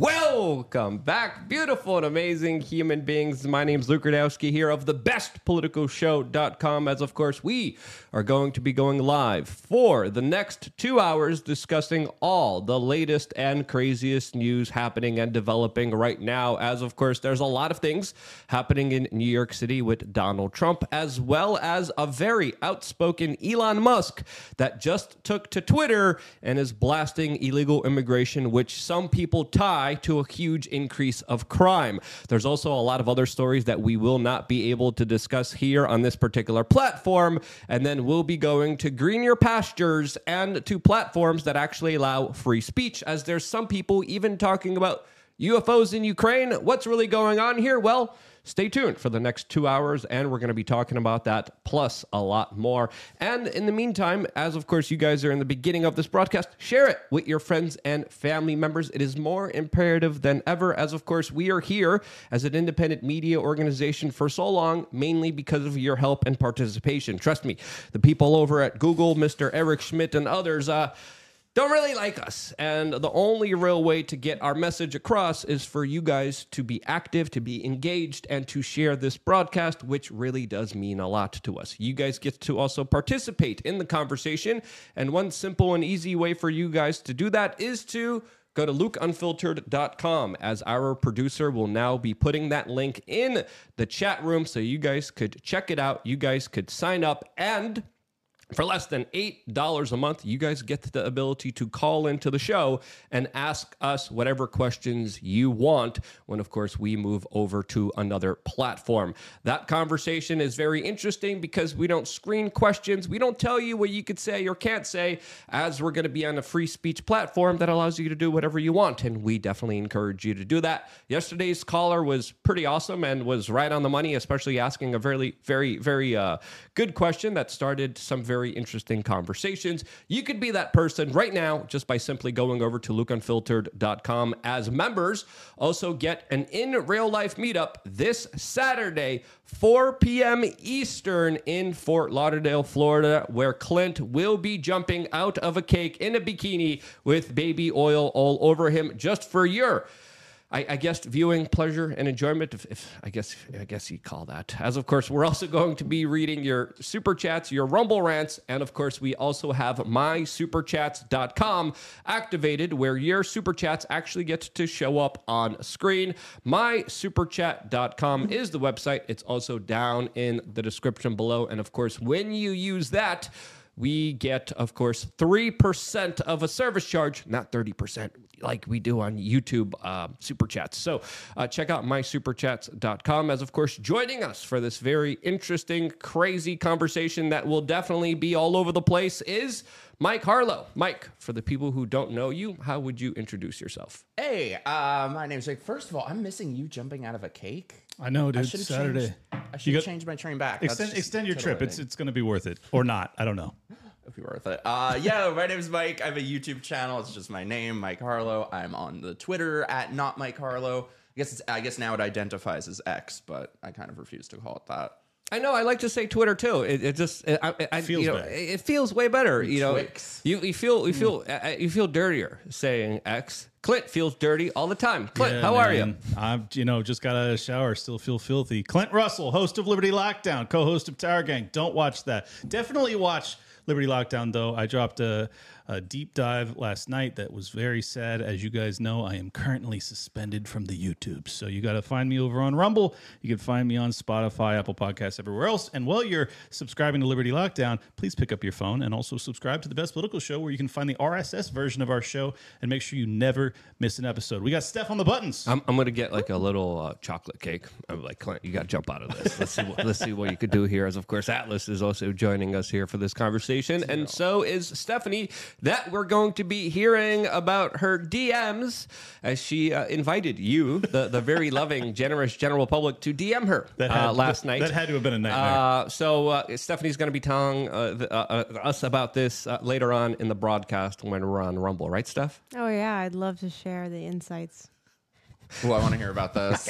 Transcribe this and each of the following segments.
Well, Welcome back, beautiful and amazing human beings. My name's Luke Rudkowski here of the bestpoliticalshow.com. As of course, we are going to be going live for the next two hours discussing all the latest and craziest news happening and developing right now. As of course, there's a lot of things happening in New York City with Donald Trump, as well as a very outspoken Elon Musk that just took to Twitter and is blasting illegal immigration, which some people tie to a huge increase of crime. There's also a lot of other stories that we will not be able to discuss here on this particular platform. And then we'll be going to greener pastures and to platforms that actually allow free speech, as there's some people even talking about UFOs in Ukraine. What's really going on here? Well, Stay tuned for the next two hours, and we're going to be talking about that plus a lot more. And in the meantime, as of course you guys are in the beginning of this broadcast, share it with your friends and family members. It is more imperative than ever, as of course we are here as an independent media organization for so long, mainly because of your help and participation. Trust me, the people over at Google, Mr. Eric Schmidt, and others, uh, don't really like us. And the only real way to get our message across is for you guys to be active, to be engaged, and to share this broadcast, which really does mean a lot to us. You guys get to also participate in the conversation. And one simple and easy way for you guys to do that is to go to lukeunfiltered.com as our producer will now be putting that link in the chat room so you guys could check it out. You guys could sign up and for less than $8 a month, you guys get the ability to call into the show and ask us whatever questions you want when, of course, we move over to another platform. That conversation is very interesting because we don't screen questions. We don't tell you what you could say or can't say, as we're going to be on a free speech platform that allows you to do whatever you want. And we definitely encourage you to do that. Yesterday's caller was pretty awesome and was right on the money, especially asking a very, very, very uh, good question that started some very very interesting conversations. You could be that person right now just by simply going over to lukeunfiltered.com as members. Also, get an in real life meetup this Saturday, 4 p.m. Eastern in Fort Lauderdale, Florida, where Clint will be jumping out of a cake in a bikini with baby oil all over him just for your I, I, guess viewing pleasure and enjoyment. If, if, I guess I guess you'd call that. As of course, we're also going to be reading your super chats, your Rumble rants, and of course, we also have mysuperchats.com activated, where your super chats actually get to show up on screen. Mysuperchat.com is the website. It's also down in the description below, and of course, when you use that we get, of course, 3% of a service charge, not 30% like we do on YouTube uh, Super Chats. So uh, check out mysuperchats.com as, of course, joining us for this very interesting, crazy conversation that will definitely be all over the place is Mike Harlow. Mike, for the people who don't know you, how would you introduce yourself? Hey, uh, my name's Jake. First of all, I'm missing you jumping out of a cake. I know, dude. I should Saturday. Changed, I should have changed my train back. Extend, extend your trip. It's it's going to be worth it or not. I don't know. It'll be worth it. Uh, yeah, my name is Mike. I have a YouTube channel. It's just my name, Mike Harlow. I'm on the Twitter at not Mike Harlow. I guess it's, I guess now it identifies as X, but I kind of refuse to call it that. I know. I like to say Twitter too. It, it just it, I, I, feels you know, better. it feels way better. You know, Twix. you, you feel you feel uh, you feel dirtier saying X. Clint feels dirty all the time. Clint, Yeah, how are you? I'm, you know, just got out of the shower, still feel filthy. Clint Russell, host of Liberty Lockdown, co-host of Tower Gang. Don't watch that. Definitely watch Liberty Lockdown, though. I dropped a, a deep dive last night that was very sad. As you guys know, I am currently suspended from the YouTube. So you got to find me over on Rumble. You can find me on Spotify, Apple Podcasts, everywhere else. And while you're subscribing to Liberty Lockdown, please pick up your phone and also subscribe to the Best Political Show, where you can find the RSS version of our show and make sure you never miss an episode. We got Steph on the buttons. I'm, I'm gonna get like a little uh, chocolate cake. I'm like, Clint, you got to jump out of this. Let's see. What, let's see what you could do here. As of course, Atlas is also joining us here for this conversation, and so is Stephanie. That we're going to be hearing about her DMs as she uh, invited you, the the very loving, generous general public, to DM her That uh, had- last that- night. that had to have been a nightmare. Uh, so uh, Stephanie's going to be telling uh, the, uh, uh, us about this uh, later on in the broadcast when we're on Rumble, right, Steph? Oh yeah, I'd love to share the insights. Oh, I want to hear about this.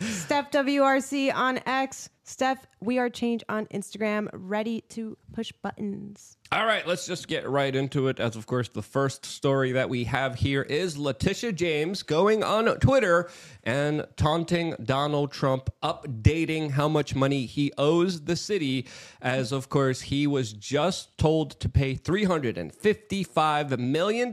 Steph WRC on X, Steph, we are change on Instagram, ready to push buttons. All right, let's just get right into it. As of course, the first story that we have here is Letitia James going on Twitter and taunting Donald Trump, updating how much money he owes the city. As of course, he was just told to pay $355 million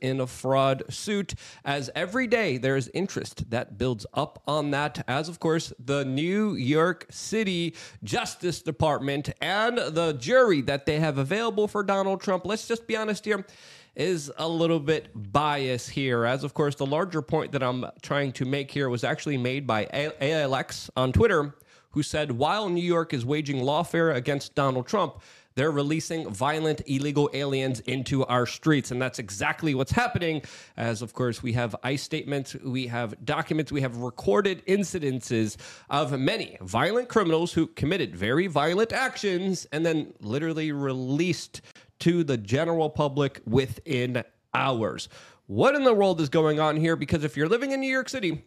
in a fraud suit. As every day there's interest that builds up on that. As of course, the New York City Justice Department and the jury that they have available for Donald Trump, let's just be honest here, is a little bit biased here. As of course, the larger point that I'm trying to make here was actually made by ALX on Twitter, who said while New York is waging lawfare against Donald Trump, they're releasing violent illegal aliens into our streets. And that's exactly what's happening. As, of course, we have ICE statements, we have documents, we have recorded incidences of many violent criminals who committed very violent actions and then literally released to the general public within hours. What in the world is going on here? Because if you're living in New York City,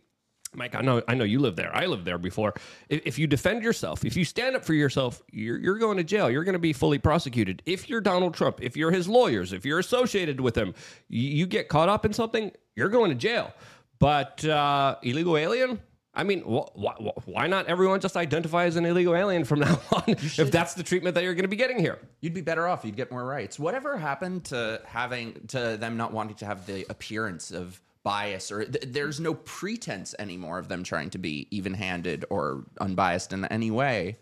Mike, I know, I know you live there. I lived there before. If, if you defend yourself, if you stand up for yourself, you're, you're going to jail. You're going to be fully prosecuted. If you're Donald Trump, if you're his lawyers, if you're associated with him, you, you get caught up in something, you're going to jail. But uh, illegal alien, I mean, wh- wh- why not everyone just identify as an illegal alien from now on if that's the treatment that you're going to be getting here? You'd be better off. You'd get more rights. Whatever happened to having to them not wanting to have the appearance of bias or th- there's no pretense anymore of them trying to be even-handed or unbiased in any way.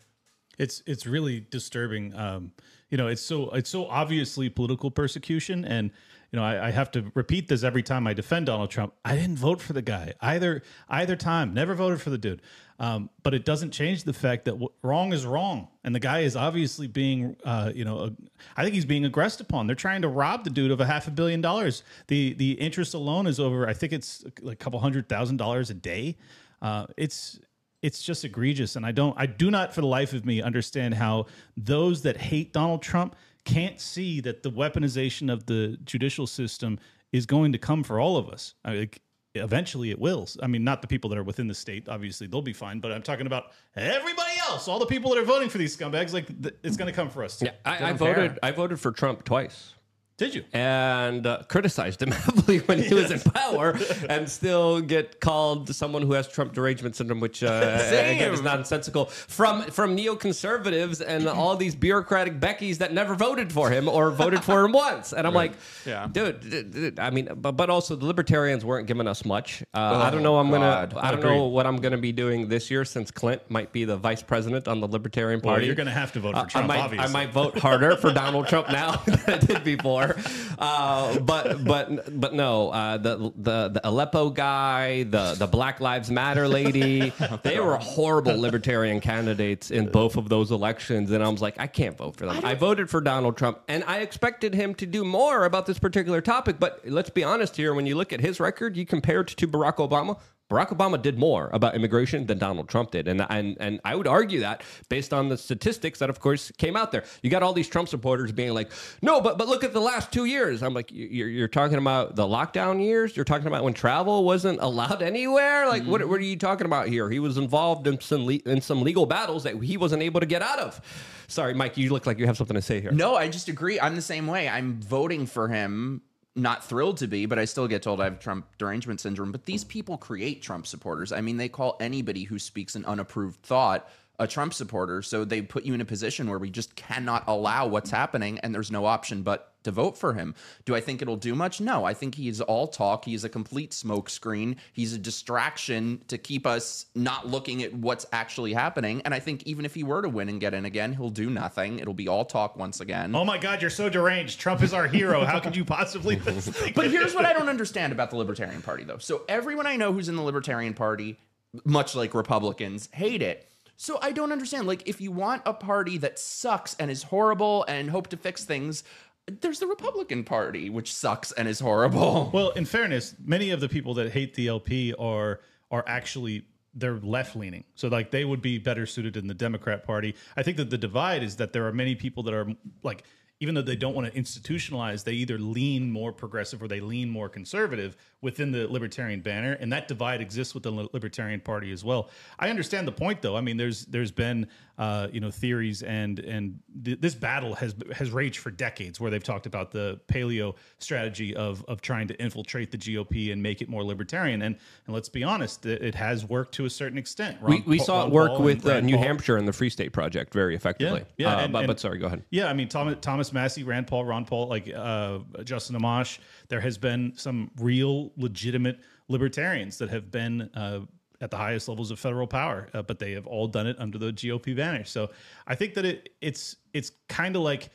It's it's really disturbing. Um, you know, it's so it's so obviously political persecution, and you know, I, I have to repeat this every time I defend Donald Trump. I didn't vote for the guy either either time. Never voted for the dude. Um, but it doesn't change the fact that wrong is wrong, and the guy is obviously being, uh, you know, uh, I think he's being aggressed upon. They're trying to rob the dude of a half a billion dollars. The the interest alone is over. I think it's like a couple hundred thousand dollars a day. Uh, it's it's just egregious and i don't i do not for the life of me understand how those that hate donald trump can't see that the weaponization of the judicial system is going to come for all of us I mean, eventually it will i mean not the people that are within the state obviously they'll be fine but i'm talking about everybody else all the people that are voting for these scumbags like th- it's going to come for us too. Yeah, I, I voted. care. I voted for Trump twice. Did you and uh, criticized him heavily when he was in power, and still get called someone who has Trump derangement syndrome, which uh, again is nonsensical from from neoconservatives and all these bureaucratic Beckys that never voted for him or voted for him once. And I'm like, Yeah. dude, dude, dude, I mean, but, but also the libertarians weren't giving us much. Uh, I don't know. I'm God. gonna. I don't know what I'm gonna be doing this year since Clint might be the vice president on the Libertarian well Party. you're going to have to vote for Uh, trump I might, obviously I might vote harder for Donald Trump now than I did before. Uh, but but but no, uh, the the the Aleppo guy, the the Black Lives Matter lady, they were horrible libertarian candidates in both of those elections, and I was like, I can't vote for them. I voted for Donald Trump, and I expected him to do more about this particular topic. But let's be honest here: when you look at his record, you compare it to Barack Obama. Barack Obama did more about immigration than Donald Trump did, and and and I would argue that based on the statistics that, of course, came out there. You got all these Trump supporters being like, "No, but but look at the last two years." I'm like, "You're, you're talking about the lockdown years? You're talking about when travel wasn't allowed anywhere? Like, what what are you talking about here? He was involved in some le- in some legal battles that he wasn't able to get out of." Sorry, Mike, you look like you have something to say here. No, I just agree. I'm the same way. I'm voting for him. Not thrilled to be, but I still get told I have Trump derangement syndrome. But these people create Trump supporters. I mean, they call anybody who speaks an unapproved thought a Trump supporter. So they put you in a position where we just cannot allow what's happening, and there's no option but to vote for him. Do I think it'll do much? No. I think he's all talk. He's a complete smokescreen. He's a distraction to keep us not looking at what's actually happening. And I think even if he were to win and get in again, he'll do nothing. It'll be all talk once again. oh my god you're so deranged trump is our hero how could you possibly But here's what I don't understand about the Libertarian Party, though. So everyone I know who's in the Libertarian Party, much like Republicans, hate it. So I don't understand. Like, if you want a party that sucks and is horrible and hope to fix things, there's the Republican Party, which sucks and is horrible. Well, in fairness, many of the people that hate the LP are are actually they're left leaning. So like they would be better suited in the Democrat Party. I think that the divide is that there are many people that are like even though they don't want to institutionalize, they either lean more progressive or they lean more conservative within the libertarian banner, and that divide exists within the Libertarian Party as well. I understand the point, though. I mean, there's there's been uh, you know theories and and th- this battle has has raged for decades, where they've talked about the paleo strategy of of trying to infiltrate the GOP and make it more libertarian. And and let's be honest, it, it has worked to a certain extent. We, Ron we Paul- saw it work Paul with uh, New Paul. Hampshire and the Free State Project very effectively. Yeah, Uh, and- but, and- but sorry, go ahead. Yeah, I mean Thomas, Thomas Massie, Rand Paul, Ron Paul, like uh, Justin Amash. There has been some real legitimate libertarians that have been uh, at the highest levels of federal power, uh, but they have all done it under the GOP banner. So I think that it it's it's kind of like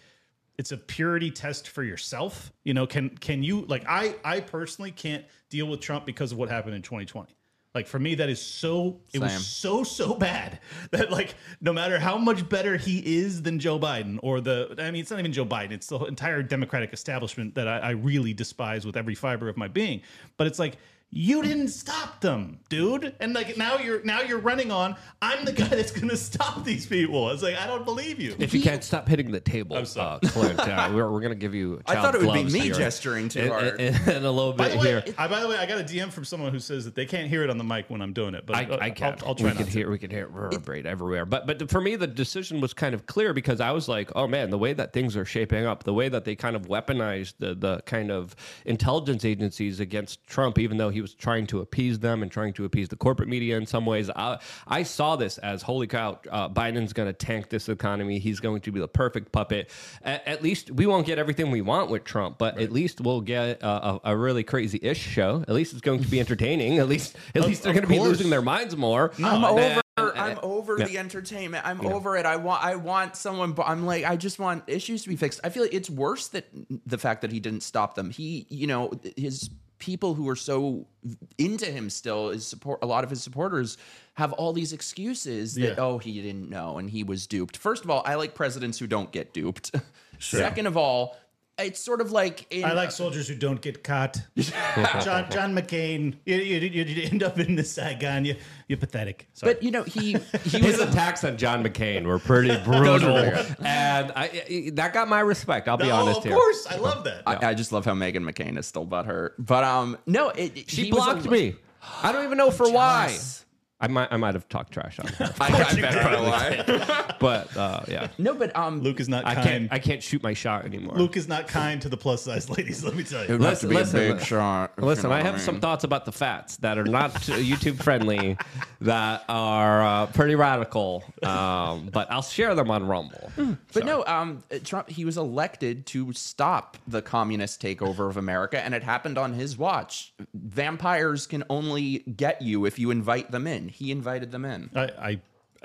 it's a purity test for yourself. You know, can can you like I I personally can't deal with Trump because of what happened in 2020. Like for me, that is so it Same. was so so bad that like no matter how much better he is than Joe Biden or the I mean it's not even Joe Biden it's the entire Democratic establishment that I, I really despise with every fiber of my being. But it's like you didn't stop them, dude, and like now you're now you're running on. I'm the guy that's gonna stop these people. It's like I don't believe you. If you can't stop hitting the table, uh, sorry. Clint, uh, we're, we're going to give you. A slap. I child thought it would be me here gesturing too in, hard. in, in a little bit the way, here. I, by the way, I got a DM from someone who says that they can't hear it on the mic when I'm doing it, but I, uh, I can. I'll, I'll try we not can to. hear. We can hear it reverberate everywhere. But but for me, the decision was kind of clear because I was like, oh man, the way that things are shaping up, the way that they kind of weaponized the the kind of intelligence agencies against Trump, even though he was trying to appease them and trying to appease the corporate media in some ways. I, I saw this as holy cow, uh, Biden's going to tank this economy. He's going to be the perfect puppet. At, at least we won't get everything we want with Trump, but at least we'll get a, a, a really crazy ish show. At least it's going to be entertaining. At least at least they're going to be losing their minds more. I'm over. I'm over yeah. the entertainment. I'm over it. I want. I want someone. But I'm like. I just want issues to be fixed. I feel like it's worse that the fact that he didn't stop them. He, you know, his people who are so into him still. is support. A lot of his supporters have all these excuses that Yeah. oh he didn't know and he was duped. First of all, I like presidents who don't get duped. Second of all, it's sort of like in, I like soldiers who don't get caught. John John McCain, you, you, you end up in the Saigon. You, you're pathetic. Sorry. But you know he he His was attacks on John McCain were pretty brutal, and I, I- that got my respect. I'll be no, honest of here. Of course, I love that. I, I just love how Meghan McCain is still butthurt. But um, no, it, She blocked a- me. I don't even know for why. Jealous. I might I might have talked trash on her, I, I bet I know why. but uh, yeah, No, but um, Luke is not I kind. can't I can't shoot my shot anymore. Luke is not kind to the plus size ladies. Let me tell you. Listen, listen, shot. if you Listen, know I what have some mean. thoughts about the fats that are not YouTube friendly, that are uh, pretty radical, um, but I'll share them on Rumble. But no, um, Trump he was elected to stop the communist takeover of America, and it happened on his watch. Vampires can only get you if you invite them in. He invited them in. I, I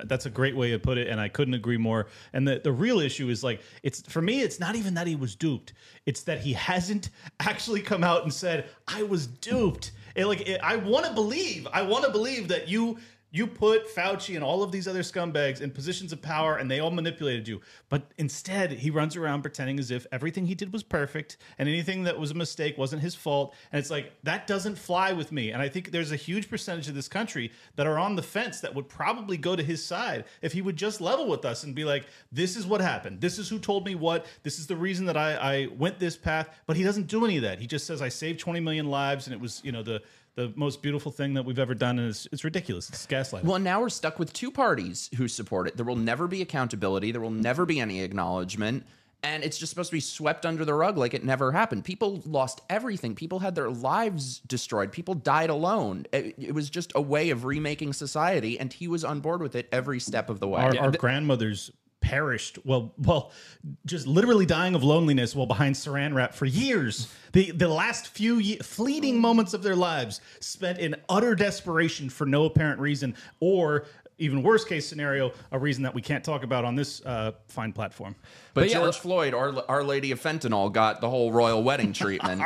that's a great way to put it, and I couldn't agree more. And the, the real issue is like it's for me, it's not even that he was duped; it's that he hasn't actually come out and said, "I was duped." It, like it, I want to believe, I want to believe that you you put Fauci and all of these other scumbags in positions of power, and they all manipulated you. But instead, he runs around pretending as if everything he did was perfect, and anything that was a mistake wasn't his fault. And it's like that doesn't fly with me. And I think there's a huge percentage of this country that are on the fence that would probably go to his side if he would just level with us and be like, "This is what happened. This is who told me what. This is the reason that I, I went this path." But he doesn't do any of that. He just says, "I saved 20 million lives, and it was you know the." The most beautiful thing that we've ever done, and it's, it's ridiculous. It's gaslighting. Well, now we're stuck with two parties who support it. There will never be accountability. There will never be any acknowledgement. And it's just supposed to be swept under the rug like it never happened. People lost everything. People had their lives destroyed. People died alone. It, it was just a way of remaking society. And he was on board with it every step of the way. our, our grandmothers perished well well just literally dying of loneliness while behind saran wrap for years. The the last few ye- fleeting moments of their lives spent in utter desperation for no apparent reason or even worst case scenario a reason that we can't talk about on this uh, fine platform. But, But yeah, George Floyd, our, our Lady of Fentanyl, got the whole royal wedding treatment.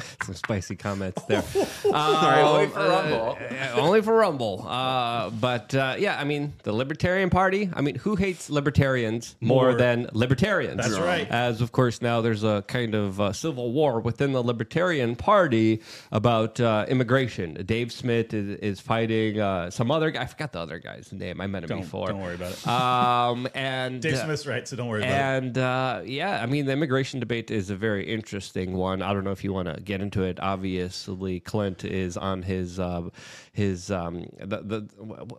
It's some spicy comments there. Sorry, only for Uh, Rumble. uh, only for Rumble. Uh, but uh, yeah, I mean, the Libertarian Party. I mean, who hates libertarians more, More. than libertarians? That's right. As of course now there's a kind of uh, civil war within the Libertarian Party about uh, immigration. Dave Smith is, is fighting uh, some other guy. I forgot the other guy's name. I met him Don't, before. don't worry about it. Um, and Dave uh, Smith's right, so don't worry about it. and uh, yeah, I mean, the immigration debate is a very interesting one. I don't know if you want to get into it. Obviously, Clint is on his uh, his um, the, the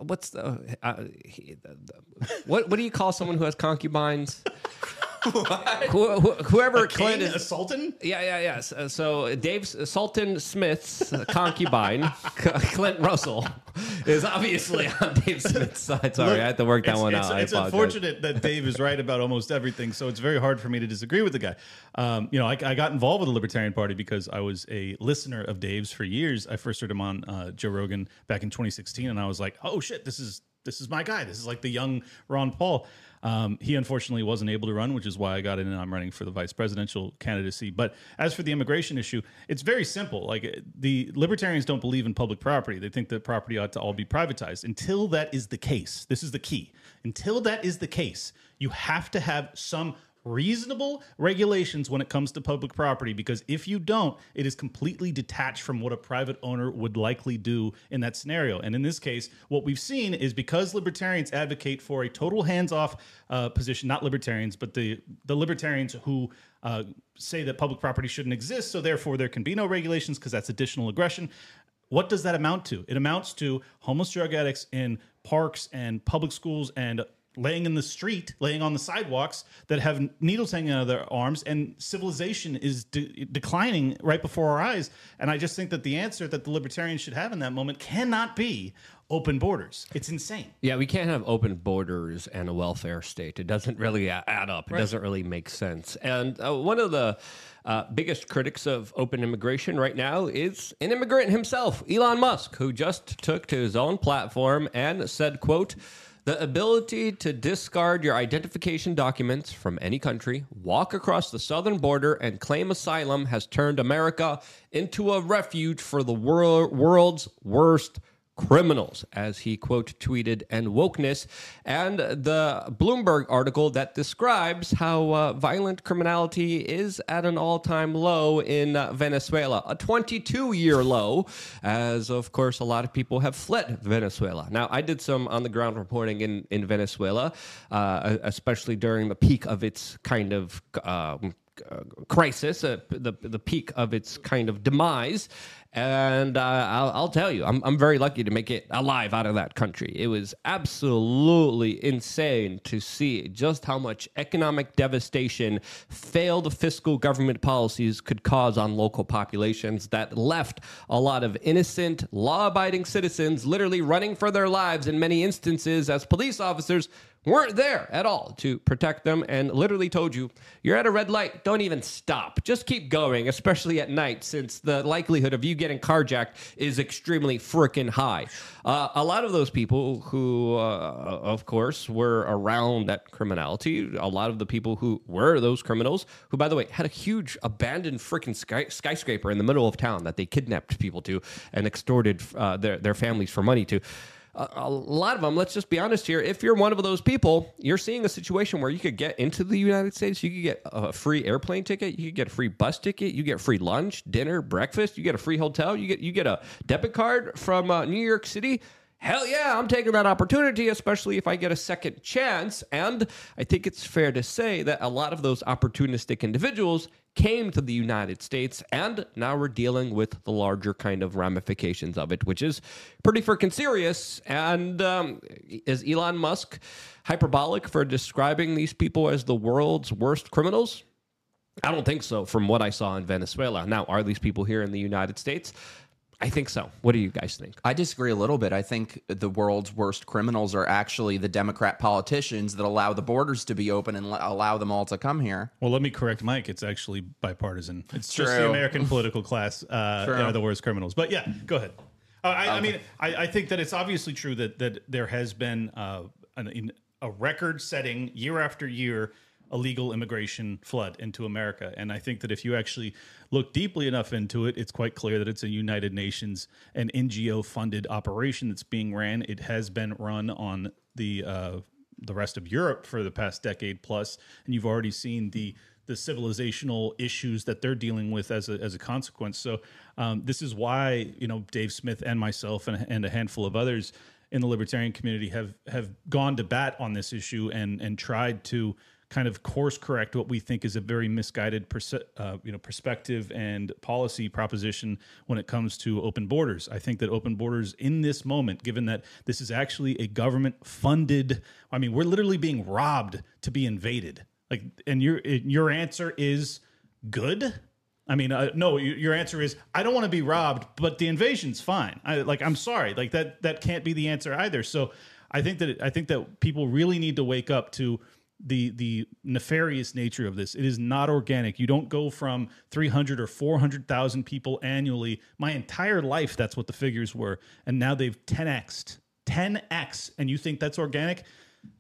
what's the, uh, he, the, the what what do you call someone who has concubines? Who, who, whoever Clint King, is. a sultan? Yeah, yeah, yeah. So, so Dave Sultan Smith's concubine, Clint Russell, is obviously on Dave Smith's side. Sorry, Look, I had to work that it's, one it's, out. It's unfortunate that Dave is right about almost everything, so it's very hard for me to disagree with the guy. Um, you know, I, I got involved with the Libertarian Party because I was a listener of Dave's for years. I first heard him on uh, Joe Rogan back in 2016, and I was like, "Oh shit, this is this is my guy. This is like the young Ron Paul." Um, he unfortunately wasn't able to run, which is why I got in and I'm running for the vice presidential candidacy. But as for the immigration issue, it's very simple. Like the libertarians don't believe in public property. They think that property ought to all be privatized. Until that is the case, this is the key. Until that is the case, you have to have some reasonable regulations when it comes to public property because if you don't it is completely detached from what a private owner would likely do in that scenario and in this case what we've seen is because libertarians advocate for a total hands-off uh, position not libertarians but the the libertarians who uh, say that public property shouldn't exist so therefore there can be no regulations because that's additional aggression what does that amount to? It amounts to homeless drug addicts in parks and public schools and laying in the street, laying on the sidewalks that have needles hanging out of their arms, and civilization is de- declining right before our eyes. And I just think that the answer that the libertarians should have in that moment cannot be open borders. It's insane. Yeah, we can't have open borders and a welfare state. It doesn't really add up. It doesn't really make sense. And uh, one of the uh, biggest critics of open immigration right now is an immigrant himself, Elon Musk, who just took to his own platform and said, "quote." The ability to discard your identification documents from any country, walk across the southern border, and claim asylum has turned America into a refuge for the wor- world's worst criminals, as he quote tweeted, and wokeness, and the Bloomberg article that describes how uh, violent criminality is at an all time low in uh, Venezuela, a 22 year low, as of course a lot of people have fled Venezuela. Now, I did some on the ground reporting in, in Venezuela, uh, especially during the peak of its kind of. Um, crisis, uh, the the peak of its kind of demise, and uh, I'll, I'll tell you, I'm I'm very lucky to make it alive out of that country. It was absolutely insane to see just how much economic devastation failed fiscal government policies could cause on local populations that left a lot of innocent, law-abiding citizens literally running for their lives in many instances as police officers weren't there at all to protect them and literally told you, you're at a red light, don't even stop. Just keep going, especially at night, since the likelihood of you getting carjacked is extremely freaking high. Uh, a lot of those people who, uh, of course, were around that criminality, a lot of the people who were those criminals, who, by the way, had a huge abandoned freaking sky- skyscraper in the middle of town that they kidnapped people to and extorted uh, their, their families for money to a, a lot of them, let's just be honest here, if you're one of those people, you're seeing a situation where you could get into the United States, you could get a free airplane ticket, you could get a free bus ticket, you get free lunch, dinner, breakfast, you get a free hotel, you get you get a debit card from uh, New York City. Hell yeah, I'm taking that opportunity, especially if I get a second chance. And I think it's fair to say that a lot of those opportunistic individuals came to the United States, and now we're dealing with the larger kind of ramifications of it, which is pretty freaking serious. And um, is Elon Musk hyperbolic for describing these people as the world's worst criminals? I don't think so, from what I saw in Venezuela. Now, are these people here in the United States? I think so. What do you guys think? I disagree a little bit. I think the world's worst criminals are actually the Democrat politicians that allow the borders to be open and l- allow them all to come here. Well, let me correct Mike. It's actually bipartisan. It's just the American political class uh, are the worst criminals. But yeah, go ahead. Uh, I, I mean, I, I think that it's obviously true that that there has been uh, an, a record-setting year after year illegal immigration flood into America. And I think that if you actually look deeply enough into it, it's quite clear that it's a United Nations and NGO funded operation that's being ran. It has been run on the uh, the rest of Europe for the past decade plus, and you've already seen the the civilizational issues that they're dealing with as a, as a consequence. So um, this is why you know Dave Smith and myself and, and a handful of others in the libertarian community have have gone to bat on this issue and and tried to kind of course correct what we think is a very misguided uh, you know perspective and policy proposition when it comes to open borders. I think that open borders in this moment, given that this is actually a government funded, I mean, we're literally being robbed to be invaded. Like, and your your answer is good. I mean, uh, no. Your answer is I don't want to be robbed, but the invasion's fine. I, like, I'm sorry. Like that that can't be the answer either. So, I think that I think that people really need to wake up to the the nefarious nature of this. It is not organic. You don't go from 300 or 400,000 people annually. My entire life, that's what the figures were, and now they've 10xed, 10x, and you think that's organic?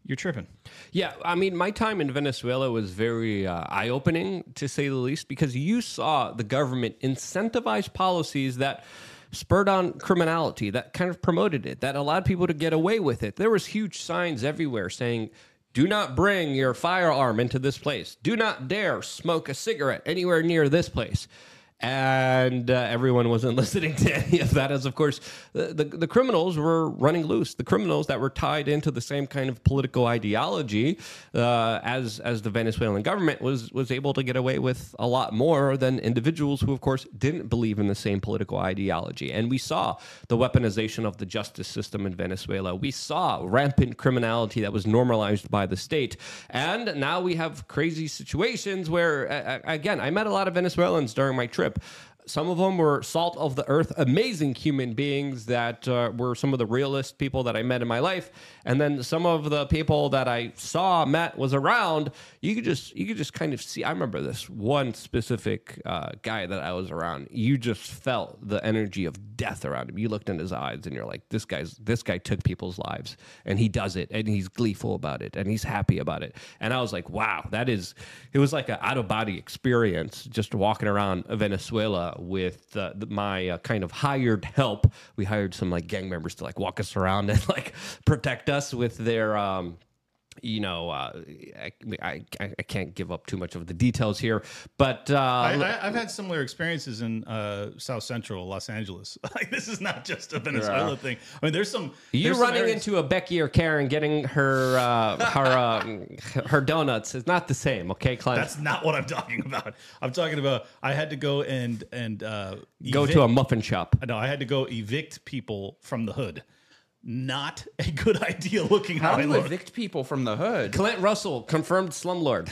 You're tripping. Yeah, I mean, my time in Venezuela was very uh, eye opening, to say the least, because you saw the government incentivize policies that spurred on criminality, that kind of promoted it, that allowed people to get away with it. There was huge signs everywhere saying, do not bring your firearm into this place. Do not dare smoke a cigarette anywhere near this place. And uh, everyone wasn't listening to any of that, as of course the, the, the criminals were running loose. The criminals that were tied into the same kind of political ideology uh, as as the Venezuelan government was was able to get away with a lot more than individuals who, of course, didn't believe in the same political ideology. And we saw the weaponization of the justice system in Venezuela. We saw rampant criminality that was normalized by the state. And now we have crazy situations where, uh, again, I met a lot of Venezuelans during my trip. Europe some of them were salt of the earth, amazing human beings that uh, were some of the realest people that I met in my life. And then some of the people that I saw, met, was around. You could just, you could just kind of see. I remember this one specific uh, guy that I was around. You just felt the energy of death around him. You looked in his eyes, and you're like, "This guy's, this guy took people's lives, and he does it, and he's gleeful about it, and he's happy about it." And I was like, "Wow, that is." It was like an out of body experience, just walking around Venezuela with uh, my uh, kind of hired help. We hired some like gang members to like walk us around and like protect us with their. Um, you know, uh, I, I I can't give up too much of the details here, but uh, I, I, I've had similar experiences in uh, South Central Los Angeles. Like this is not just a Venezuela thing. I mean, there's some. You running areas- into a Becky or Karen getting her uh, her uh, her donuts is not the same, okay, Clint? That's not what I'm talking about. I'm talking about I had to go and and uh, Go evict- to a muffin shop. No, I had to go evict people from the hood. Not a good idea. Looking how, How I do you look. evict people from the hood? Clint Russell, confirmed slumlord.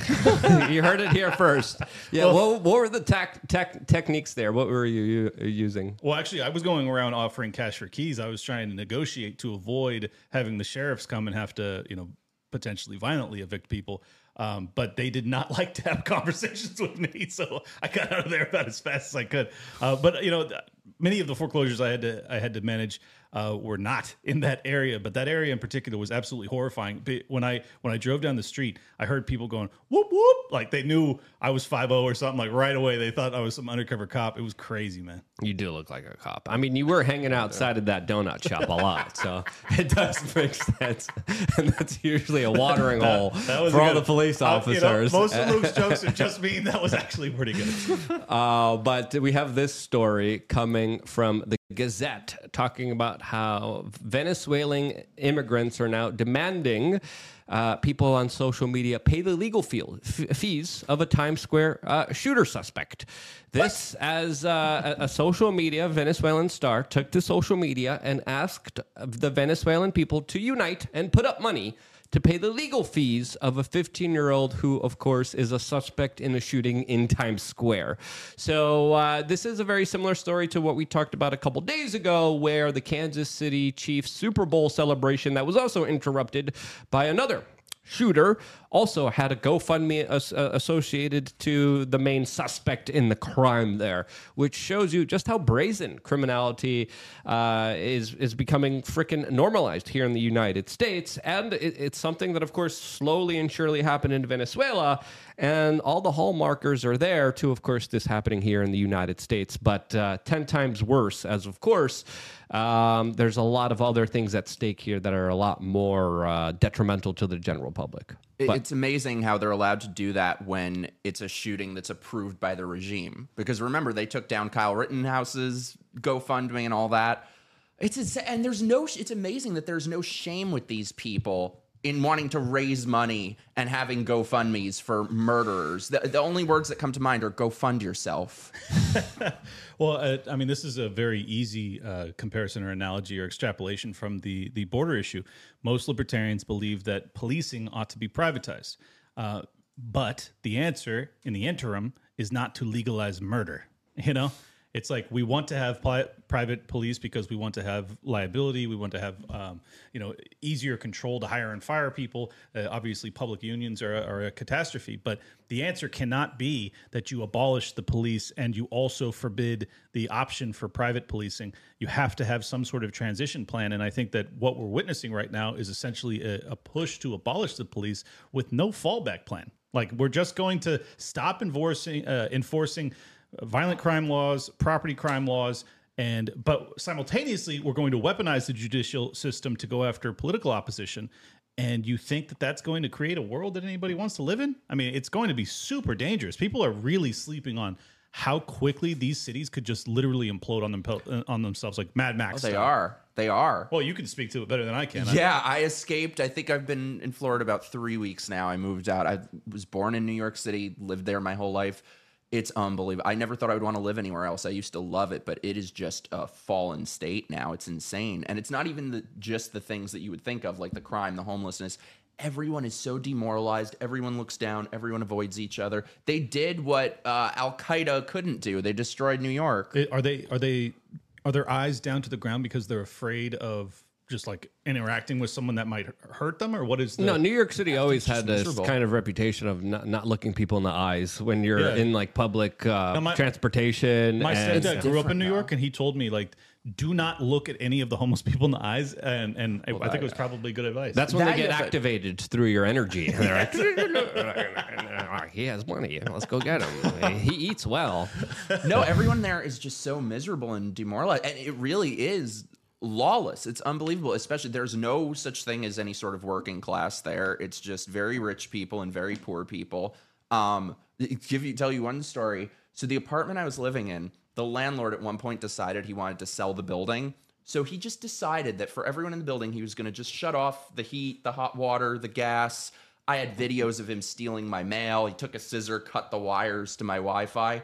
you heard it here first. Yeah, what, what were the tech tech techniques there? What were you, you using? Well, actually, I was going around offering cash for keys. I was trying to negotiate to avoid having the sheriffs come and have to, you know, potentially violently evict people. Um, but they did not like to have conversations with me, so I got out of there about as fast as I could. Uh, but you know, th- many of the foreclosures I had to I had to manage uh, were not in that area, but that area in particular was absolutely horrifying. But When I when I drove down the street, I heard people going whoop whoop, like they knew I was five zero or something. Like right away, they thought I was some undercover cop. It was crazy, man. You do look like a cop. I mean, you were hanging outside of that donut shop a lot, so it does make sense. And that's usually a watering hole That was for all good- the police Uh, you know, officers. most of Luke's jokes are just mean. That was actually pretty good. Uh, but we have this story coming from the Gazette talking about how Venezuelan immigrants are now demanding uh, people on social media pay the legal f- fees of a Times Square uh, shooter suspect. This, as uh, a, a social media Venezuelan star took to social media and asked the Venezuelan people to unite and put up money to pay the legal fees of a 15 year old who, of course, is a suspect in a shooting in Times Square. So, uh, this is a very similar story to what we talked about a couple days ago, where the Kansas City Chiefs Super Bowl celebration that was also interrupted by another shooter also had a GoFundMe as, uh, associated to the main suspect in the crime there, which shows you just how brazen criminality uh, is is becoming freaking normalized here in the United States, and it, it's something that, of course, slowly and surely happened in Venezuela, and all the hallmarkers are there to, of course, this happening here in the United States, but uh, ten times worse, as of course. Um, there's a lot of other things at stake here that are a lot more uh, detrimental to the general public. But- it's amazing how they're allowed to do that when it's a shooting that's approved by the regime. Because remember, they took down Kyle Rittenhouse's GoFundMe and all that. It's ins- and there's no. sh- It's amazing that there's no shame with these people in wanting to raise money and having GoFundmes for murderers. The, the only words that come to mind are "go fund yourself." Well, uh, I mean, this is a very easy uh, comparison or analogy or extrapolation from the the border issue. Most libertarians believe that policing ought to be privatized, uh, but the answer in the interim is not to legalize murder. You know, it's like we want to have pli- private police because we want to have liability. We want to have, um, you know, easier control to hire and fire people. Uh, obviously, public unions are, are a catastrophe, but the answer cannot be that you abolish the police and you also forbid the option for private policing. You have to have some sort of transition plan. And I think that what we're witnessing right now is essentially a, a push to abolish the police with no fallback plan. Like we're just going to stop enforcing uh, enforcing violent crime laws, property crime laws, and but simultaneously we're going to weaponize the judicial system to go after political opposition. And you think that that's going to create a world that anybody wants to live in? I mean, it's going to be super dangerous. People are really sleeping on how quickly these cities could just literally implode on them on themselves, like Mad Max. They style. are. They are. Well, you can speak to it better than I can. I- Yeah, I escaped. I think I've been in Florida about three weeks now. I moved out. I was born in New York City, lived there my whole life. It's unbelievable. I never thought I would want to live anywhere else. I used to love it, but it is just a fallen state now. It's insane, and it's not even the, just the things that you would think of, like the crime, the homelessness. Everyone is so demoralized. Everyone looks down. Everyone avoids each other. They did what uh, Al Qaeda couldn't do. They destroyed New York. It- Are they are they are their eyes down to the ground because they're afraid of just like interacting with someone that might hurt them, or what is the No, New York City always had this miserable. kind of reputation of not, not looking people in the eyes when you're Yeah. in like public uh, my- transportation. My and, stepdad grew up in New now. York, and he told me like, do not look at any of the homeless people in the eyes, and and I, I think it was probably good advice. That's when That they get is a- activated through your energy. And they're like, he has money. Let's go get him. He eats well. no, everyone there is just so miserable and demoralized, and it really is lawless. It's unbelievable. Especially, there's no such thing as any sort of working class there. It's just very rich people and very poor people. Um, give you tell you one story. So the apartment I was living in, the landlord at one point decided he wanted to sell the building. So he just decided that for everyone in the building, he was going to just shut off the heat, the hot water, the gas. I had videos of him stealing my mail. He took a scissor, cut the wires to my Wi Fi.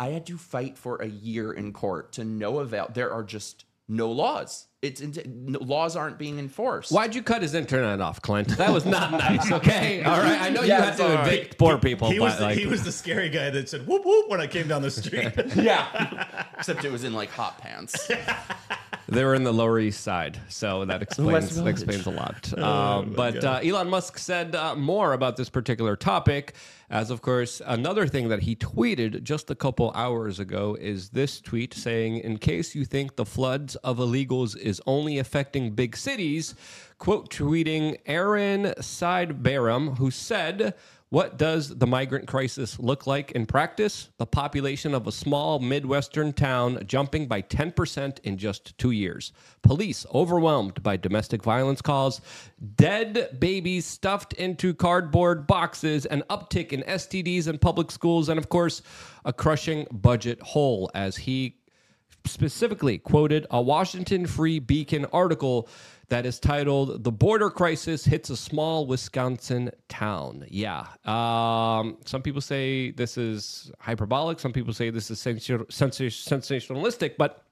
I had to fight for a year in court to no avail. There are just no laws. It's no, laws aren't being enforced. Why'd you cut his internet off, Clint? That was not nice. Okay, all right. I know you Yeah, had to sorry. evict poor people, he but was the, like, he was the scary guy that said whoop whoop when I came down the street. Yeah, except it was in like hot pants. They were in the Lower East Side, so that explains that explains a lot. Um, but uh, Elon Musk said uh, more about this particular topic, as of course another thing that he tweeted just a couple hours ago is this tweet saying, "In case you think the floods of illegals is only affecting big cities," quote tweeting Aaron Sibarium, who said. What does the migrant crisis look like in practice? The population of a small Midwestern town jumping by 10% in just two years. Police overwhelmed by domestic violence calls, dead babies stuffed into cardboard boxes, an uptick in STDs in public schools, and of course, a crushing budget hole as he specifically quoted a Washington Free Beacon article that is titled "The Border Crisis Hits a Small Wisconsin Town." Yeah, um, some people say this is hyperbolic. Some people say this is sensation- sensation- sensationalistic. But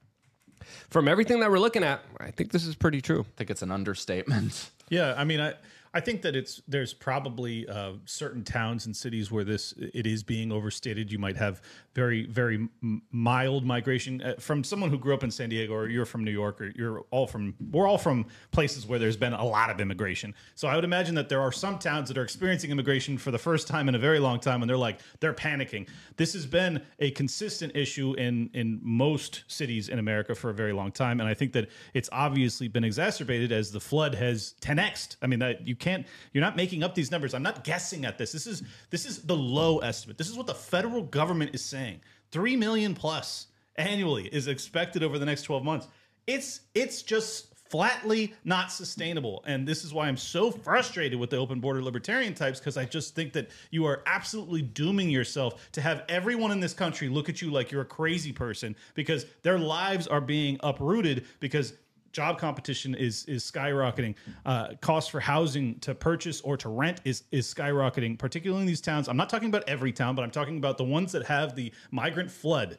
from everything that we're looking at, I think this is pretty true. I think it's an understatement. Yeah, I mean, I I think that it's there's probably uh, certain towns and cities where this it is being overstated. You might have very very mild migration uh, from someone who grew up in San Diego, or you're from New York, or you're all from we're all from places where there's been a lot of immigration. So I would imagine that there are some towns that are experiencing immigration for the first time in a very long time, and they're like they're panicking. This has been a consistent issue in in most cities in America for a very long time, and I think that it's obviously been exacerbated as the flood has 10xed. I mean, that you can't you're not making up these numbers. I'm not guessing at this. This is this is the low estimate. This is what the federal government is saying. 3 million plus annually is expected over the next 12 months. It's it's just flatly not sustainable. And this is why I'm so frustrated with the open border libertarian types because I just think that you are absolutely dooming yourself to have everyone in this country look at you like you're a crazy person because their lives are being uprooted because job competition is is skyrocketing. Uh, cost for housing to purchase or to rent is is skyrocketing, particularly in these towns. I'm not talking about every town, but I'm talking about the ones that have the migrant flood.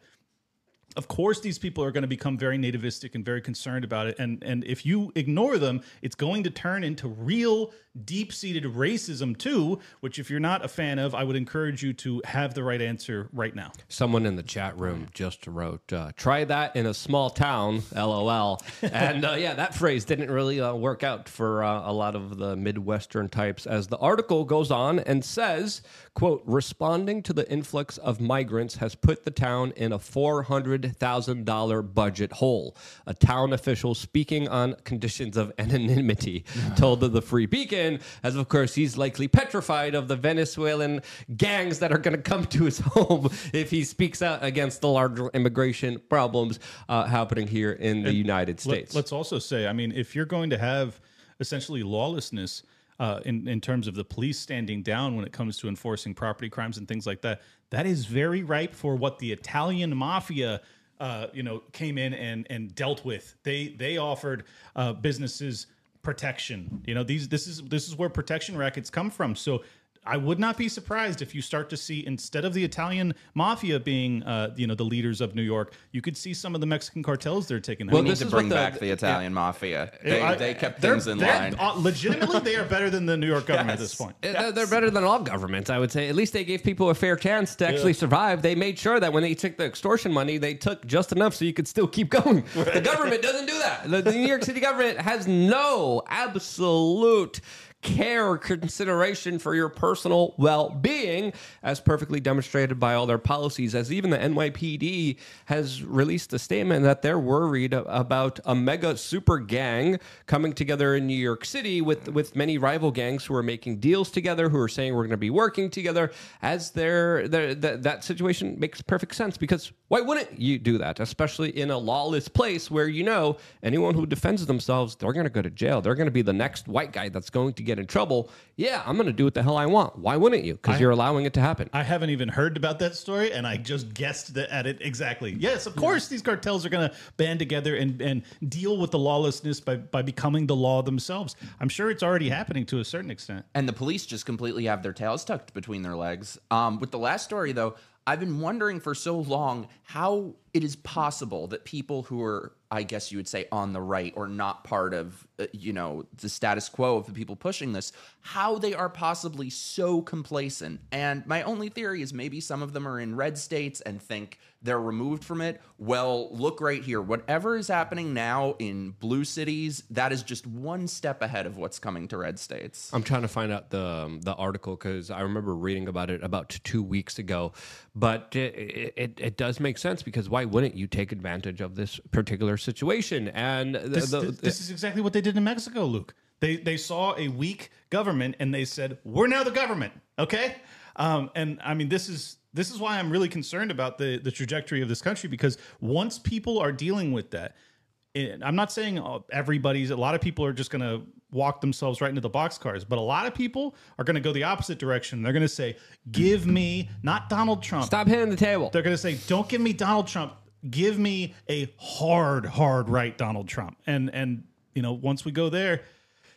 Of course, these people are going to become very nativistic and very concerned about it. And and if you ignore them, it's going to turn into real deep seated racism too. Which, if you're not a fan of, I would encourage you to have the right answer right now. Someone in the chat room just wrote, uh, "Try that in a small town." LOL. and uh, yeah, that phrase didn't really uh, work out for uh, a lot of the Midwestern types. As the article goes on and says, "quote Responding to the influx of migrants has put the town in a four hundred thousand dollar budget hole." A town official speaking on conditions of anonymity told the Free Beacon, as of course he's likely petrified of the Venezuelan gangs that are going to come to his home if he speaks out against the larger immigration problems uh, happening here in the United States. Let, us also say, I mean, if you're going to have essentially lawlessness uh, in in terms of the police standing down when it comes to enforcing property crimes and things like that, that is very ripe for what the Italian mafia. Uh, you know, came in and and dealt with. They they offered uh, businesses protection. You know, these this is this is where protection rackets come from. So I would not be surprised if you start to see instead of the Italian mafia being, uh, you know, the leaders of New York, you could see some of the Mexican cartels they're taking. Well, out. We need this to is bring what the- back the Italian mafia. They, I- they kept things in line. uh, legitimately, they are better than the New York government at this point. Uh, They're, they're better than all governments, I would say. At least they gave people a fair chance to actually survive. They made sure that when they took the extortion money, they took just enough so you could still keep going. The government doesn't do that. The, the New York City government has no absolute care or consideration for your personal well-being as perfectly demonstrated by all their policies as even the NYPD has released a statement that they're worried about a mega super gang coming together in New York City with with many rival gangs who are making deals together who are saying we're going to be working together as their that situation makes perfect sense because why wouldn't you do that especially in a lawless place where you know anyone who defends themselves they're going to go to jail. They're going to be the next white guy that's going to get in trouble yeah i'm going to do what the hell i want why wouldn't you because you're allowing it to happen I haven't even heard about that story, and I just guessed that at it exactly. Yes, of course, these cartels are going to band together and, and deal with the lawlessness by, by becoming the law themselves. I'm sure it's already happening to a certain extent. and the police just completely have their tails tucked between their legs. Um, with the last story, though, I've been wondering for so long how it is possible that people who are, I guess you would say, on the right or not part of, uh, you know, the status quo of the people pushing this, how they are possibly so complacent. And my only theory is maybe some of them are in red states and think they're removed from it. Well, look right here. Whatever is happening now in blue cities, that is just one step ahead of what's coming to red states. I'm trying to find out the um, the article because I remember reading about it about two weeks ago, but it, it, it does make sense because why wouldn't you take advantage of this particular situation? And the, This, the- this, this is exactly what they did in Mexico, Luke. They they saw a weak government and they said, "We're now the government." Okay, um, and I mean this is this is why I'm really concerned about the the trajectory of this country because once people are dealing with that, and I'm not saying uh, everybody's. A lot of people are just going to walk themselves right into the boxcars, but a lot of people are going to go the opposite direction. They're going to say, "Give me not Donald Trump, stop hitting the table. they're going to say, "Don't give me Donald Trump. Give me a hard, hard right Donald Trump." And and you know, once we go there,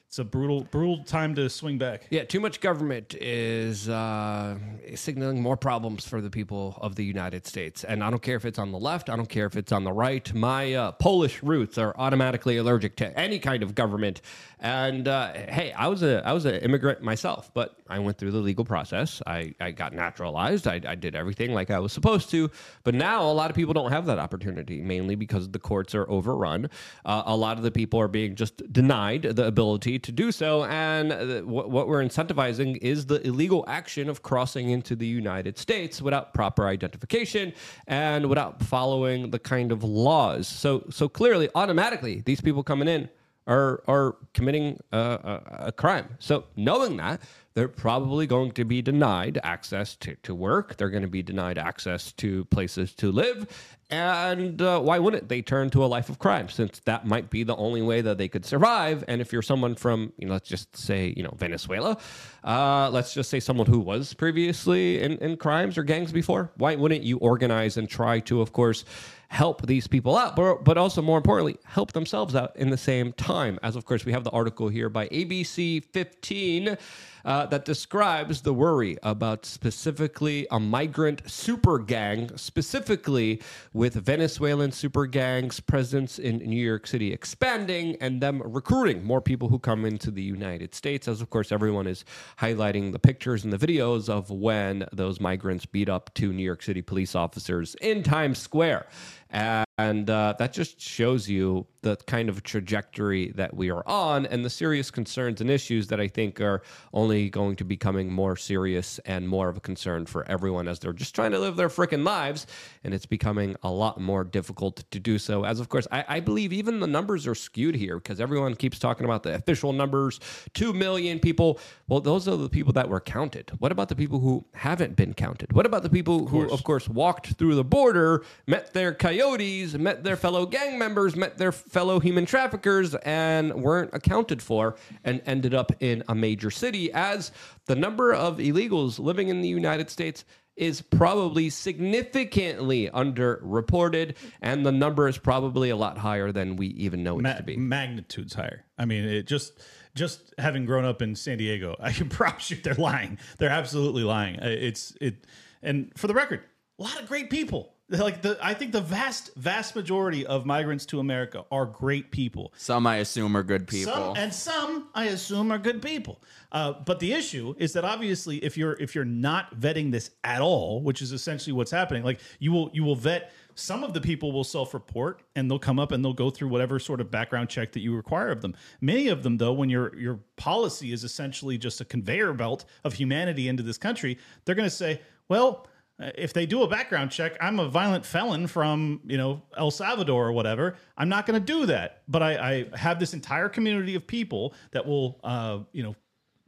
it's a brutal brutal time to swing back. Yeah, too much government is uh, signaling more problems for the people of the United States. And I don't care if it's on the left, I don't care if it's on the right. My uh, Polish roots are automatically allergic to any kind of government. And uh, hey, I was a I was an immigrant myself, but I went through the legal process. I, I got naturalized. I, I did everything like I was supposed to. But now a lot of people don't have that opportunity, mainly because the courts are overrun. Uh, a lot of the people are being just denied the ability to do so. And what we're incentivizing is the illegal action of crossing into the United States without proper identification and without following the kind of laws. So, so clearly, automatically, these people coming in are are committing a, crime. So knowing that, they're probably going to be denied access to, to work. They're going to be denied access to places to live. And uh, why wouldn't they turn to a life of crime since that might be the only way that they could survive? And if you're someone from, you know, let's just say, you know, Venezuela, uh, let's just say someone who was previously in, in crimes or gangs before, why wouldn't you organize and try to, of course, help these people out, but, but also more importantly, help themselves out in the same time. As of course, we have the article here by ABC 15 uh, that describes the worry about specifically a migrant super gang, specifically with Venezuelan super gangs' presence in New York City expanding and them recruiting more people who come into the United States. As of course, everyone is highlighting the pictures and the videos of when those migrants beat up two New York City police officers in Times Square. And uh, that just shows you the kind of trajectory that we are on and the serious concerns and issues that I think are only going to becoming more serious and more of a concern for everyone as they're just trying to live their freaking lives. And it's becoming a lot more difficult to do so. As of course, I, I believe even the numbers are skewed here because everyone keeps talking about the official numbers 2 million people. Well, those are the people that were counted. What about the people who haven't been counted? What about the people who, of course, walked through the border, met their coyotes, met their fellow gang members, met their fellow human traffickers, and weren't accounted for and ended up in a major city as the number of illegals living in the United States is probably significantly underreported, and the number is probably a lot higher than we even know it Ma- to be. magnitudes higher. I mean, it just just having grown up in San Diego, I can promise you they're lying. They're absolutely lying. Uh, It's it, and for the record, a lot of great people. Like the, I think the vast vast majority of migrants to America are great people. Some I assume are good people. Some, and some, I assume, are good people. Uh, but the issue is that obviously, if you're if you're not vetting this at all, which is essentially what's happening, like you will you will vet. Some of the people will self-report and they'll come up and they'll go through whatever sort of background check that you require of them. Many of them, though, when your your policy is essentially just a conveyor belt of humanity into this country, they're going to say, well if they do a background check, I'm a violent felon from you know El Salvador or whatever. I'm not going to do that, but I, I have this entire community of people that will uh, you know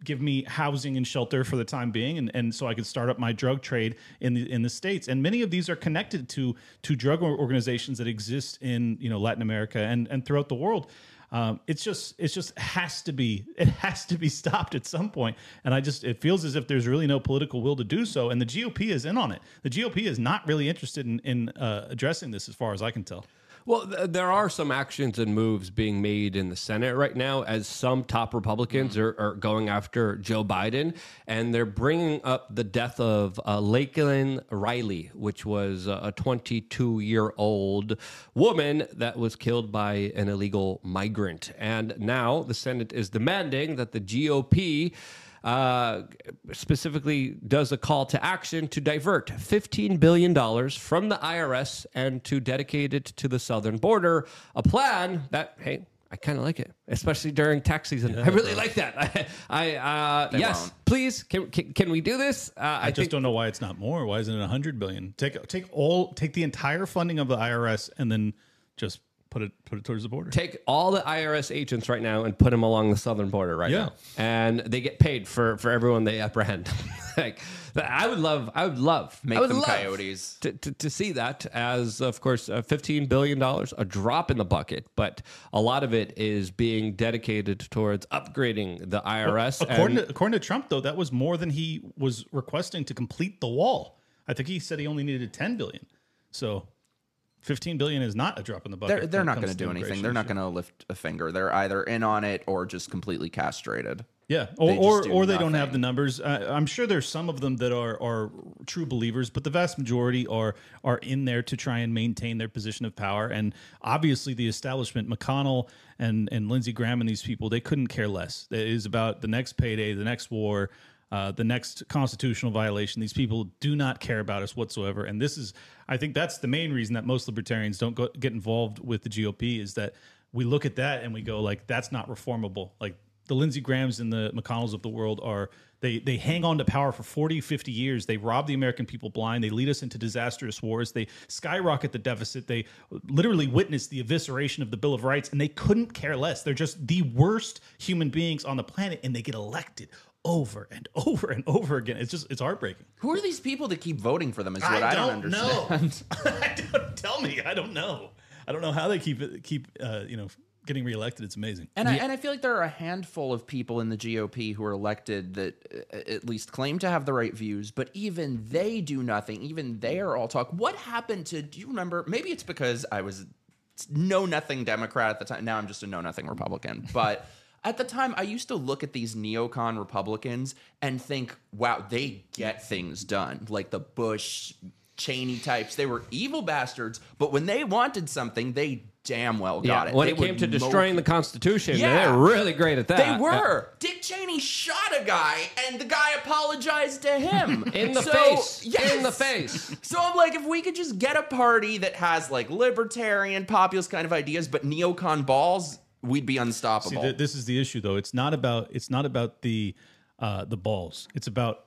give me housing and shelter for the time being, and, and so I can start up my drug trade in the in the states. And many of these are connected to to drug organizations that exist in you know Latin America and and throughout the world. Um, it's just it's just has to be it has to be stopped at some point. And i just it feels as if there's really no political will to do so. And the gop is in on it. The gop is not really interested in, in uh, addressing this as far as i can tell Well, th- there are some actions and moves being made in the Senate right now as some top Republicans are, are going after Joe Biden, and they're bringing up the death of uh, Laken Riley, which was a 22 year old woman that was killed by an illegal migrant. And now the Senate is demanding that the GOP uh, specifically does a call to action to divert $15 billion from the IRS and to dedicate it to the southern border. A plan that, hey, I kind of like it, especially during tax season. I really like that. I, I uh, yes, won't. please, can, can can we do this? Uh, I, i just think don't know why it's not more why isn't it 100 billion take take all take the entire funding of the irs and then just put it put it towards the border take all the IRS agents right now and put them along the southern border right Yeah. now, and they get paid for for everyone they apprehend. like I would love, I would love, Make would them love coyotes. to, to, to see that as, of course, uh, fifteen billion dollars, a drop in the bucket, but a lot of it is being dedicated towards upgrading the IRS. according and- to, according to trump though that was more than he was requesting to complete the wall i think he said he only needed 10 billion so 15 billion is not a drop in the bucket. They're, they're not going to do anything. They're not going to lift a finger. They're either in on it or just completely castrated. Yeah, or They or, do or they don't have the numbers. Uh, I'm sure there's some of them that are are true believers, but the vast majority are are in there to try and maintain their position of power. And obviously, the establishment, McConnell and and Lindsey Graham and these people, they couldn't care less. It is about the next payday, the next war. Uh, the next constitutional violation. These people do not care about us whatsoever, and this is, I think, that's the main reason that most libertarians don't go, get involved with the GOP is that we look at that and we go like, that's not reformable. Like the Lindsey Grahams and the McConnells of the world are they they hang on to power for 40 50 years. They rob the american people blind. They lead us into disastrous wars. They skyrocket the deficit. They literally witness the evisceration of the bill of rights and they couldn't care less. They're just the worst human beings on the planet and they get elected over and over and over again it's just it's heartbreaking Who are these people that keep voting for them? Is what I, don't, understand. know I don't, tell me i don't know i don't know how they keep it keep uh, you know getting reelected it's amazing And I, and I feel like there are a handful of people in the GOP who are elected that uh, at least claim to have the right views, but even they do nothing. Even they are all talk. What happened to? Do you remember? Maybe it's because I was know nothing Democrat at the time. Now I'm just a know nothing Republican. But at the time, I used to look at these neocon Republicans and think, wow, they get things done. Like the Bush, Cheney types. They were evil bastards, but when they wanted something, they damn well got it. when They it came to destroying the Constitution, Yeah. they're really great at that. they were. Dick Cheney shot a guy, and the guy apologized to him In the So, face. Yes. In the face. So I'm like, if we could just get a party that has like libertarian, populist kind of ideas, but neocon balls, we'd be See, unstoppable. th- this is the issue, though. It's not about it's not about the uh, the balls. It's about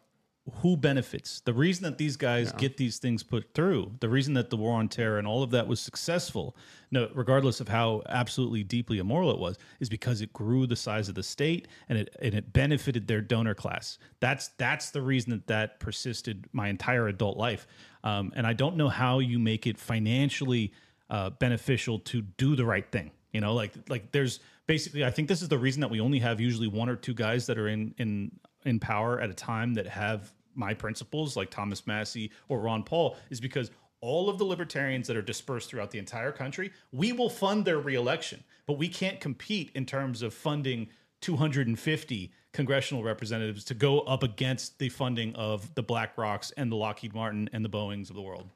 who benefits. The reason that these guys get these things put through, the reason that the war on terror and all of that was successful, no, regardless of how absolutely deeply immoral it was, is because it grew the size of the state and it and it benefited their donor class. That's that's the reason that that persisted my entire adult life. Um, and I don't know how you make it financially uh, beneficial to do the right thing. You know, like like there's basically I think this is the reason that we only have usually one or two guys that are in in in power at a time that have my principles like Thomas Massie or Ron Paul is because all of the libertarians that are dispersed throughout the entire country, we will fund their reelection, but we can't compete in terms of funding 250 congressional representatives to go up against the funding of the BlackRocks and the Lockheed Martin and the Boeings of the world.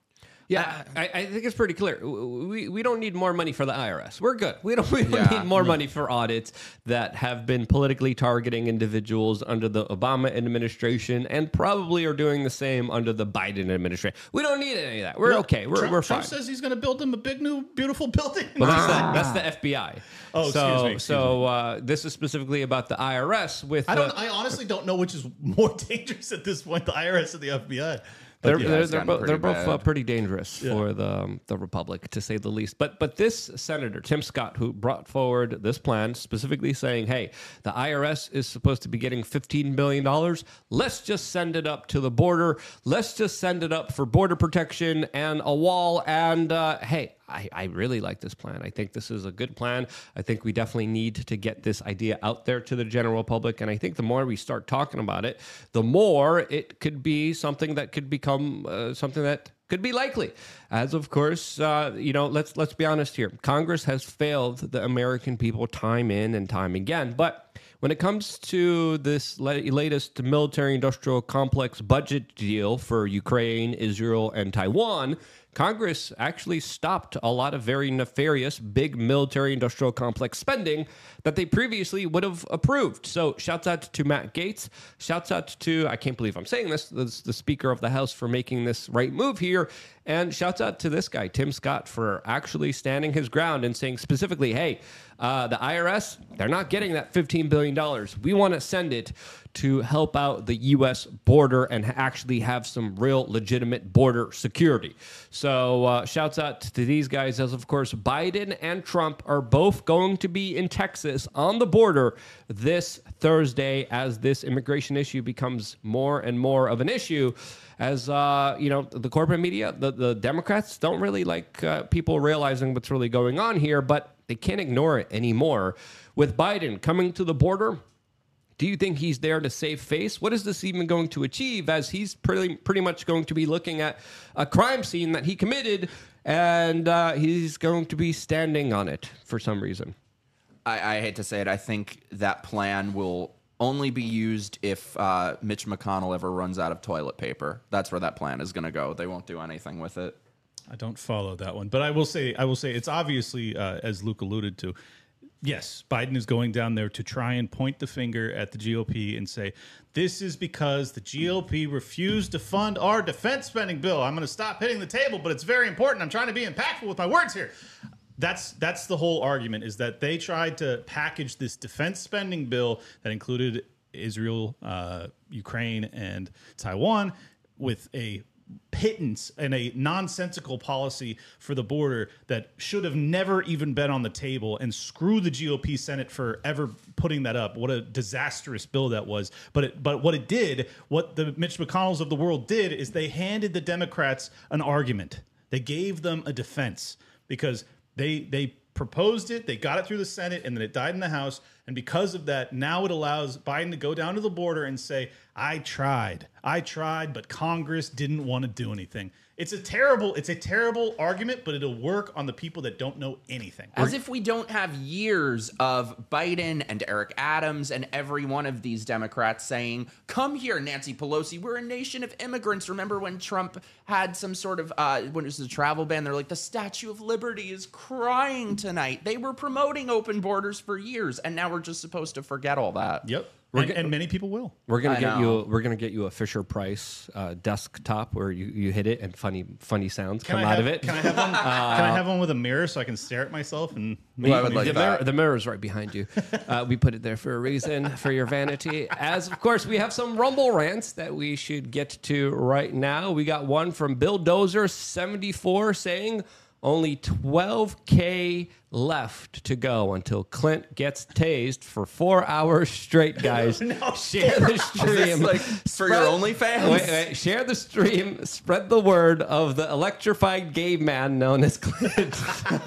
Yeah, I, I think it's pretty clear. We, we don't need more money for the IRS. We're good. We don't, we don't Yeah, need more money for audits that have been politically targeting individuals under the Obama administration and probably are doing the same under the Biden administration. We don't need any of that. We're okay. We're, Trump, we're Trump fine. says he's going to build them a big new beautiful building. Well, that's the, that's the FBI. Oh, excuse so, me, excuse so uh, this is specifically about the IRS with I don't. uh, I honestly don't know which is more dangerous at this point: the IRS or the FBI. They're, yeah, they're, they're, gotten both, pretty they're both uh, pretty dangerous for the um, the republic, to say the least. But but this senator Tim Scott, who brought forward this plan, specifically saying, "Hey, the IRS is supposed to be getting fifteen billion dollars. Let's just send it up to the border. Let's just send it up for border protection and a wall. And uh, hey." I, I really like this plan. I think this is a good plan. I think we definitely need to get this idea out there to the general public. And I think the more we start talking about it, the more it could be something that could become uh, something that could be likely. As of course, uh, you know, let's let's be honest here. Congress has failed the American people time in and time again. But when it comes to this latest military industrial complex budget deal for Ukraine, Israel, and Taiwan, Congress actually stopped a lot of very nefarious big military industrial complex spending that they previously would have approved. So, shouts out to Matt Gaetz. Shouts out to, I can't believe I'm saying this, the Speaker of the House for making this right move here. And shouts out to this guy, Tim Scott, for actually standing his ground and saying specifically, hey, uh, the IRS, they're not getting that $15 billion. We want to send it to help out the U.S. border and actually have some real legitimate border security. So, uh, shouts out to these guys, as of course, Biden and Trump are both going to be in Texas on the border this Thursday as this immigration issue becomes more and more of an issue. As uh, you know, the corporate media, the, the Democrats don't really like uh, people realizing what's really going on here, but they can't ignore it anymore. With Biden coming to the border, Do you think he's there to save face? What is this even going to achieve? As he's pretty pretty much going to be looking at a crime scene that he committed, and uh, he's going to be standing on it for some reason. I, I hate to say it. I think that plan will only be used if uh, Mitch McConnell ever runs out of toilet paper. That's where that plan is going to go. They won't do anything with it. I don't follow that one, but I will say I will say it's obviously uh, as Luke alluded to. Yes, Biden is going down there to try and point the finger at the GOP and say this is because the GOP refused to fund our defense spending bill. I'm going to stop hitting the table, but it's very important. I'm trying to be impactful with my words here. That's that's the whole argument is that they tried to package this defense spending bill that included Israel, uh, Ukraine, and Taiwan with a pittance and a nonsensical policy for the border that should have never even been on the table and screw the GOP Senate for ever putting that up. What a disastrous bill that was. But it, but what it did, what the Mitch McConnells of the world did is they handed the Democrats an argument. They gave them a defense because they they proposed it, they got it through the Senate, and then it died in the House. And because of that, now it allows Biden to go down to the border and say, I tried. I tried, but Congress didn't want to do anything. It's a terrible, it's a terrible argument, but it'll work on the people that don't know anything. As if we don't have years of Biden and Eric Adams and every one of these Democrats saying, Come here, Nancy Pelosi. We're a nation of immigrants. Remember when Trump had some sort of, uh, when it was a travel ban, they're like, The Statue of Liberty is crying tonight. They were promoting open borders for years, and now we're just supposed to forget all that. Yep. And, and many people will. We're gonna I get know. you. We're gonna get you a Fisher Price uh, desktop where you, you hit it and funny funny sounds Can come I out have, of it. Can I have one? can I have one with a mirror so I can stare at myself and? Well, I would like the, that. mirror, the mirror's right behind you. Uh, we put it there for a reason, for your vanity. As of course, we have some Rumble rants that we should get to right now. We got one from Bill Dozer, seventy four, saying only twelve k left to go until Clint gets tased for four hours straight. Guys, no, share the stream. like for your OnlyFans? Wait, wait, share the stream. Spread the word of the electrified gay man known as Clint.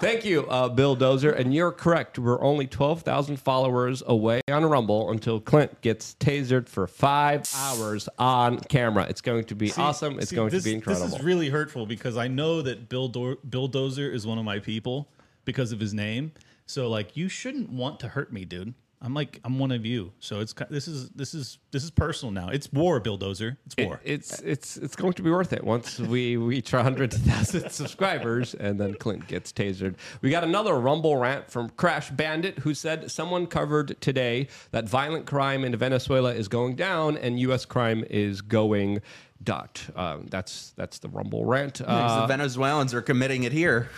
Thank you, uh, Bill Dozer. And you're correct. We're only 12,000 followers away on Rumble until Clint gets tasered for five hours on camera. It's going to be See- awesome. It's see, going this- to be incredible. This is really hurtful because I know that Bill Dor- Bill Dozer is one of my people because of his name. So like, you shouldn't want to hurt me, dude. I'm like, I'm one of you. So it's this is this is this is personal now. It's war, Bill Dozer. It's war. it's it's it's going to be worth it once we reach hundred thousand subscribers and then Clint gets tasered. We got another Rumble rant from Crash Bandit who said someone covered today that violent crime in Venezuela is going down and U.S. crime is going dot. Um, that's that's the Rumble rant. Because Uh, the Venezuelans are committing it here.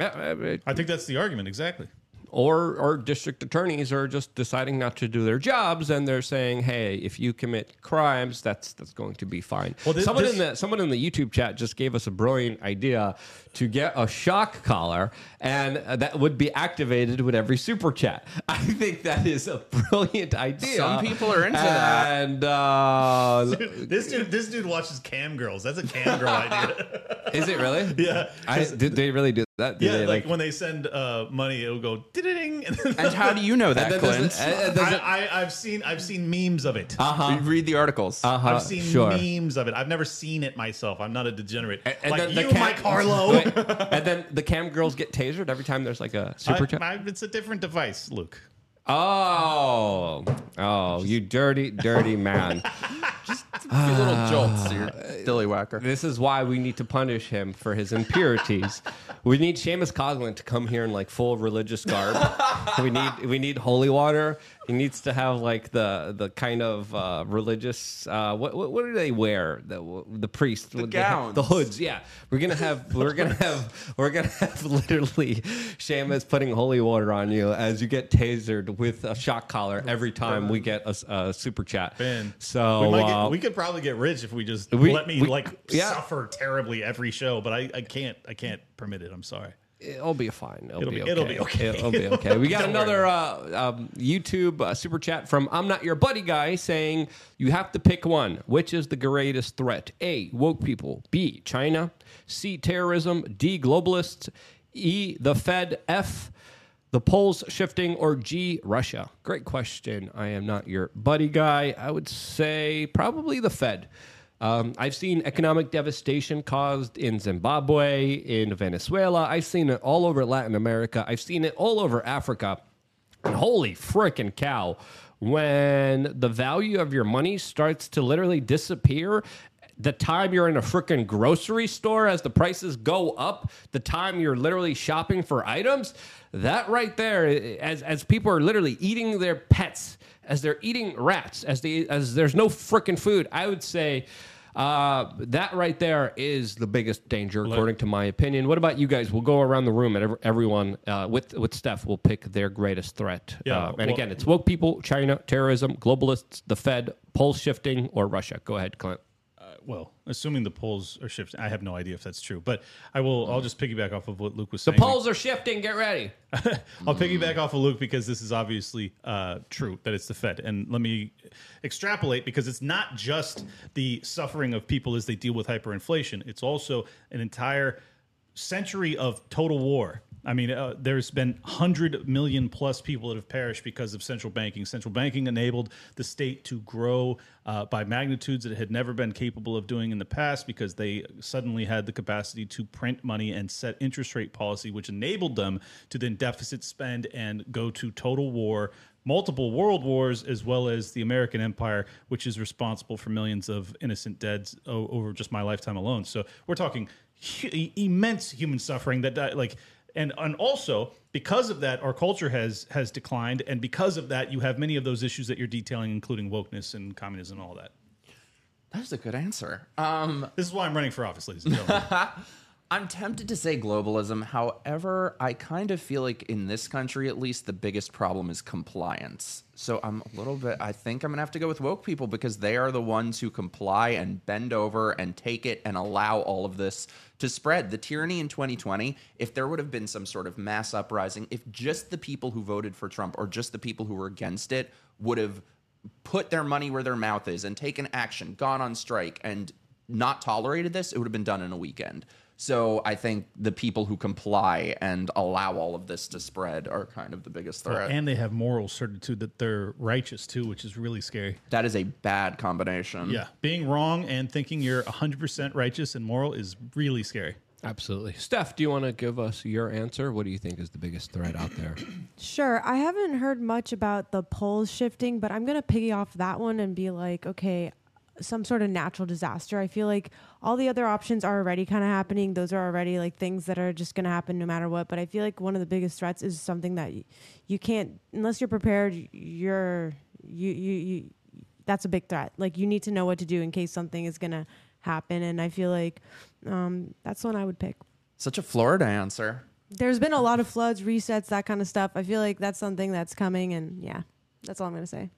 yeah, uh, I think that's the argument exactly. or or district attorneys are just deciding not to do their jobs and they're saying hey if you commit crimes that's that's going to be fine Well, thi- someone this- in the someone in the youtube chat just gave us a brilliant idea to get a shock collar and uh, that would be activated with every super chat i think that is a brilliant idea Some people are into that. and uh, This dude, this dude watches cam girls. That's a cam girl idea. is it really Yeah. I, did they really do that Did yeah, they, like, when they send uh, money, it'll go ding, and And how do you know that, and then there's Clint? a- and there's a- I, I, I've seen I've seen memes of it. You read the articles. uh-huh, I've seen sure. memes of it. I've never seen it myself. I'm not a degenerate. And like then the you, cam- Mike Harlow. Wait, and then the cam girls get tasered every time there's like a super I- chat. I- it's a different device, Luke. Oh, oh, you dirty, dirty man. Just a few little jolts, you uh, dilly whacker. This is why we need to punish him for his impurities. we need Seamus Coughlin to come here in like full religious garb. we need we need holy water. He needs to have like the the kind of uh, religious. Uh, what, what what do they wear? The the priest the gowns. the hoods. Yeah, we're gonna have we're gonna have we're gonna have literally Seamus putting holy water on you as you get tasered with a shock collar every time we get a super chat. Ben, so we, might uh, get, we could probably get rich if we just we- let me we- like yeah. suffer terribly every show. But I, I can't I can't permit it. I'm sorry. It'll be fine. It'll, It'll be, be- okay. it'll be okay. It'll be okay. We got another uh, um, YouTube uh, super chat from I'm Not Your Buddy Guy saying you have to pick one. Which is the greatest threat? A. Woke people. B. China. C. Terrorism. D. Globalists. E. The Fed. F. The poles shifting or G, Russia? Great question. I am not your buddy guy. I would say probably the Fed. Um, I've seen economic devastation caused in Zimbabwe, in Venezuela. I've seen it all over Latin America. I've seen it all over Africa. And holy frickin' cow, when the value of your money starts to literally disappear, the time you're in a frickin' grocery store as the prices go up, the time you're literally shopping for items, that right there, as, as people are literally eating their pets, as they're eating rats, as they as there's no frickin' food, I would say uh, that right there is the biggest danger, according to my opinion. What about you guys? We'll go around the room and every, everyone uh, with with Steph will pick their greatest threat. Yeah, Uh, and well- again, it's woke people, China, terrorism, globalists, the Fed, pole shifting, or Russia. Go ahead, Clint. Well, assuming the poles are shifting, I have no idea if that's true, but I will. I'll just piggyback off of what Luke was saying. The poles are shifting. Get ready. I'll piggyback off of Luke because this is obviously uh, true that it's the Fed, and let me extrapolate because it's not just the suffering of people as they deal with hyperinflation; it's also an entire century of total war. I mean, uh, there's been 100 million plus people that have perished because of central banking. Central banking enabled the state to grow uh, by magnitudes that it had never been capable of doing in the past because they suddenly had the capacity to print money and set interest rate policy, which enabled them to then deficit spend and go to total war multiple world wars as well as the American empire, which is responsible for millions of innocent deads o- over just my lifetime alone. So we're talking hu- immense human suffering that like and and also because of that our culture has has declined. And because of that you have many of those issues that you're detailing including wokeness and communism and all that. That's a good answer. Um, this is why i'm running for office ladies and gentlemen I'm tempted to say globalism. However, I kind of feel like in this country, at least, the biggest problem is compliance. So I'm a little bit, I think I'm going to have to go with woke people because they are the ones who comply and bend over and take it and allow all of this to spread. The tyranny in 2020, if there would have been some sort of mass uprising, if just the people who voted for Trump or just the people who were against it would have put their money where their mouth is and taken action, gone on strike, and not tolerated this, it would have been done in a weekend. So I think the people who comply and allow all of this to spread are kind of the biggest threat. and they have moral certitude that they're righteous too which is really scary that is a bad combination. yeah being wrong and thinking you're 100% righteous and moral is really scary Absolutely. Steph, do you want to give us your answer? What do you think is the biggest threat out there? Sure. I haven't heard much about the poles shifting, but I'm going to piggy off that one and be like, okay, some sort of natural disaster. I feel like all the other options are already kind of happening. Those are already like things that are just going to happen no matter what. But I feel like one of the biggest threats is something that y- you can't, unless you're prepared, you're, you, you, you, that's a big threat. Like you need to know what to do in case something is going to happen. And I feel like um, that's one I would pick. Such a Florida answer. There's been a lot of floods, resets, that kind of stuff. I feel like that's something that's coming, and yeah, that's all I'm gonna say.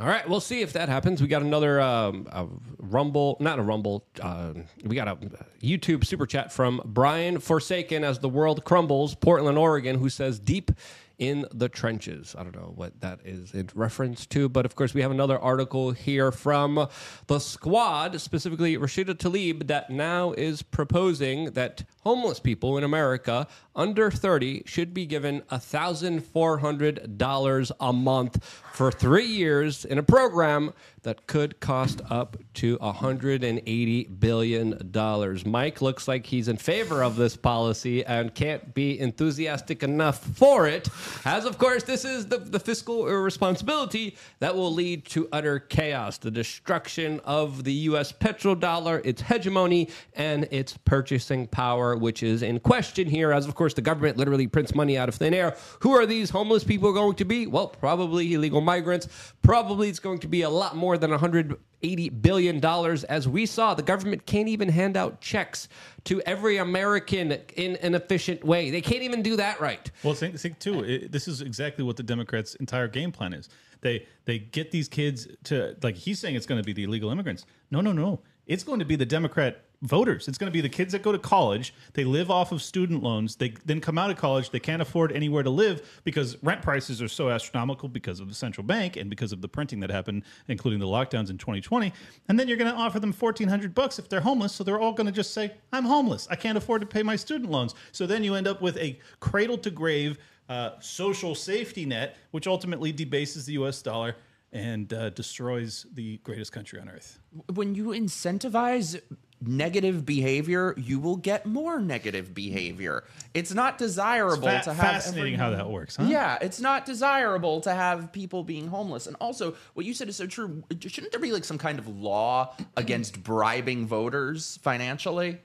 All right, we'll see if that happens. We got another um, a Rumble, not a Rumble. Uh, we got a YouTube super chat from Brian Forsaken as the world crumbles, Portland, Oregon, who says deep in the trenches. I don't know what that is in reference to, but of course we have another article here from the Squad, specifically Rashida Tlaib, that now is proposing that homeless people in America under 30 should be given $1,400 a month for three years in a program that could cost up to $180 billion. Mike looks like he's in favor of this policy and can't be enthusiastic enough for it, as of course, this is the, the fiscal irresponsibility that will lead to utter chaos, the destruction of the U.S. petrodollar, its hegemony, and its purchasing power, which is in question here, as of course the government literally prints money out of thin air. Who are these homeless people going to be? Well, probably illegal migrants. Probably it's going to be a lot more than 180 billion dollars. As we saw, the government can't even hand out checks to every American in an efficient way. They can't even do that right. Well, think, think too. It, this is exactly what the Democrats' entire game plan is. They they get these kids to like he's saying it's going to be the illegal immigrants. No, no, no. It's going to be the Democrat voters. It's going to be the kids that go to college. They live off of student loans. They then come out of college. They can't afford anywhere to live because rent prices are so astronomical because of the central bank and because of the printing that happened, including the lockdowns in 2020. And then you're going to offer them 1,400 bucks if they're homeless. So they're all going to just say, "I'm homeless. I can't afford to pay my student loans." So then you end up with a cradle to grave uh, social safety net, which ultimately debases the U.S. dollar and uh, destroys the greatest country on earth. when you incentivize negative behavior, you will get more negative behavior. It's not desirable Fa- to have fascinating how that works, huh? Yeah, it's not desirable to have people being homeless. And also, what you said is so true. Shouldn't there be like some kind of law against bribing voters financially?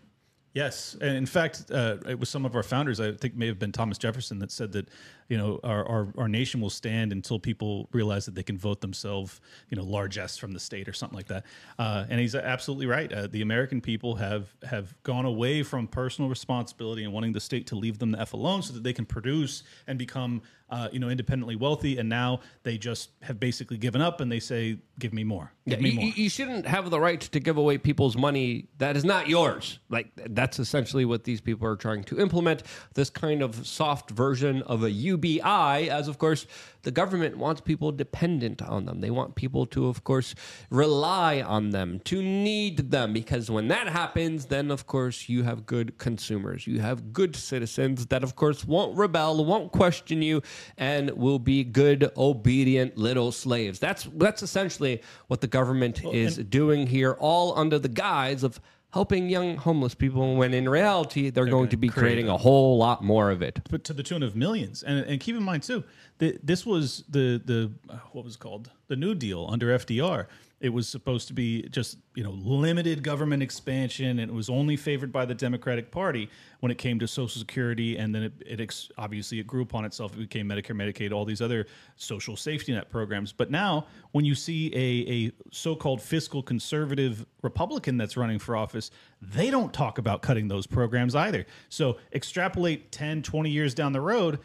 Yes, and in fact, uh, it was some of our founders. I think may have been Thomas Jefferson that said that you know our, our our nation will stand until people realize that they can vote themselves, you know, largesse from the state or something like that. Uh, and he's absolutely right. Uh, the American people have have gone away from personal responsibility and wanting the state to leave them the f alone, so that they can produce and become uh, you know independently wealthy. And now they just have basically given up and they say, "Give me more, give me you, more." you- you shouldn't have the right to give away people's money that is not yours. Like that's essentially what these people are trying to implement. This kind of soft version of a UBI, as of course the government wants people dependent on them. They want people to, of course, rely on them, to need them, because when that happens, then of course you have good consumers. You have good citizens that, of course, won't rebel, won't question you, and will be good, obedient little slaves. That's that's essentially what the government is doing here, all under the guise of helping young homeless people. When in reality, they're, going gonna be creating a- a whole lot more of it. but to the tune of millions. And and keep in mind too, that this was the the uh, what was it called the New Deal under FDR. It was supposed to be just you know limited government expansion, and it was only favored by the Democratic Party when it came to Social Security, and then it, it ex- obviously it grew upon itself. It became Medicare, Medicaid, all these other social safety net programs. But now, when you see a, a so-called fiscal conservative Republican that's running for office, they don't talk about cutting those programs either. So extrapolate 10, 20 years down the road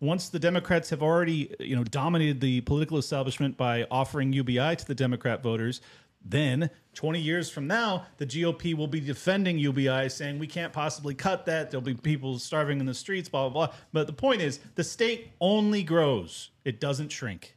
once the Democrats have already, you know, dominated the political establishment by offering UBI to the Democrat voters, then 20 years from now, the GOP will be defending UBI, saying we can't possibly cut that. There'll be people starving in the streets, blah, blah, blah. But the point is, the state only grows, it doesn't shrink.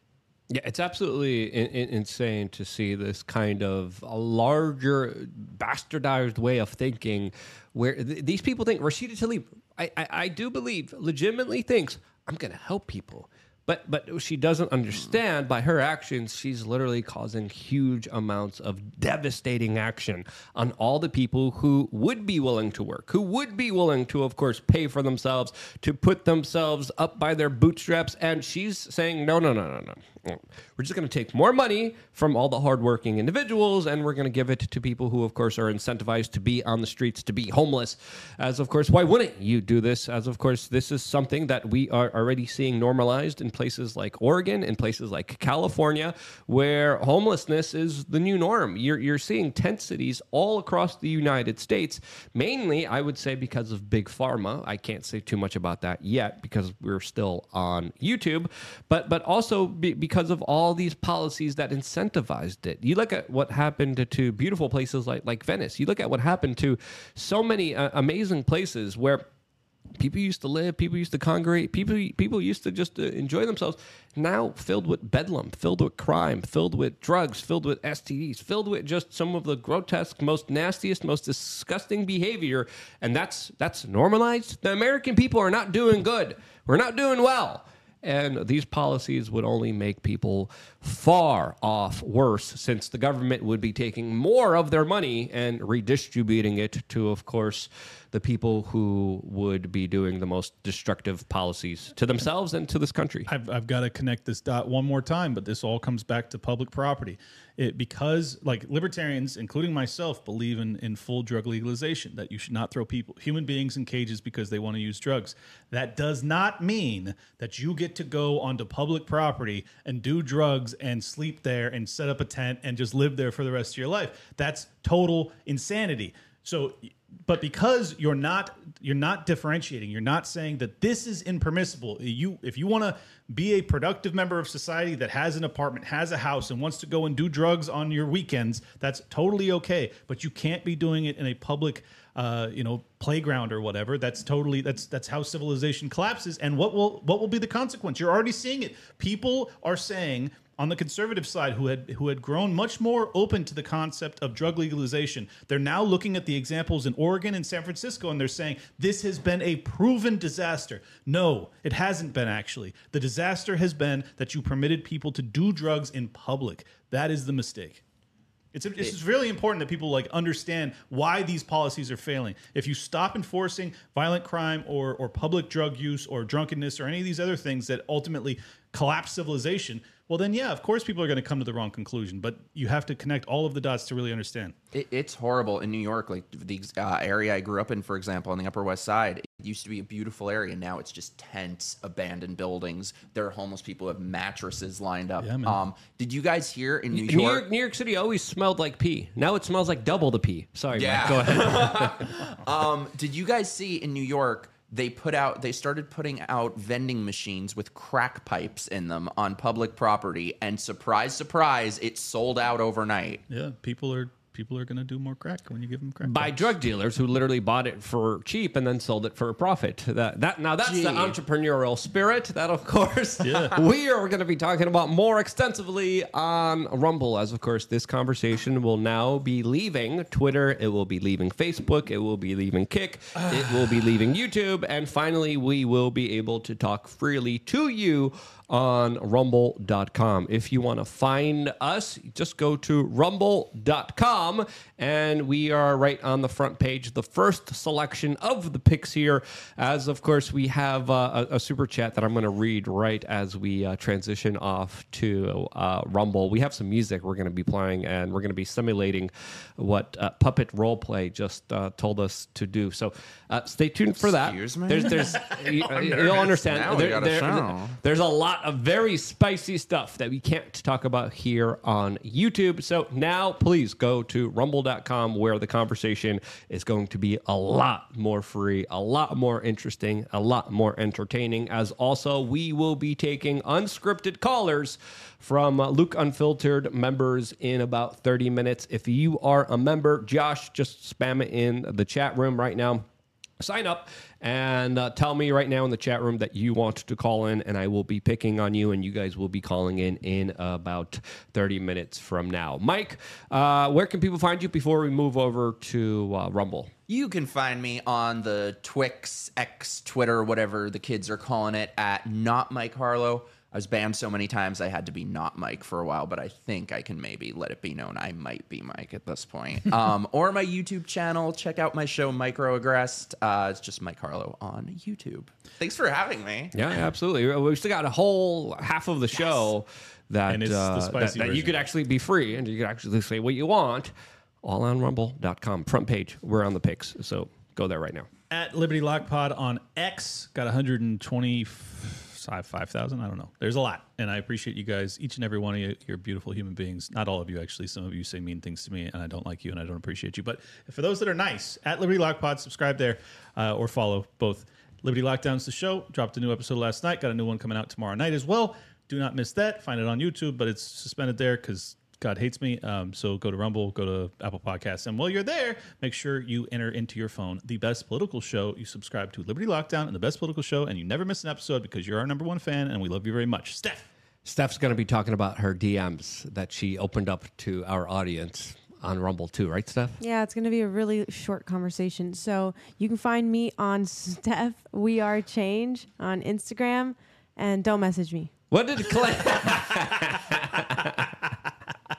Yeah, it's absolutely in, in, insane to see this kind of a larger, bastardized way of thinking, where th- these people think Rashida Tlaib, I, I, I do believe, legitimately thinks I'm going to help people. But but she doesn't understand by her actions, she's literally causing huge amounts of devastating action on all the people who would be willing to work, who would be willing to, of course, pay for themselves, to put themselves up by their bootstraps. And she's saying, no, no, no, no, no. We're just going to take more money from all the hardworking individuals and we're going to give it to people who, of course, are incentivized to be on the streets, to be homeless. As, of course, why wouldn't you do this? As, of course, this is something that we are already seeing normalized in places like Oregon, in places like California, where homelessness is the new norm. You're, you're seeing tent cities all across the United States, mainly, I would say, because of big pharma. I can't say too much about that yet because we're still on YouTube, but, but also be, because of all these policies that incentivized it. You look at what happened to, beautiful places like, like Venice, you look at what happened to so many uh, amazing places where people used to live people used to congregate people people used to just uh, enjoy themselves. Now filled with bedlam filled with crime filled with drugs filled with stds filled with just some of the grotesque most nastiest most disgusting behavior. And that's that's normalized. The american people are not doing good. We're not doing well and these policies would only make people far off worse since the government would be taking more of their money and redistributing it to, of course, the people who would be doing the most destructive policies to themselves and to this country. I've, I've got to connect this dot one more time, but this all comes back to public property. It, because, like libertarians, including myself, believe in, in full drug legalization, that you should not throw people, human beings, in cages because they want to use drugs. That does not mean that you get to go onto public property and do drugs and sleep there and set up a tent and just live there for the rest of your life. That's total insanity. So, but because you're not you're not differentiating, you're not saying that this is impermissible. You if you want to be a productive member of society that has an apartment, has a house, and wants to go and do drugs on your weekends, that's totally okay. But you can't be doing it in a public, uh, you know, playground or whatever. That's totally that's that's how civilization collapses. And what will what will be the consequence? You're already seeing it. People are saying on the conservative side who had who had grown much more open to the concept of drug legalization. They're now looking at the examples in Oregon and San Francisco and they're saying this has been a proven disaster. No it hasn't been actually. The disaster has been that you permitted people to do drugs in public. That is the mistake. It's, it's really important that people like understand why these policies are failing. If you stop enforcing violent crime or or public drug use or drunkenness or any of these other things that ultimately collapse civilization, well then yeah, of course people are going to come to the wrong conclusion. But you have to connect all of the dots to really understand. It, it's horrible in New York. Like the uh, area I grew up in, for example, on the Upper West Side, it used to be a beautiful area. Now it's just tents, abandoned buildings. There are homeless people who have mattresses lined up. Yeah, man. um, did you guys hear in New, New York? York, New York City always smelled like pee. Now it smells like double the pee. Sorry, Yeah. Mike, go ahead. Um, did you guys see in New York? They put out. They started putting out vending machines with crack pipes in them on public property, and surprise, surprise, it sold out overnight. Yeah, people are people are going to do more crack when you give them crack. By drug dealers who literally bought it for cheap and then sold it for a profit. That that now that's Gee. the entrepreneurial spirit. That of course we are going to be talking about more extensively on Rumble. As of course this conversation will now be leaving Twitter. It will be leaving Facebook. It will be leaving Kick. it will be leaving YouTube, and finally we will be able to talk freely to you on rumble.com. If you want to find us, just go to rumble.com and we are right on the front page, the first selection of the picks here. As of course, we have uh, a, a super chat that I'm going to read right as we uh, transition off to uh, Rumble. We have some music we're going to be playing and we're going to be simulating what uh, Puppet Roleplay just uh, told us to do. So uh, stay tuned for that. Excuse me? There's, there's, you, will understand. We got. There's a lot of very spicy stuff that we can't talk about here on YouTube. So now please go to rumble.com where the conversation is going to be a lot more free, a lot more interesting, a lot more entertaining. As also, we will be taking unscripted callers from Luke Unfiltered members in about 30 minutes. If you are a member, Josh, just spam it in the chat room right now sign up and uh, tell me right now in the chat room that you want to call in and i will be picking on you and you guys will be calling in in about 30 minutes from now mike uh, where can people find you before we move over to uh, rumble You can find me on the Twix, X, Twitter, whatever the kids are calling it, at not Mike Harlow. I was banned so many times I had to be not Mike for a while, but I think I can maybe let it be known I might be Mike at this point. um, or my YouTube channel. Check out my show Microaggressed. Uh, it's just Mike Harlow on YouTube. Thanks for having me. yeah absolutely We've still got a whole half of the show that, And it's the uh, that, spicy that you version. could actually be free and you could actually say what you want all on rumble.com front page we're on the picks so go there right now at Liberty Lock Pod on X. Got 125,000. I don't know. There's a lot. And I appreciate you guys, each and every one of you. You're beautiful human beings. Not all of you, actually. Some of you say mean things to me, and I don't like you, and I don't appreciate you. But for those that are nice, at Liberty Lock Pod, subscribe there uh, or follow both. Liberty Lockdown's the show. Dropped a new episode last night. Got a new one coming out tomorrow night as well. Do not miss that. Find it on YouTube, but it's suspended there because God hates me. Um, so go to Rumble, go to Apple Podcasts, and while you're there, make sure you enter into your phone the best political show. You subscribe to Liberty Lockdown and the best political show, and you never miss an episode because you're our number one fan, and we love you very much. Steph. Steph's going to be talking about her DMs that she opened up to our audience on Rumble too, right, Steph? Yeah, it's going to be a really short conversation. So you can find me on Steph We Are Change on Instagram, and don't message me. What did Clay?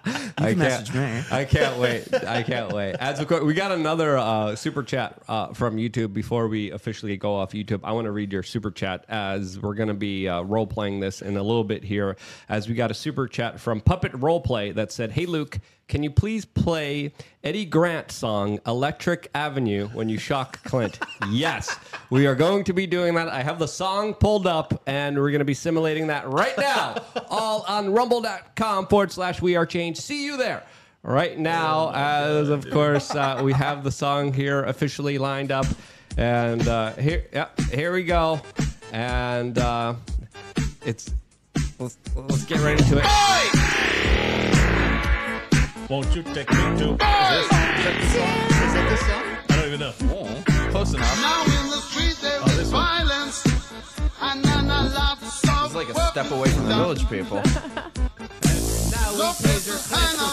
I message me. I can't wait. I can't wait. As of course, we got another uh, super chat uh, from YouTube before we officially go off YouTube. I want to read your super chat as we're going to be uh, role playing this in a little bit here. As we got a super chat from Puppet Roleplay that said, "Hey Luke, can you please play Eddie Grant song Electric Avenue when you shock Clint? yes, we are going to be doing that. I have the song pulled up and we're going to be simulating that right now, all on rumble.com forward slash we are changed. See you there right now, as of course uh, we have the song here officially lined up, and uh, here, yeah, here we go, and uh, it's let's, let's get right into it. Won't you take me to? Is, this, is that the song? Is that the song? I don't even know. Oh, close enough. Now in the street there Oh, is this one. violence, and then a lot of It's like a step away from the village people. Now we taser panel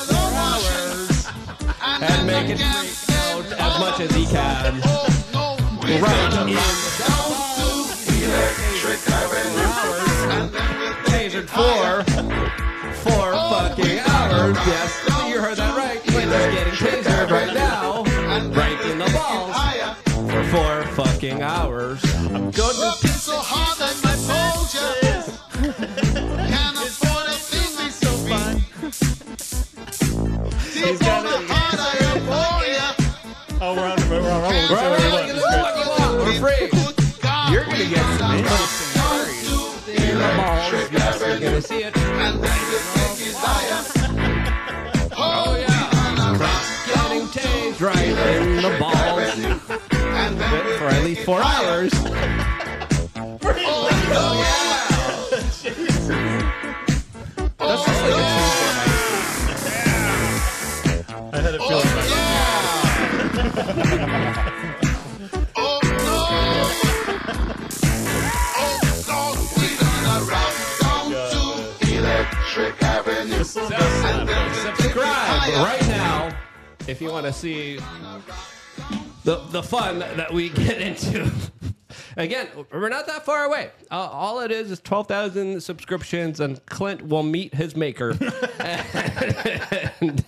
and make it freak out as much as he oh, can. Right in tasered for four oh, fucking hours. Yes, you heard that right. Clinton's getting tasered right now, right in the balls for four fucking hours. I'm good. Working so hard that my soldier can't afford a thing me so fine. Deep got on the it. heart I adore ya. Oh, we're on. We're on. We're on. You know what. We're free. Good God. You're gonna get some in the you're gonna see it. And then the thing is higher. For at least four hours. That's just like a Tuesday night. I had a feeling. Oh no! Oh no! We gonna rock down to Electric Avenue. Subscribe right now if you want to see the the fun that we get into. Again, we're not that far away. Uh, all it is is 12,000 subscriptions, and Clint will meet his maker and,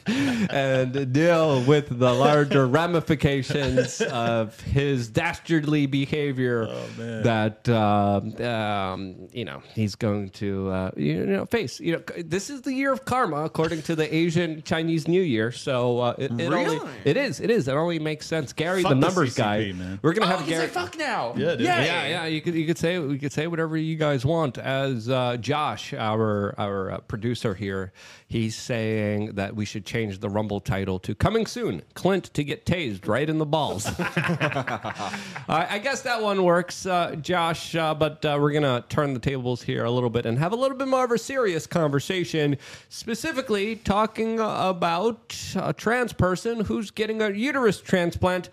and deal with the larger ramifications of his dastardly behavior man. that, um, um, you know, he's going to, uh, you know, face. You know, this is the year of karma, according to the Asian Chinese New Year. So uh, it, it only, Really? it is, it is. It only makes sense. Gary, Fuck the the numbers CCP, guy, man. we're gonna Oh, have Gary. say fuck now. Yeah, dude. yeah, Yeah, yeah, you could you could say we could say whatever you guys want. As uh, Josh, our our uh, producer here, he's saying that we should change the Rumble title to "Coming Soon." Clint to get tased right in the balls. I I guess that one works, uh, Josh. Uh, but uh, we're gonna turn the tables here a little bit and have a little bit more of a serious conversation, specifically talking about a trans person who's getting a uterus transplant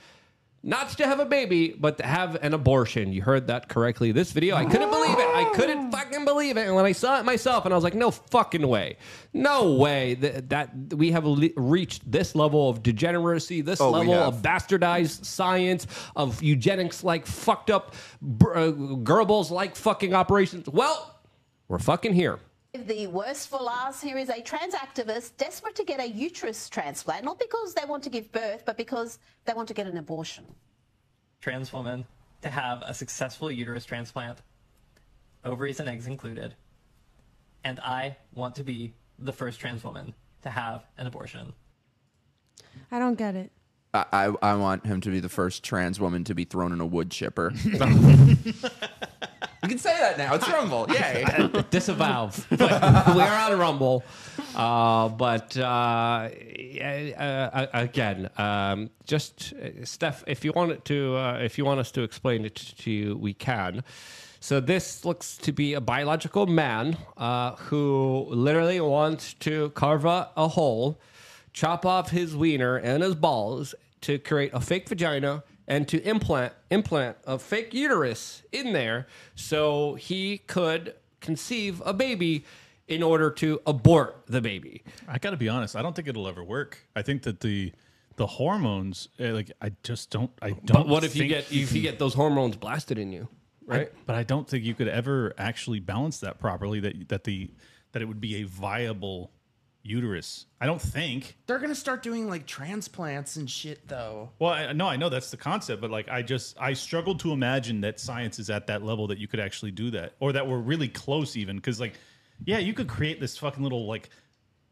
not to have a baby, but to have an abortion. You heard that correctly. This video, I couldn't believe it. I couldn't fucking believe it. And when I saw it myself, and I was like, no fucking way. No way that, that we have le- reached this level of degeneracy, this Oh, we level have. of bastardized science, of eugenics like fucked up br- uh, Goebbels like fucking operations. Well, we're fucking here. The worst for last here is a trans activist desperate to get a uterus transplant, not because they want to give birth, but because they want to get an abortion. trans woman to have a successful uterus transplant, ovaries and eggs included. And I want to be the first trans woman to have an abortion. I don't get it. I, I I want him to be the first trans woman to be thrown in a wood chipper. you can say that now. It's Rumble. Yay. disavow. But we're on Rumble. Uh, but uh, yeah, uh, again, um, just uh, Steph, if you want it to, uh, if you want us to explain it to you, we can. So this looks to be a biological man uh, who literally wants to carve a, a hole, chop off his wiener and his balls to create a fake vagina and to implant implant a fake uterus in there so he could conceive a baby in order to abort the baby. I got to be honest. I don't think it'll ever work. I think that the the hormones, eh, like I just don't. I don't. But what if you get if you get those hormones blasted in you, right? But I don't think you could ever actually balance that properly. That that the that it would be a viable uterus. I don't think. They're gonna start doing like transplants and shit though. Well, I, no, I know that's the concept, but like I just I struggle to imagine that science is at that level that you could actually do that, or that we're really close even. Because like, yeah, you could create this fucking little like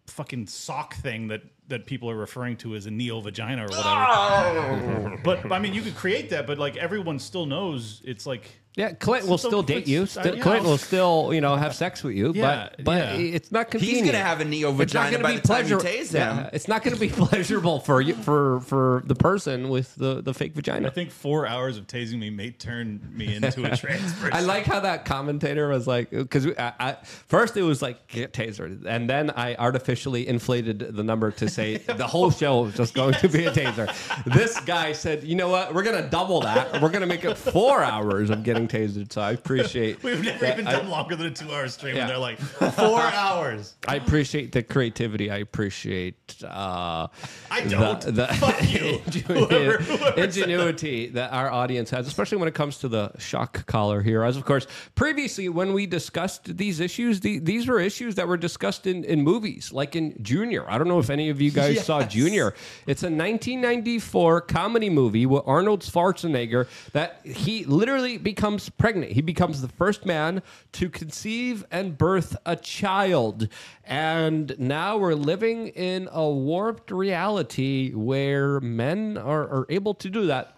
fucking sock thing that that people are referring to as a neo vagina or whatever. Oh! but I mean, you could create that, but like everyone still knows it's like Yeah, Clint will So still date you. I- Still, yeah, Clint I'll- still, you know, have sex with you. Yeah, but but yeah. it's not He's gonna have a neo It's not vagina gonna by be the time you pleasure- tase yeah, it's not going to be pleasurable for you for for the person with the the fake vagina. I think four hours of tasing me may turn me into a trans person. I like how that commentator was like, because I, I, first it was like get tasered, and then I artificially inflated the number to say the whole show was just going to be a taser. This guy said, you know what, we're gonna double that. We're gonna make it four hours of getting tasered. So I appreciate. We've never that. even I- done longer than a two-hour stream, Yeah. and they're like four hours. I appreciate the creativity. I appreciate uh, I don't. Fuck you. ingenuity, Whoever- whoever ingenuity that our audience has, especially when it comes to the shock collar here. As of course, previously when we discussed these issues, the, these were issues that were discussed in, in movies, like in Junior. I don't know if any of you guys saw Junior. It's a 1994 comedy movie with Arnold Schwarzenegger that he literally becomes pregnant. He becomes the first man to conceive and birth a child. And now we're living in a warped reality where men are, are able to do that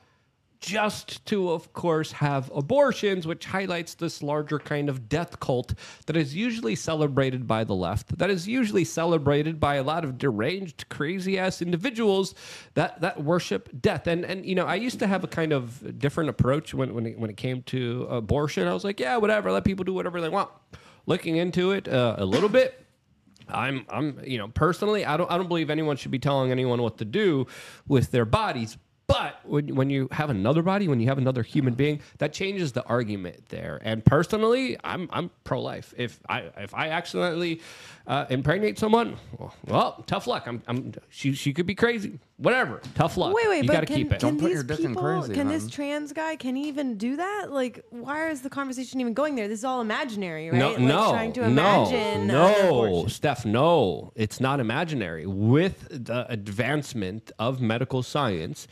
just to, of course, have abortions, which highlights this larger kind of death cult that is usually celebrated by the left, that is usually celebrated by a lot of deranged, crazy ass individuals that, that worship death. And, and, you know, I used to have a kind of different approach when, when, it, when it came to abortion. I was like, yeah, whatever, let people do whatever they want. Looking into it uh, a little bit, I'm I'm you know personally I don't I don't believe anyone should be telling anyone what to do with their bodies. But when, when you have another body, when you have another human being, that changes the argument there. And personally, I'm I'm pro life. If I if I accidentally uh, impregnate someone, well, well, tough luck. I'm, I'm she she could be crazy. Whatever, tough luck. Wait, wait, you but got to can, keep it. can Don't put these your dick in people, crazy, can this hun. trans guy, can he even do that? Like, why is the conversation even going there? This is all imaginary, right? No, like no, trying to no, imagine an no. Steph, no, it's not imaginary. With the advancement of medical science,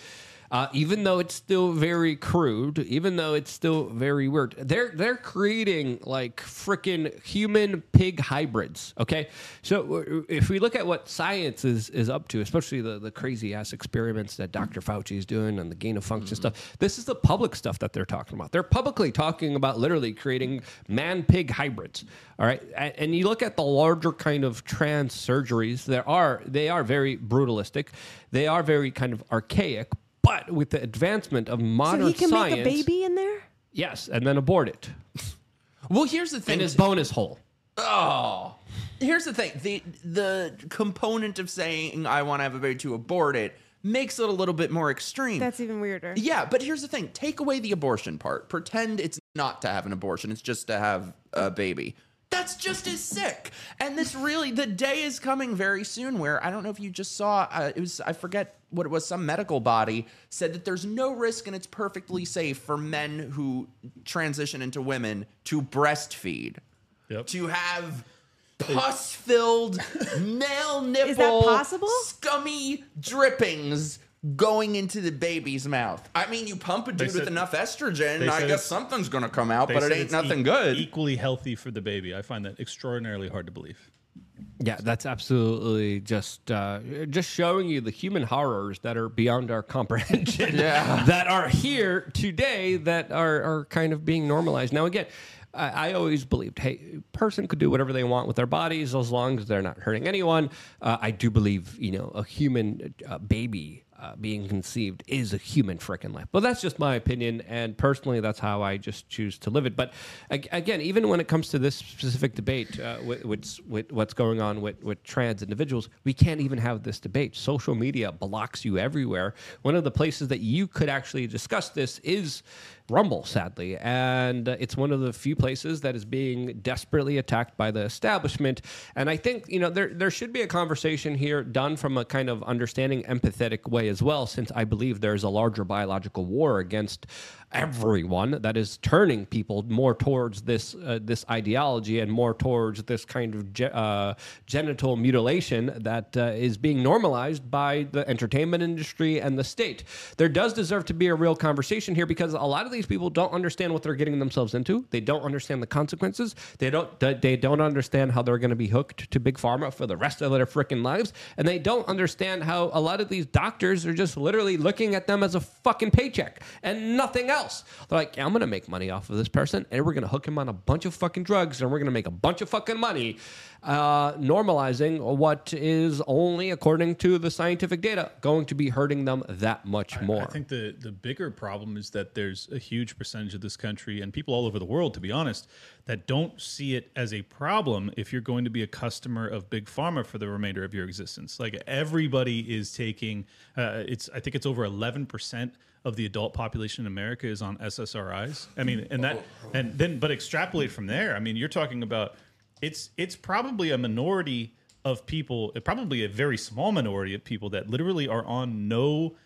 uh, even though it's still very crude, even though it's still very weird, they're they're creating like freaking human pig hybrids. Okay, so uh, if we look at what science is is up to, especially the the crazy ass experiments that Dr. Fauci is doing and the gain of function stuff, this is the public stuff that they're talking about. They're publicly talking about literally creating man pig hybrids. All right, and you look at the larger kind of trans surgeries. There are they are very brutalistic. They are very kind of archaic. But with the advancement of modern So modern he can science, make a baby in there? yes, and then abort it Well, here's the thing. in his bonus hole. Oh, here's the thing: the the component of saying I want to have a baby to abort it makes it a little bit more extreme. That's even weirder. yeah, but here's the thing: take away the abortion part. Pretend it's not to have an abortion; it's just to have a baby. That's just as sick. And this really, the day is coming very soon where I don't know if you just saw. Uh, it was I forget what it was. Some medical body said that there's no risk and it's perfectly safe for men who transition into women to breastfeed Yep. to have pus-filled male nipple possible? scummy drippings going into the baby's mouth. I mean, you pump a dude said- with enough estrogen, they I guess something's gonna come out, but it ain't nothing e- good. Equally healthy for the baby. I find that extraordinarily hard to believe. Yeah, that's absolutely just uh, just showing you the human horrors that are beyond our comprehension. Yeah. that are here today that are are kind of being normalized. Now, again. I I always believed, hey, person could do whatever they want with their bodies as long as they're not hurting anyone. Uh, I do believe, you know, a human uh, baby uh, being conceived is a human freaking life. But that's just my opinion, and personally, that's how I just choose to live it. But again, even when it comes to this specific debate, uh, with, with, with what's going on with, with trans individuals, we can't even have this debate. Social media blocks you everywhere. One of the places that you could actually discuss this is Rumble, sadly, and uh, it's one of the few places that is being desperately attacked by the establishment. And I think you know there there should be a conversation here done from a kind of understanding, empathetic way as well, since I believe there is a larger biological war against everyone that is turning people more towards this uh, this ideology and more towards this kind of ge- uh, genital mutilation that uh, is being normalized by the entertainment industry and the state. There does deserve to be a real conversation here because a lot of these people don't understand what they're getting themselves into. They don't understand the consequences. They don't they- don't understand how they're going to be hooked to big pharma for the rest of their freaking lives, and they don't understand how a lot of these doctors are just literally looking at them as a fucking paycheck and nothing else. They're like, yeah, I'm going to make money off of this person, and we're going to hook him on a bunch of fucking drugs, and we're going to make a bunch of fucking money, uh, normalizing what is only, according to the scientific data, going to be hurting them that much more. I think the the bigger problem is that there's a huge percentage of this country and people all over the world, to be honest, that don't see it as a problem if you're going to be a customer of big pharma for the remainder of your existence. Like everybody is taking, uh, it's I think it's over 11 percent of the adult population in America is on SSRIs. I mean, and that and then but extrapolate from there. I mean, you're talking about it's it's probably a minority of people, probably a very small minority of people that literally are on no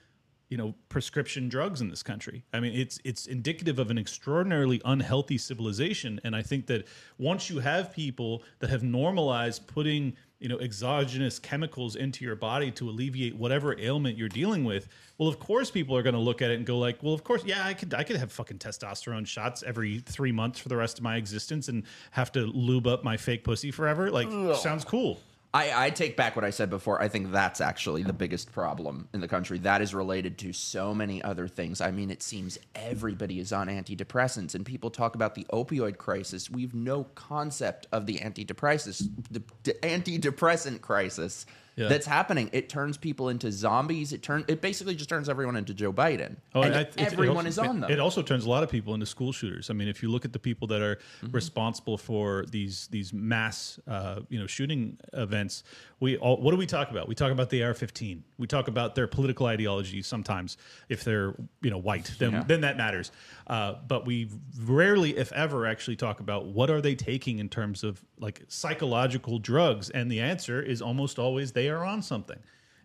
you know prescription drugs in this country. I mean, it's it's indicative of an extraordinarily unhealthy civilization, and I think that once you have people that have normalized putting you know exogenous chemicals into your body to alleviate whatever ailment you're dealing with, well, of course people are going to look at it and go like, well, of course, yeah, I could I could have fucking testosterone shots every three months for the rest of my existence and have to lube up my fake pussy forever. Like, sounds cool. I, I take back what I said before. I think that's actually the biggest problem in the country. That is related to so many other things. I mean, it seems everybody is on antidepressants, and people talk about the opioid crisis. We've no concept of the antidepressant, the, the antidepressant crisis Yeah. that's happening. It turns people into zombies. It turn it basically just turns everyone into Joe Biden. Oh, and I- everyone also- is on them. It also turns a lot of people into school shooters. I mean, if you look at the people that are Mm-hmm. responsible for these these mass, uh, you know, shooting events, we all, what do we talk about? We talk about the AR-15. We talk about their political ideology. Sometimes, if they're you know white, then Yeah. then that matters. Uh, but we rarely, if ever, actually talk about what are they taking in terms of like psychological drugs. And the answer is almost always they are on something.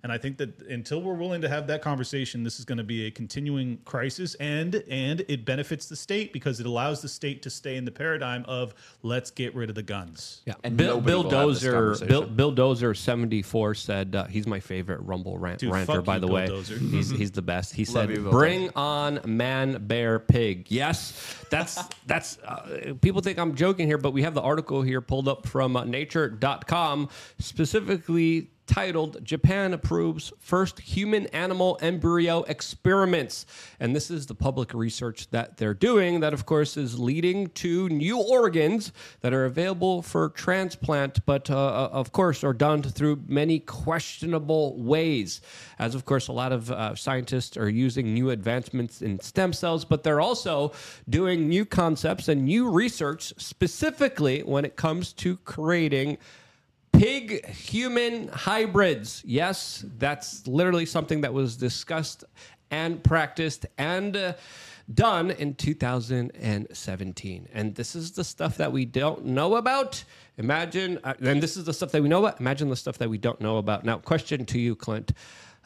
And I think that until we're willing to have that conversation, this is going to be a continuing crisis, and and it benefits the state because it allows the state to stay in the paradigm of let's get rid of the guns. Yeah, And Bill, Bill will have this Dozer. Bill. Bill Dozer seventy four said uh, he's my favorite Rumble rant, Dude, ranter. By you, the Bill way, Dozer. he's he's the best. He said, you, Bill "Bring on man, bear, pig." Yes, that's that's. Uh, people think I'm joking here, but we have the article here pulled up from uh, Nature.com, specifically titled Japan approves first human animal embryo experiments. And this is the public research that they're doing that of course is leading to new organs that are available for transplant but uh, of course are done through many questionable ways. As of course a lot of uh, scientists are using new advancements in stem cells but they're also doing new concepts and new research specifically when it comes to creating pig human hybrids. Yes, that's literally something that was discussed and practiced and uh, done in 2017. And this is the stuff that we don't know about. Imagine, uh, and this is the stuff that we know about. Imagine the stuff that we don't know about. Now, question to you, Clint.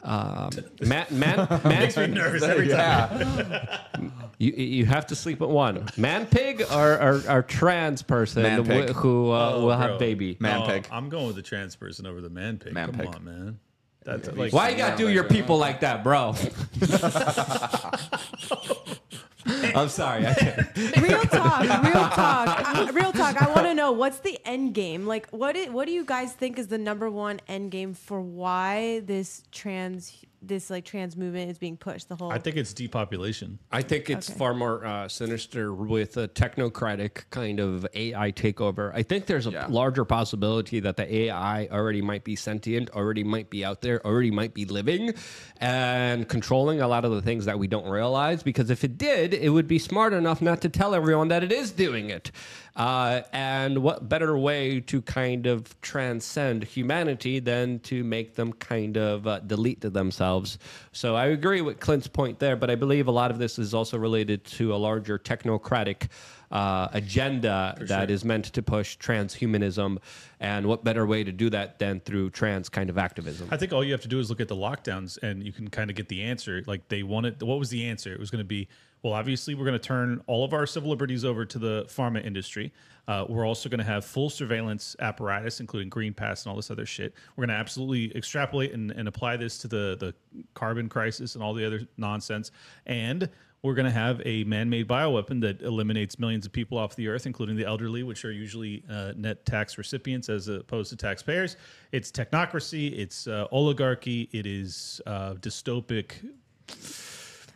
Um, man, man, man, Nervous every time. yeah. you, you have to sleep with one man pig or, or, or trans person Man pig. wh- who uh, Oh, will bro. have baby. Man Oh, pig. I'm going with the trans person over the man pig. Man Come pig. on, man. That's like Why you gotta do your people like that, bro? I'm sorry. I can't. real talk, real talk, real talk. I want to know what's the end game. Like, what? what do you guys think is the number one end game for why this trans, this like trans movement is being pushed? The whole. I think it's depopulation. I think it's Okay. far more uh, sinister with a technocratic kind of AI takeover. I think there's a Yeah. larger possibility that the AI already might be sentient, already might be out there, already might be living and controlling a lot of the things that we don't realize. Because if it did, it would be smart enough not to tell everyone that it is doing it. Uh, and what better way to kind of transcend humanity than to make them kind of uh, delete to themselves? So I agree with Clint's point there, but I believe a lot of this is also related to a larger technocratic uh, agenda that is meant to push transhumanism. And what better way to do that than through trans kind of activism? I think all you have to do is look at the lockdowns and you can kind of get the answer. Like they wanted, what was the answer? It was going to be, well, obviously, we're going to turn all of our civil liberties over to the pharma industry. Uh, we're also going to have full surveillance apparatus, including Green Pass and all this other shit. We're going to absolutely extrapolate and, and apply this to the, the carbon crisis and all the other nonsense. And we're going to have a man-made bioweapon that eliminates millions of people off the earth, including the elderly, which are usually uh, net tax recipients as opposed to taxpayers. It's technocracy. It's uh, oligarchy. It is uh, dystopic.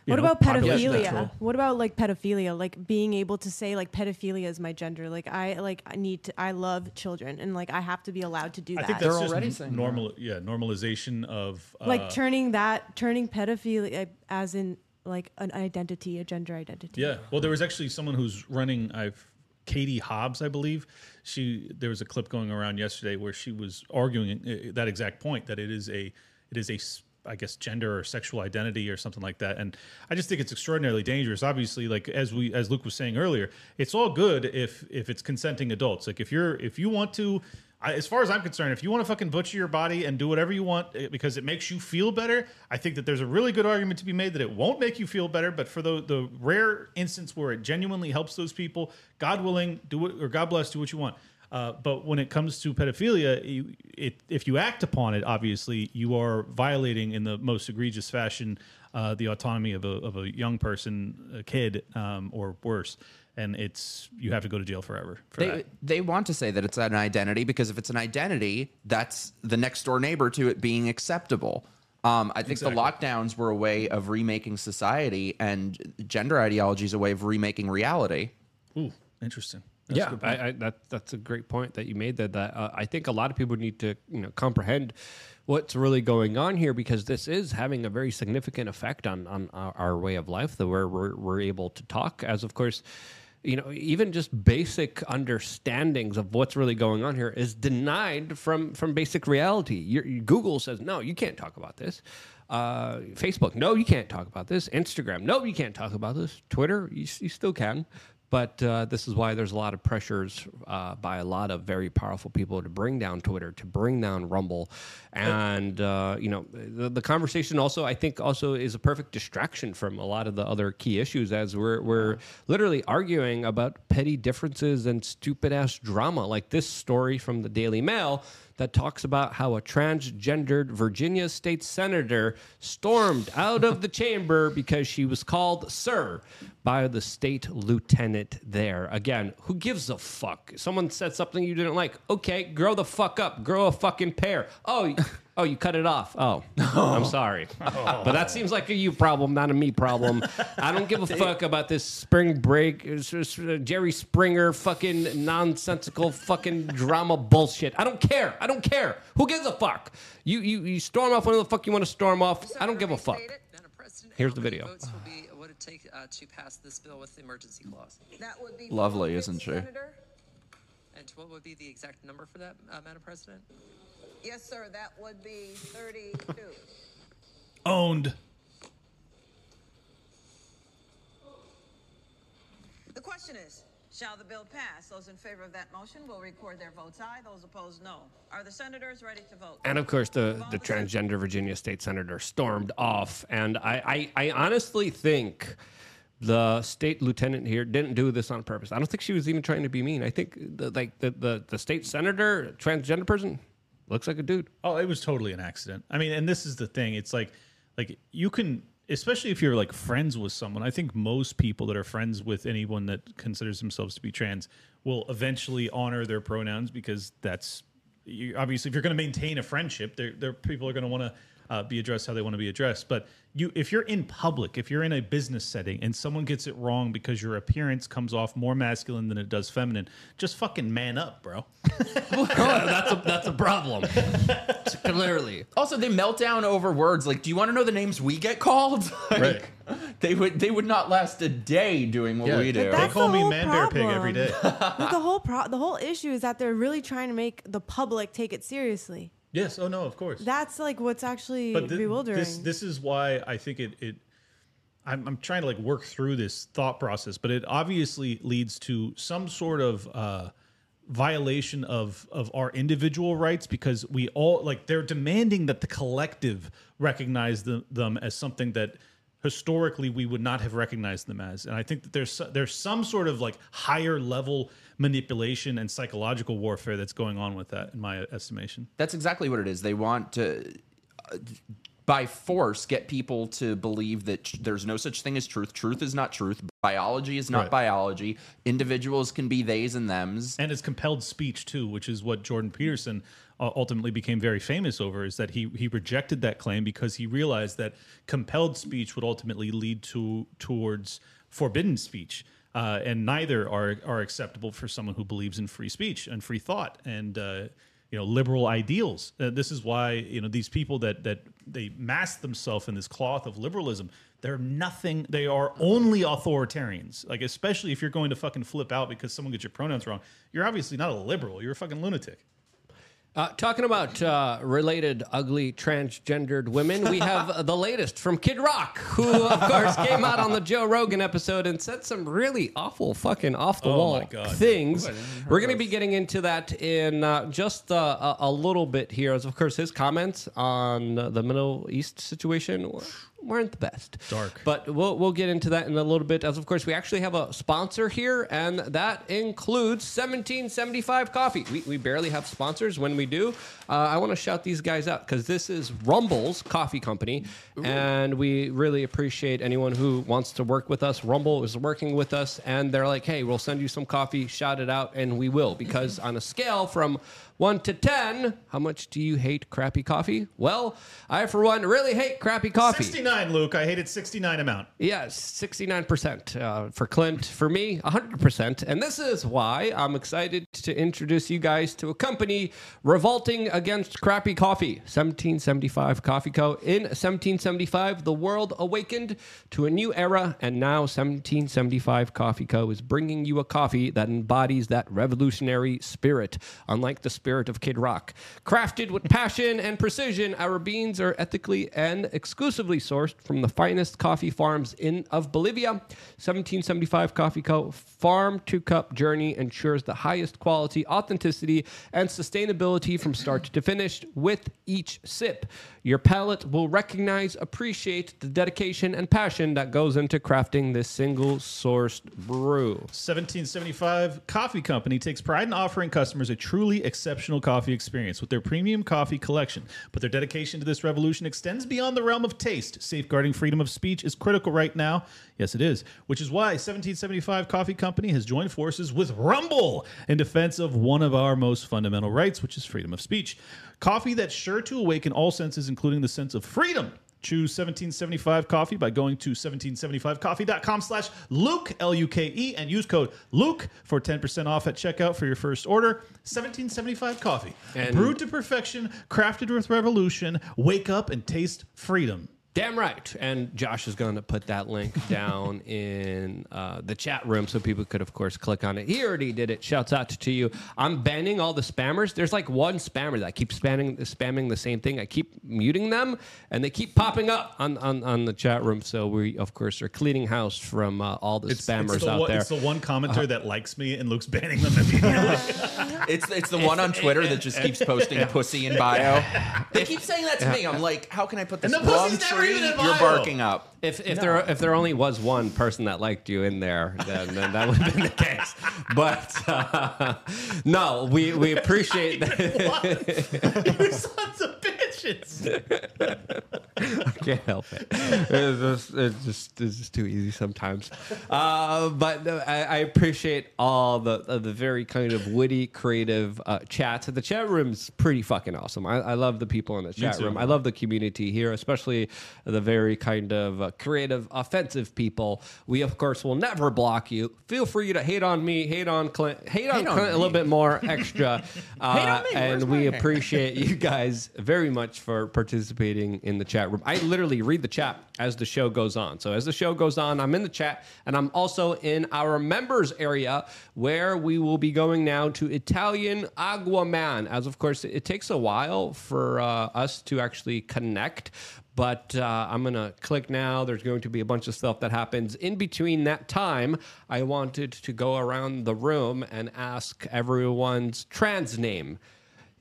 You What know, about pedophilia? control. What about like pedophilia? Like being able to say like pedophilia is my gender. Like I like I need to I love children and like I have to be allowed to do I that. I think that's just already n- saying normal. Yeah, normalization of uh, like turning that turning pedophilia as in like an identity, a gender identity. Yeah. Well, there was actually someone who's running. I've Katie Hobbs, I believe. She there was a clip going around yesterday where she was arguing uh, that exact point that it is a it is a s- I guess gender or sexual identity or something like that. And I just think it's extraordinarily dangerous. Obviously, like as we as Luke was saying earlier, it's all good if if it's consenting adults. Like if you're if you want to I, as far as I'm concerned, if you want to fucking butcher your body and do whatever you want eh, because it makes you feel better, I think that there's a really good argument to be made that it won't make you feel better. But for the the rare instance where it genuinely helps those people, God willing, do it or God bless, do what you want. Uh, but when it comes to pedophilia, you, it, if you act upon it, obviously you are violating in the most egregious fashion uh, the autonomy of a, of a young person, a kid, um, or worse. And it's you have to go to jail forever for They, that. they want to say that it's an identity because if it's an identity, that's the next door neighbor to it being acceptable. Um, I think Exactly. the lockdowns were a way of remaking society, and gender ideology is a way of remaking reality. Ooh, interesting. That's yeah. I, I, that that's a great point that you made. That that uh, I think a lot of people need to you know comprehend what's really going on here because this is having a very significant effect on on our, our way of life. The where we're, we're able to talk, as of course. You know, even just basic understandings of what's really going on here is denied from from basic reality. Your, Google says no, you can't talk about this. Uh, Facebook, no, you can't talk about this. Instagram, no, you can't talk about this. Twitter, you, you still can. But uh, this is why there's a lot of pressures uh, by a lot of very powerful people to bring down Twitter, to bring down Rumble, and uh, you know the, the conversation also I think also is a perfect distraction from a lot of the other key issues as we're we're literally arguing about petty differences and stupid ass drama. Like this story from the Daily Mail that talks about how a transgendered Virginia state senator stormed out of the chamber because she was called sir by the state lieutenant there. Again, who gives a fuck? Someone said something you didn't like. Okay, grow the fuck up. Grow a fucking pair. Oh, oh, you cut it off. Oh, I'm sorry. But that seems like a you problem, not a me problem. I don't give a fuck about this spring break, uh, s- s- uh, Jerry Springer fucking nonsensical fucking drama bullshit. I don't care. I don't care. Who gives a fuck? You you, you storm off whenever the fuck you want to storm off. I don't give a fuck. Here's the video. Votes will be, would it take uh, to pass this bill with the emergency clause? That would be Lovely, isn't she? Senator? And what would be the exact number for that, uh, Madam President? Yes, sir. That would be 32. Owned. The question is, shall the bill pass? Those in favor of that motion will record their votes aye. Those opposed, no. Are the senators ready to vote? And of course, the, the transgender Virginia state senator stormed off. And I, I, I honestly think the state lieutenant here didn't do this on purpose. I don't think she was even trying to be mean. I think the, like the, the, the state senator, transgender person, looks like a dude. Oh, it was totally an accident. I mean, and this is the thing. It's like, like you can, especially if you're like friends with someone. I think most people that are friends with anyone that considers themselves to be trans will eventually honor their pronouns because that's you, obviously if you're going to maintain a friendship, there, there people are going to want to uh, be addressed how they want to be addressed. But you, if you're in public, if you're in a business setting, and someone gets it wrong because your appearance comes off more masculine than it does feminine, just fucking man up, bro. that's a that's a problem. Clearly. Also, they melt down over words like, "Do you want to know the names we get called?" Like, Right. They would they would not last a day doing what Yeah. we do. They call the me whole man bear pig every day. The whole pro- the whole issue is that they're really trying to make the public take it seriously. Yes. Oh no. Of course. That's like what's actually but thi- bewildering. This this is why I think it it I'm I'm trying to like work through this thought process, but it obviously leads to some sort of uh violation of of our individual rights because we all like they're demanding that the collective recognize the, them as something that historically we would not have recognized them as and i think that there's there's some sort of like higher level manipulation and psychological warfare that's going on with that in my estimation That's exactly what it is. They want to uh, by force get people to believe that tr- there's no such thing as truth. Truth is not truth. Biology is not Right. biology. Individuals can be theys and thems. and it's compelled speech too, which is what Jordan Peterson uh, ultimately became very famous over. Is that he he rejected that claim because he realized that compelled speech would ultimately lead to towards forbidden speech, uh, and neither are are acceptable for someone who believes in free speech and free thought and. Uh, you know liberal ideals. Uh, this is why you know these people that that they mask themselves in this cloth of liberalism. They're nothing. They are only authoritarians. Like especially if you're going to fucking flip out because someone gets your pronouns wrong. You're obviously not a liberal. You're a fucking lunatic. Uh, talking about uh, related ugly transgendered women, we have uh, the latest from Kid Rock, who, of course, came out on the Joe Rogan episode and said some really awful, fucking off the Oh wall God. things. Ooh, I didn't hear We're going to be getting into that in uh, just uh, a, a little bit here. As, of course, his comments on uh, the Middle East situation weren't the best. Dark. But we'll, we'll get into that in a little bit. As, of course, we actually have a sponsor here, and that includes 1775 Coffee. We, we barely have sponsors. When we do, uh, I want to shout these guys out because this is Rumble's coffee company, and we really appreciate anyone who wants to work with us. Rumble is working with us, and they're like, hey, we'll send you some coffee, shout it out, and we will. Because on a scale from one to 10, how much do you hate crappy coffee? Well, I, for one, really hate crappy coffee. 69, Luke. I hated 69 amount. Yes, 69% uh, for Clint. For me, 100%. And this is why I'm excited to introduce you guys to a company revolting against crappy coffee. 1775 Coffee Co. In 1775, the world awakened to a new era, and now 1775 Coffee Co. is bringing you a coffee that embodies that revolutionary spirit, unlike the spirit of Kid Rock. Crafted with passion and precision, our beans are ethically and exclusively sourced from the finest coffee farms in of Bolivia. 1775 Coffee Co. farm to cup journey ensures the highest quality, authenticity, and sustainability from start to finish with each sip. Your palate will recognize, appreciate the dedication and passion that goes into crafting this single sourced brew. 1775 Coffee Company takes pride in offering customers a truly exceptional coffee experience with their premium coffee collection. But their dedication to this revolution extends beyond the realm of taste. Safeguarding freedom of speech is critical right now. Yes, it is. Which is why 1775 Coffee Company has joined forces with Rumble in defense of one of our most fundamental rights, which is freedom of speech. Coffee that's sure to awaken all senses, including the sense of freedom. Choose 1775 coffee by going to 1775coffee.com slash Luke, L-U-K-E, and use code Luke for 10% off at checkout for your first order. 1775 coffee. And- Brewed to perfection, crafted with revolution. Wake up and taste freedom. Damn right. And Josh is going to put that link down in uh, the chat room so people could, of course, click on it. He already did it. Shouts out to you. I'm banning all the spammers. There's like one spammer that keeps spamming, spamming the same thing. I keep muting them, and they keep popping up on, on, on the chat room. So we, of course, are cleaning house from uh, all the spammers the out one, there. It's the one commenter that likes me and Luke's banning them immediately. It's it's the one on Twitter that just keeps posting pussy in bio. They keep saying that to me. I'm like, how can I put this And the wrong pussy's never tree? Even in You're bio. barking up. If if there if there only was one person that liked you in there, then, then that would have been the case. But uh, no, we we appreciate that. you sons of bitches. I can't help it. It's just, it's just, it's just too easy sometimes. Uh, but no, I, I appreciate all the uh, the very kind of witty, creative uh, chats. The chat room's pretty fucking awesome. I, I love the people in the chat room. I love the community here, especially the very kind of uh, creative, offensive people. We of course will never block you. Feel free to hate on me, hate on Clint, hate on Hate on Clint a little bit more extra. Uh, Hate on me. and we appreciate you guys very much for participating in the chat room. I literally read the chat as the show goes on. So as the show goes on, I'm in the chat and I'm also in our members area where we will be going now to Italian Aguaman. As of course, it takes a while for uh, us to actually connect. But uh, I'm going to click now. There's going to be a bunch of stuff that happens. In between that time, I wanted to go around the room and ask everyone's trans name.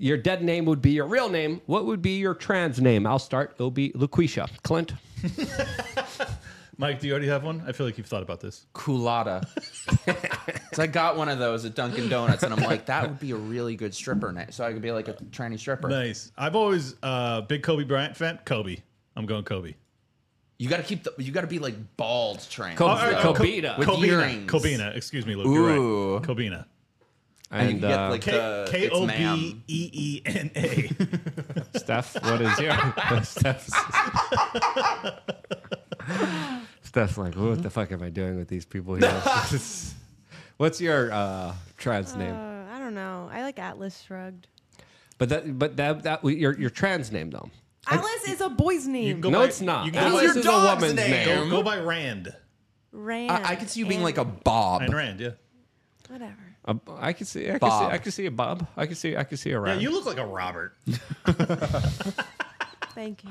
Your dead name would be your real name. What would be your trans name? I'll start. It'll be Laquisha. Clint. Mike, do you already have one? I feel like you've thought about this. Culotta. so I got one of those at Dunkin' Donuts, and I'm like, that would be a really good stripper name. So I could be like a tranny stripper. Nice. I've always uh big Kobe Bryant fan. Kobe. I'm I'm going Kobe. You got to keep the. You got to be like bald trained. Co- though. uh, Kobina. with Kobina. earrings. Kobina. Excuse me, Luke. Ooh. You're right. Kobina. And, you And get uh, like K the K it's O ma'am. B E E N A. Steph, what is your Steph's Steph's like, what the fuck am I doing with these people here? What's your uh, trans Uh, name? I don't know. I like Atlas Shrugged. But that, but that, that your your trans name though. Atlas is a boy's name. No, by- it's not. You can go Atlas is a dog's woman's name. name. go, go by Rand. Rand. I, I could see you being like a Bob. Ayn Rand, yeah. whatever. Uh, I can see. I can see. Bob. I can see a Bob. I can see. I can see a Yeah, Rand. you look like a Robert. Thank you.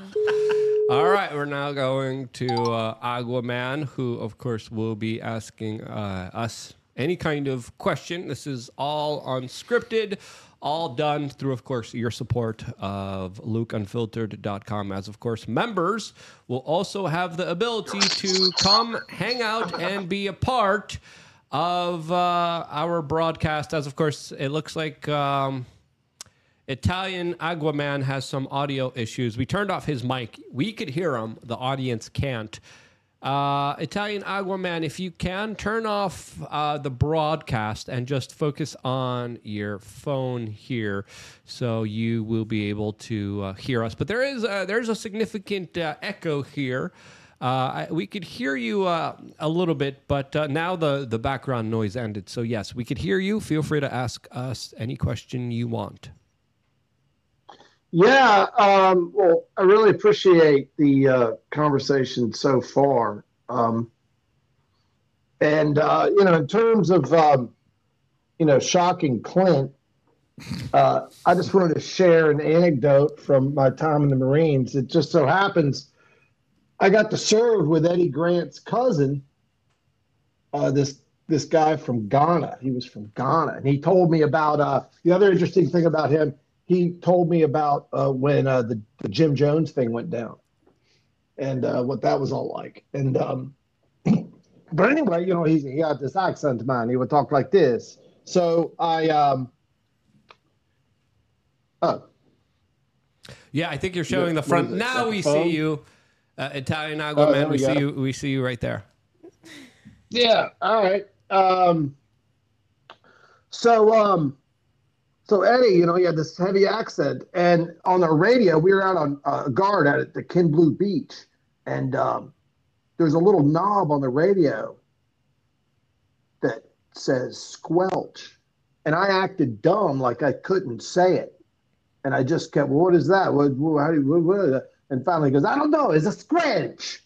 All right, we're now going to uh, Aguaman, who, of course, will be asking uh, us any kind of question. This is all unscripted, all done through, of course, your support of LukeUnfiltered.com. As, of course, members will also have the ability to come hang out and be a part of uh, our broadcast. As, of course, it looks like. Um, Italian Aguaman has some audio issues. We turned off his mic. We could hear him. The audience can't. Uh, Italian Aguaman, if you can, turn off uh, the broadcast and just focus on your phone here, so you will be able to uh, hear us. But there is there's a significant uh, echo here. Uh, I, we could hear you uh, a little bit, but uh, now the, the background noise ended. So, yes, we could hear you. Feel free to ask us any question you want. Yeah, um, well, I really appreciate the uh, conversation so far. Um, and, uh, you know, in terms of, um, you know, shocking Clint, uh, I just wanted to share an anecdote from my time in the Marines. It just so happens I got to serve with Eddie Grant's cousin, uh, this this guy from Guyana. He was from Guyana, and he told me about uh, the other interesting thing about him. He told me about uh, when uh, the, the Jim Jones thing went down, and uh, what that was all like. And um, but anyway, you know, he he got this accent, man. He would talk like this. So I um, oh Yeah, I think you're showing the front. what is it, Now we a see you, uh, Italian Oh, Aguaman. there we we see you. We see you right there. Yeah. All right. Um, so, um, so Eddie, you know, he had this heavy accent, and on the radio, we were out on uh, guard at the Kin Blue Beach, and um, there's a little knob on the radio that says squelch, and I acted dumb, like I couldn't say it, and I just kept, well, what is that? What, what, how do you, what, what is that? And finally, he goes, I don't know, it's a squelch,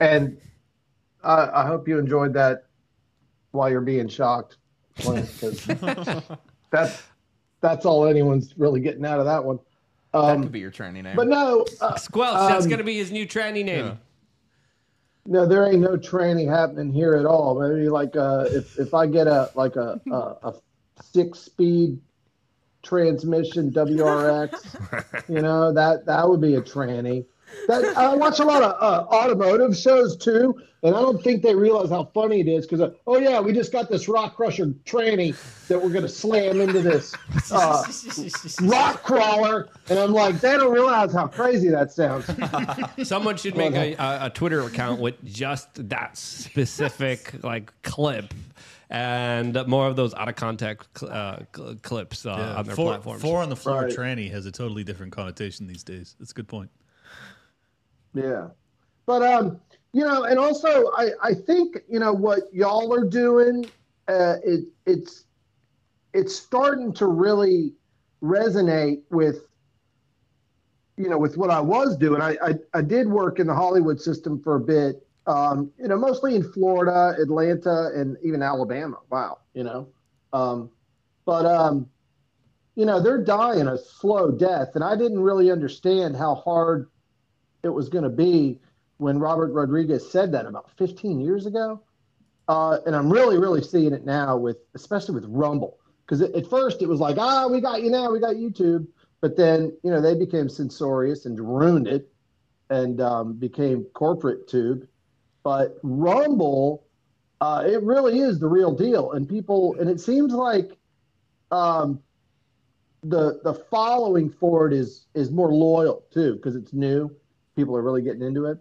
and I, I hope you enjoyed that while you're being shocked, because that's that's all anyone's really getting out of that one. That Um, could be your training name. but no, uh, Squelch. that's um, going to be his new tranny name. no, there ain't no training happening here at all. Maybe like uh, if if I get a like a a, a six speed transmission WRX, you know that that would be a tranny. That I watch a lot of uh, automotive shows too, and I don't think they realize how funny it is because uh, oh yeah, we just got this rock crusher tranny that we're gonna slam into this uh, rock crawler, and I'm like, they don't realize how crazy that sounds. Someone should make a, a, a Twitter account with just that specific like clip. And more of those out of context uh, cl- clips uh, Yeah. on their four, platforms. four on the floor Right. tranny has a totally different connotation these days. That's a good point. Yeah. But um, you know, and also I I think, you know, what y'all are doing uh it it's it's starting to really resonate with you know, with what I was doing. I I, I did work in the Hollywood system for a bit. Um, you know, mostly in Florida, Atlanta, and even Alabama. Wow, you know. Um, but um, you know, they're dying a slow death, and I didn't really understand how hard it was going to be when Robert Rodriguez said that about 15 years ago. Uh, and I'm really, really seeing it now with, especially with Rumble, because at first it was like, ah, we got you now, we got YouTube, but then you know they became censorious and ruined it, and um, became corporate tube. But Rumble, uh, it really is the real deal, and people, and it seems like um, the the following for it is is more loyal too, because it's new. People are really getting into it.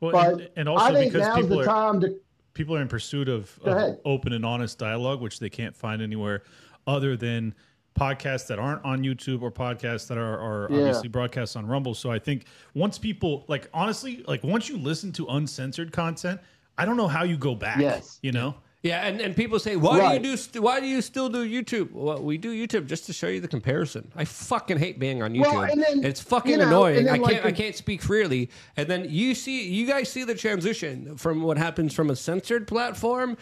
Well, But and, and also I think because now's people the are, time to people are in pursuit of, of open and honest dialogue, which they can't find anywhere other than podcasts that aren't on YouTube or podcasts that are, are Yeah. obviously broadcast on Rumble. So I think once people like honestly, like once you listen to uncensored content, I don't know how you go back. Yes. You know? Yeah, and, and people say, why Right. do you do? St- why do you still do YouTube? Well, we do YouTube just to show you the comparison. I fucking hate being on YouTube. Well, and then, it's fucking you know, annoying. I like can't. I can't speak freely. And then you see, you guys see the transition from what happens from a censored platform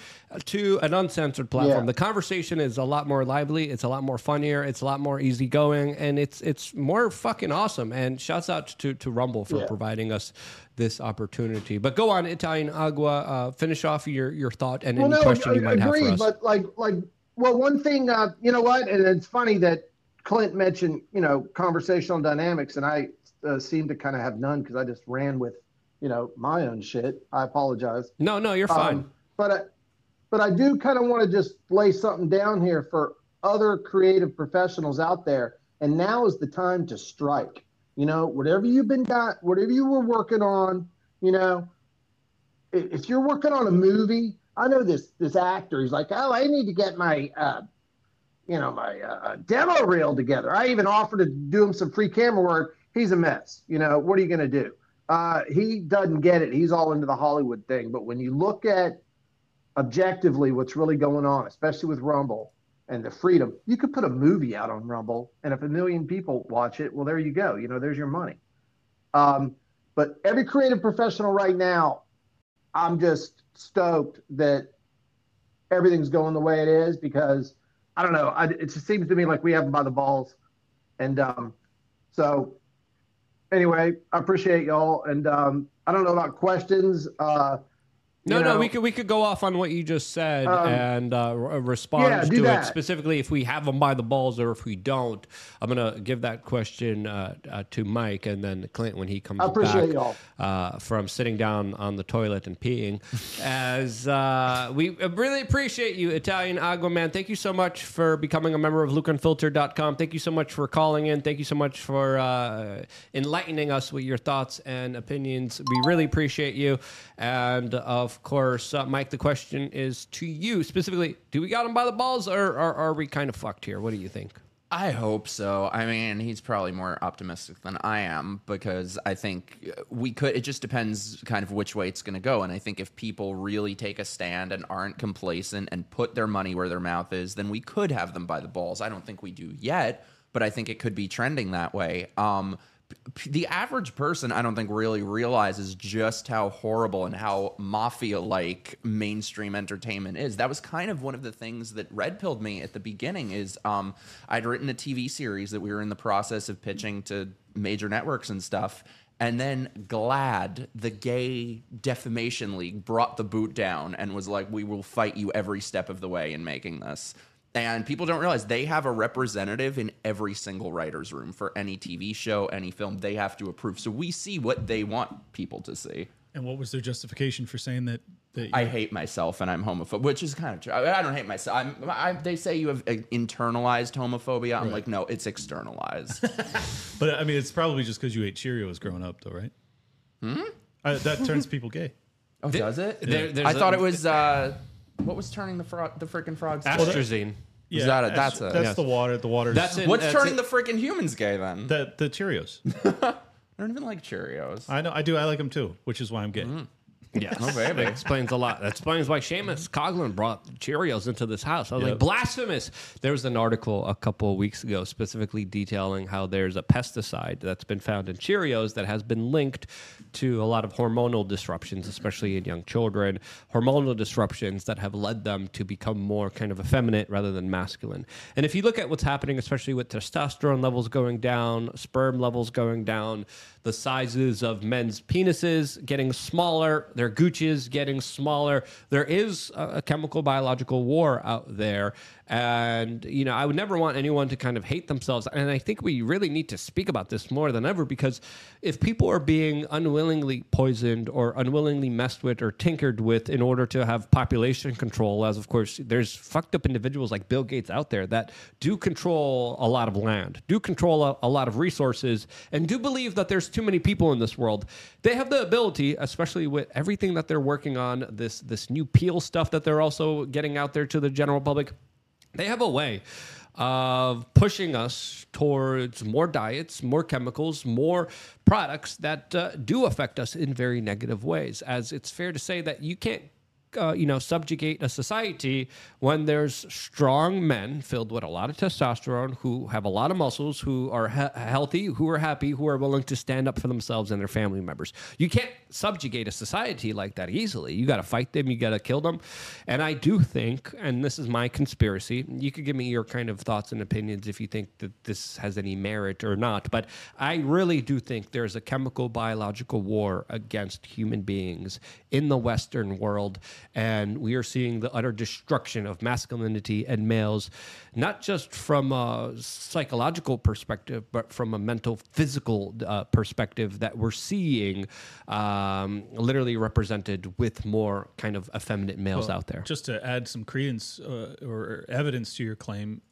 to an uncensored platform. Yeah. The conversation is a lot more lively. It's a lot more funnier. It's a lot more easygoing, and it's it's more fucking awesome. And shouts out to to Rumble for Yeah. providing us this opportunity. But go on, Italian Agua. Uh, finish off your your thought and well, any no, question you might have for us. but like, like, well, one thing, uh, you know what, and it's funny that Clint mentioned, you know, conversational dynamics, and I uh, seem to kind of have none because I just ran with, you know, my own shit. I apologize. No, no, you're fine. Um, but I, but I do kind of want to just lay something down here for other creative professionals out there. And now is the time to strike. You know, whatever you've been got, whatever you were working on, you know, if you're working on a movie, I know this this actor. He's like, oh, I need to get my, uh, you know, my uh, demo reel together. I even offered to do him some free camera work. He's a mess. You know, what are you going to do? Uh, he doesn't get it. He's all into the Hollywood thing. But when you look at objectively what's really going on, especially with Rumble and the freedom, you could put a movie out on Rumble, and if a million people watch it, well, there you go. You know, there's your money. Um, but every creative professional right now, I'm just stoked that everything's going the way it is because I don't know. I, it just seems to me like we have them by the balls, and um, so anyway, I appreciate y'all, and um, I don't know about questions. Uh, No, you no, we could we could go off on what you just said Um, and uh, respond yeah, to do it specifically if we have them by the balls or if we don't. I'm gonna give that question uh, uh, to Mike and then Clint when he comes I appreciate back y'all. uh, from sitting down on the toilet and peeing. As uh, we really appreciate you, Italian Aquaman. Thank you so much for becoming a member of LukeUnfiltered.com. Thank you so much for calling in. Thank you so much for uh, enlightening us with your thoughts and opinions. We really appreciate you. And of course, uh, Mike, the question is to you specifically: Do we got him by the balls, or, or are we kind of fucked here? What do you think? I hope so. I mean, he's probably more optimistic than I am because I think we could. It just depends kind of which way it's going to go. And I think if people really take a stand and aren't complacent and put their money where their mouth is, then we could have them by the balls. I don't think we do yet, but I think it could be trending that way. Um, the average person, I don't think, really realizes just how horrible and how mafia like mainstream entertainment is. That was kind of one of the things that red pilled me at the beginning. Is um, I'd written a TV series that we were in the process of pitching to major networks and stuff. And then GLAAD, the gay defamation league, brought the boot down and was like, we will fight you every step of the way in making this. And people don't realize they have a representative in every single writer's room for any TV show, any film. They have to approve. So we see what they want people to see. And what was their justification for saying that? that I hate myself and I'm homophobic, which is kind of true. I I don't hate myself. I'm, I, they say you have internalized homophobia. I'm like, no, it's externalized. But I mean, it's probably just because you ate Cheerios growing up, though, right? Hmm. Uh, that turns people gay. oh, does it? There- there's I thought a- it was. Uh, what was turning the frog, the freaking frogs? gay? Atrazine. Is that a- that's a- that's yes. the water. The water. That's it. What's That's turning it. the freaking humans gay then? the the Cheerios. I don't even like Cheerios. I know. I do. I like them too, which is why I'm gay. Mm. Yes. Oh, baby. That explains a lot. That explains why Seamus Coughlin brought Cheerios into this house. I was like, Yep. blasphemous. There was an article a couple of weeks ago specifically detailing how there's a pesticide that's been found in Cheerios that has been linked to a lot of hormonal disruptions, especially in young children. Hormonal disruptions that have led them to become more kind of effeminate rather than masculine. And if you look at what's happening, especially with testosterone levels going down, sperm levels going down, the sizes of men's penises getting smaller, their gooches getting smaller. There is a, a chemical biological war out there. And, you know, I would never want anyone to kind of hate themselves. And I think we really need to speak about this more than ever because if people are being unwillingly poisoned or unwillingly messed with or tinkered with in order to have population control, as of course, there's fucked up individuals like Bill Gates out there that do control a lot of land, do control a, a lot of resources, and do believe that there's too many people in this world. They have the ability, especially with everything that they're working on, this this new peel stuff that they're also getting out there to the general public they have a way of pushing us towards more diets, more chemicals, more products that uh, do affect us in very negative ways. As it's fair to say that you can't. Uh, you know, subjugate a society when there's strong men filled with a lot of testosterone who have a lot of muscles, who are he- healthy, who are happy, who are willing to stand up for themselves and their family members. You can't subjugate a society like that easily. You got to fight them, you got to kill them. And I do think, and this is my conspiracy, you could give me your kind of thoughts and opinions if you think that this has any merit or not, but I really do think there's a chemical biological war against human beings in the Western world. And we are seeing the utter destruction of masculinity and males, not just from a psychological perspective, but from a mental, physical uh, perspective that we're seeing um, literally represented with more kind of effeminate males Well, out there. Just to add some credence uh, or evidence to your claim,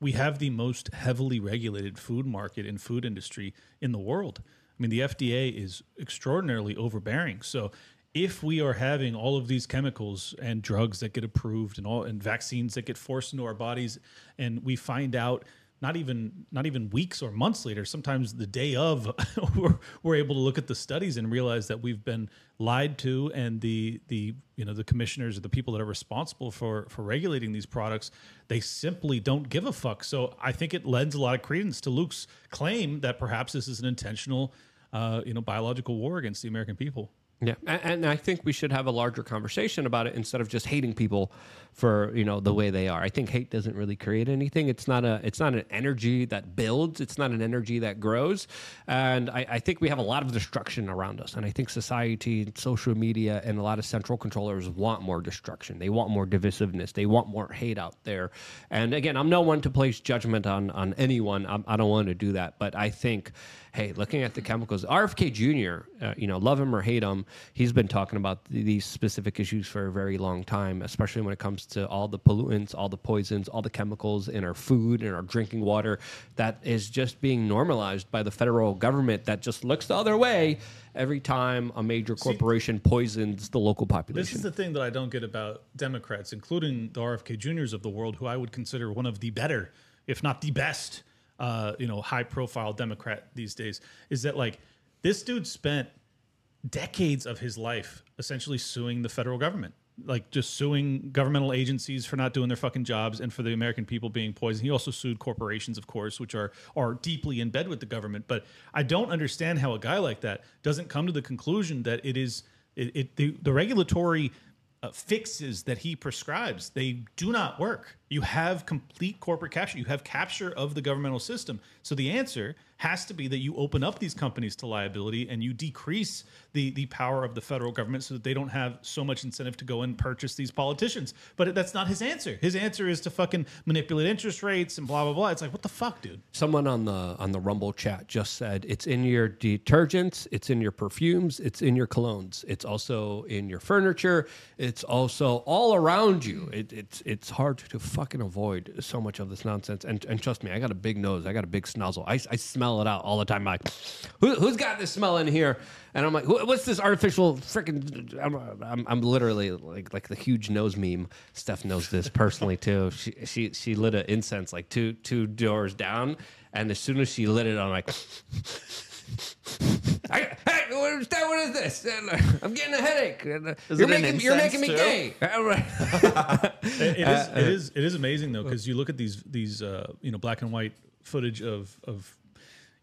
we have the most heavily regulated food market and food industry in the world. I mean, the FDA is extraordinarily overbearing. So, if we are having all of these chemicals and drugs that get approved and all and vaccines that get forced into our bodies, and we find out not even not even weeks or months later, sometimes the day of, we're, we're able to look at the studies and realize that we've been lied to, and the the you know the commissioners or the people that are responsible for for regulating these products, they simply don't give a fuck. So I think it lends a lot of credence to Luke's claim that perhaps this is an intentional, uh, you know, biological war against the American people. Yeah, and, I think we should have a larger conversation about it instead of just hating people for you know the way they are. I think hate doesn't really create anything. It's not a it's not an energy that builds. It's not an energy that grows. And I, I think we have a lot of destruction around us. And I think society, social media, and a lot of central controllers want more destruction. They want more divisiveness. They want more hate out there. And again, I'm no one to place judgment on on anyone. I'm, I don't want to do that. But I think hey, looking at the chemicals, RFK Jr., uh, you know, love him or hate him, he's been talking about th- these specific issues for a very long time, especially when it comes to all the pollutants, all the poisons, all the chemicals in our food and our drinking water that is just being normalized by the federal government that just looks the other way every time a major corporation poisons the local population. This is the thing that I don't get about Democrats, including the RFK Juniors of the world, who I would consider one of the better, if not the best, uh, you know, high-profile Democrat these days. Is that like this dude spent decades of his life essentially suing the federal government, like just suing governmental agencies for not doing their fucking jobs and for the American people being poisoned. He also sued corporations, of course, which are are deeply in bed with the government. But I don't understand how a guy like that doesn't come to the conclusion that it is it, it the, the regulatory uh, fixes that he prescribes they do not work you have complete corporate capture you have capture of the governmental system. So the answer has to be that you open up these companies to liability and you decrease the the power of the federal government so that they don't have so much incentive to go and purchase these politicians. But that's not his answer. His answer is to fucking manipulate interest rates and blah blah blah. It's like what the fuck dude? Someone on the on the Rumble chat just said it's in your detergents, it's in your perfumes, it's in your colognes, it's also in your furniture, it's also all around you. It, it's it's hard to fucking avoid so much of this nonsense. And and trust me, I got a big nose, I got a big snozzle. I, I smell it out all the time. I'm like, Who, who's got this smell in here? And I'm like, what's this artificial freaking? I'm, I'm, I'm literally like like the huge nose meme. Steph knows this personally too. She she she lit an incense like two two doors down, and as soon as she lit it, I'm like. I, hey, what is, that, what is this? Uh, I'm getting a headache. Uh, Is you're it making you're making me incense, gay. It, it is Uh, it is it is amazing though because you look at these these uh, you know black and white footage of of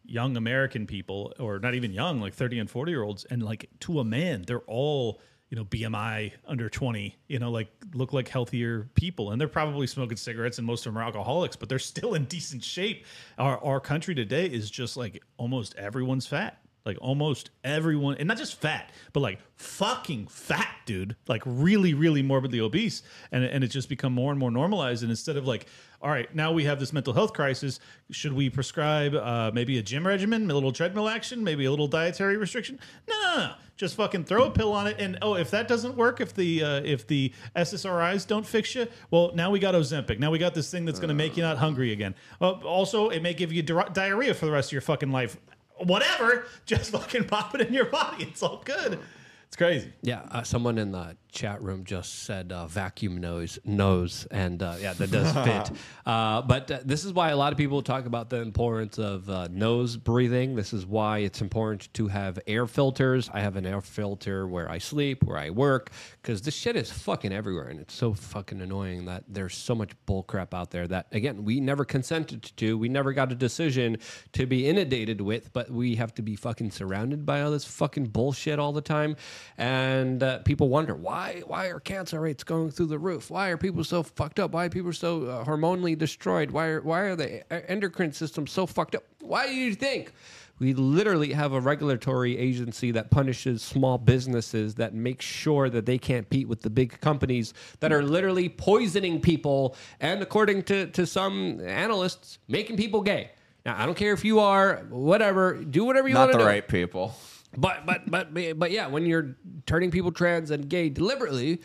young American people or not even young like 30 and 40 year olds and like to a man they're all you know BMI under 20 you know like look like healthier people and they're probably smoking cigarettes and most of them are alcoholics but they're still in decent shape our our country today is just like almost everyone's fat Like almost everyone, and not just fat, but like fucking fat, dude. Like really, really morbidly obese, and and it's just become more and more normalized. And instead of like, all right, now we have this mental health crisis. Should we prescribe uh, maybe a gym regimen, a little treadmill action, maybe a little dietary restriction? No, no, no. Just fucking throw a pill on it. And oh, if that doesn't work, if the uh, if the SSRIs don't fix you, well, now we got Ozempic. Now we got this thing that's going to make you not hungry again. Uh, also, it may give you di- diarrhea for the rest of your fucking life. Whatever, just fucking pop it in your body. It's all good. It's crazy. Yeah, uh, someone in the chat room just said uh, vacuum nose, nose, and uh, yeah, that does fit. uh, but uh, this is why a lot of people talk about the importance of uh, nose breathing. This is why it's important to have air filters. I have an air filter where I sleep, where I work, because this shit is fucking everywhere, and it's so fucking annoying that there's so much bullcrap out there that again we never consented to. We never got a decision to be inundated with, but we have to be fucking surrounded by all this fucking bullshit all the time, and uh, people wonder why why are cancer rates going through the roof? Why are people so fucked up? Why are people so uh, hormonally destroyed? Why are why are the endocrine system so fucked up? Why do you think? We literally have a regulatory agency that punishes small businesses that makes sure that they can't compete with the big companies that are literally poisoning people and, according to, to some analysts, making people gay. Now, I don't care if you are, whatever, do whatever you Not want to the do. right people. But but but but yeah, when you're turning people trans and gay deliberately,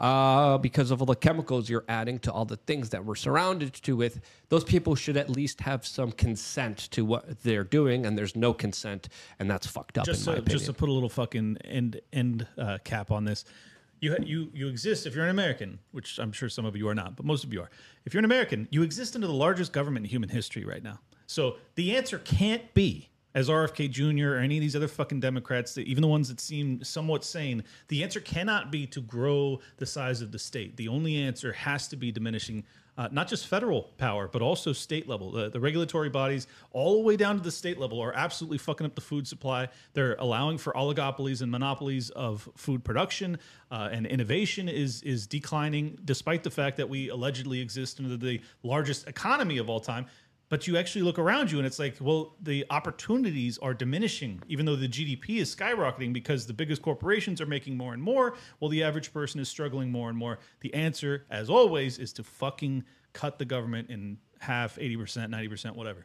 uh, because of all the chemicals you're adding to all the things that we're surrounded to with, those people should at least have some consent to what they're doing, and there's no consent, and that's fucked up. just in my to, opinion. just to put a little fucking end end uh, cap on this. You you you exist if you're an American, which I'm sure some of you are not, but most of you are. If you're an American, you exist under the largest government in human history right now. So the answer can't be as RFK Jr. or any of these other fucking Democrats, even the ones that seem somewhat sane, the answer cannot be to grow the size of the state. The only answer has to be diminishing uh, not just federal power, but also state level. The, the regulatory bodies, all the way down to the state level, are absolutely fucking up the food supply. They're allowing for oligopolies and monopolies of food production, uh, and innovation is is declining, despite the fact that we allegedly exist under the largest economy of all time. But you actually look around you and it's like, well, the opportunities are diminishing, even though the GDP is skyrocketing because the biggest corporations are making more and more, while the average person is struggling more and more. The answer, as always, is to fucking cut the government in half, 80%, 90%, whatever.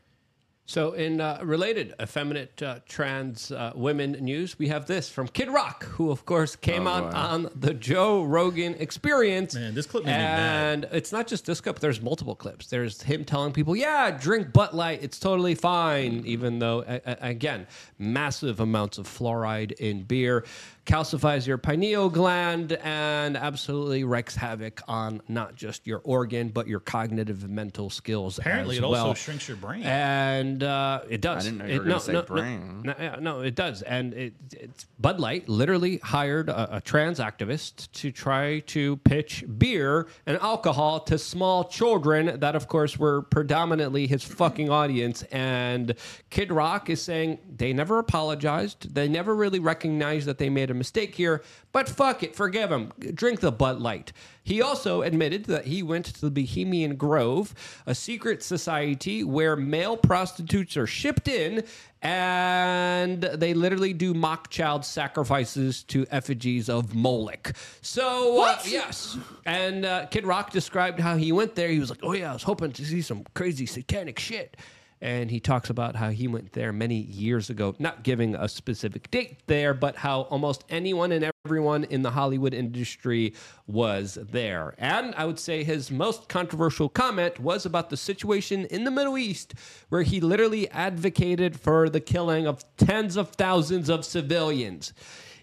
So, in uh, related effeminate uh, trans uh, women news, we have this from Kid Rock, who, of course, came Oh, on boy. on the Joe Rogan Experience. Man, this clip made me mad. and it's not just this clip. There's multiple clips. There's him telling people, "Yeah, drink Butt Light. It's totally fine," even though, a- a- again, massive amounts of fluoride in beer calcifies your pineal gland and absolutely wreaks havoc on not just your organ but your cognitive and mental skills. Apparently, as it well. also shrinks your brain. And uh, it does. I didn't know you It- were gonna no, say no, no, brain. No, yeah, no, it does. And it, it's Bud Light literally hired a, a trans activist to try to pitch beer and alcohol to small children that, of course, were predominantly his fucking audience. And Kid Rock is saying they never apologized. They never really recognized that they made a mistake here. But fuck it, forgive him. Drink the Bud Light. He also admitted that he went to the Bohemian Grove, a secret society where male prostitutes are shipped in and they literally do mock child sacrifices to effigies of Moloch. So, uh, yes. And uh, Kid Rock described how he went there. He was like, oh, yeah, I was hoping to see some crazy satanic shit. And he talks about how he went there many years ago, not giving a specific date there, but how almost anyone and everyone in the Hollywood industry was there. And I would say his most controversial comment was about the situation in the Middle East, where he literally advocated for the killing of tens of thousands of civilians.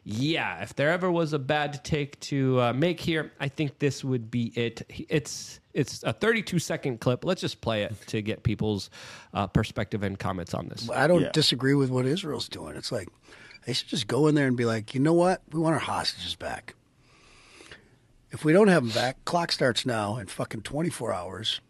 Yeah, if there ever was a bad take to uh, make here, I think this would be it. It's it's a 32 second clip. Let's just play it to get people's uh, perspective and comments on this. I don't disagree with what Israel's doing. It's like they should just go in there and be like, you know what? We want our hostages back. If we don't have them back, clock starts now in fucking 24 hours.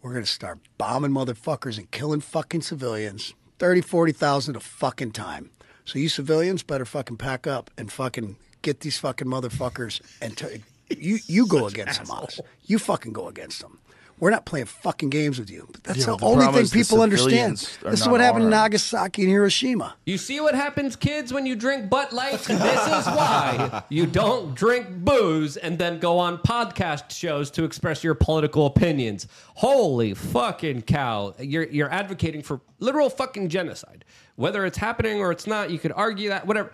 We're going to start bombing motherfuckers and killing fucking civilians. 30, 40,000 a fucking time. So you civilians better fucking pack up and fucking get these fucking motherfuckers and t- you you go against Hamas. You fucking go against them. We're not playing fucking games with you. But that's Yeah, the, the only thing people understand. This is what happened in. Nagasaki and Hiroshima. You see what happens, kids, when you drink Butt Light? This is why you don't drink booze and then go on podcast shows to express your political opinions. Holy fucking cow. You're, you're advocating for literal fucking genocide. Whether it's happening or it's not, you could argue that, whatever.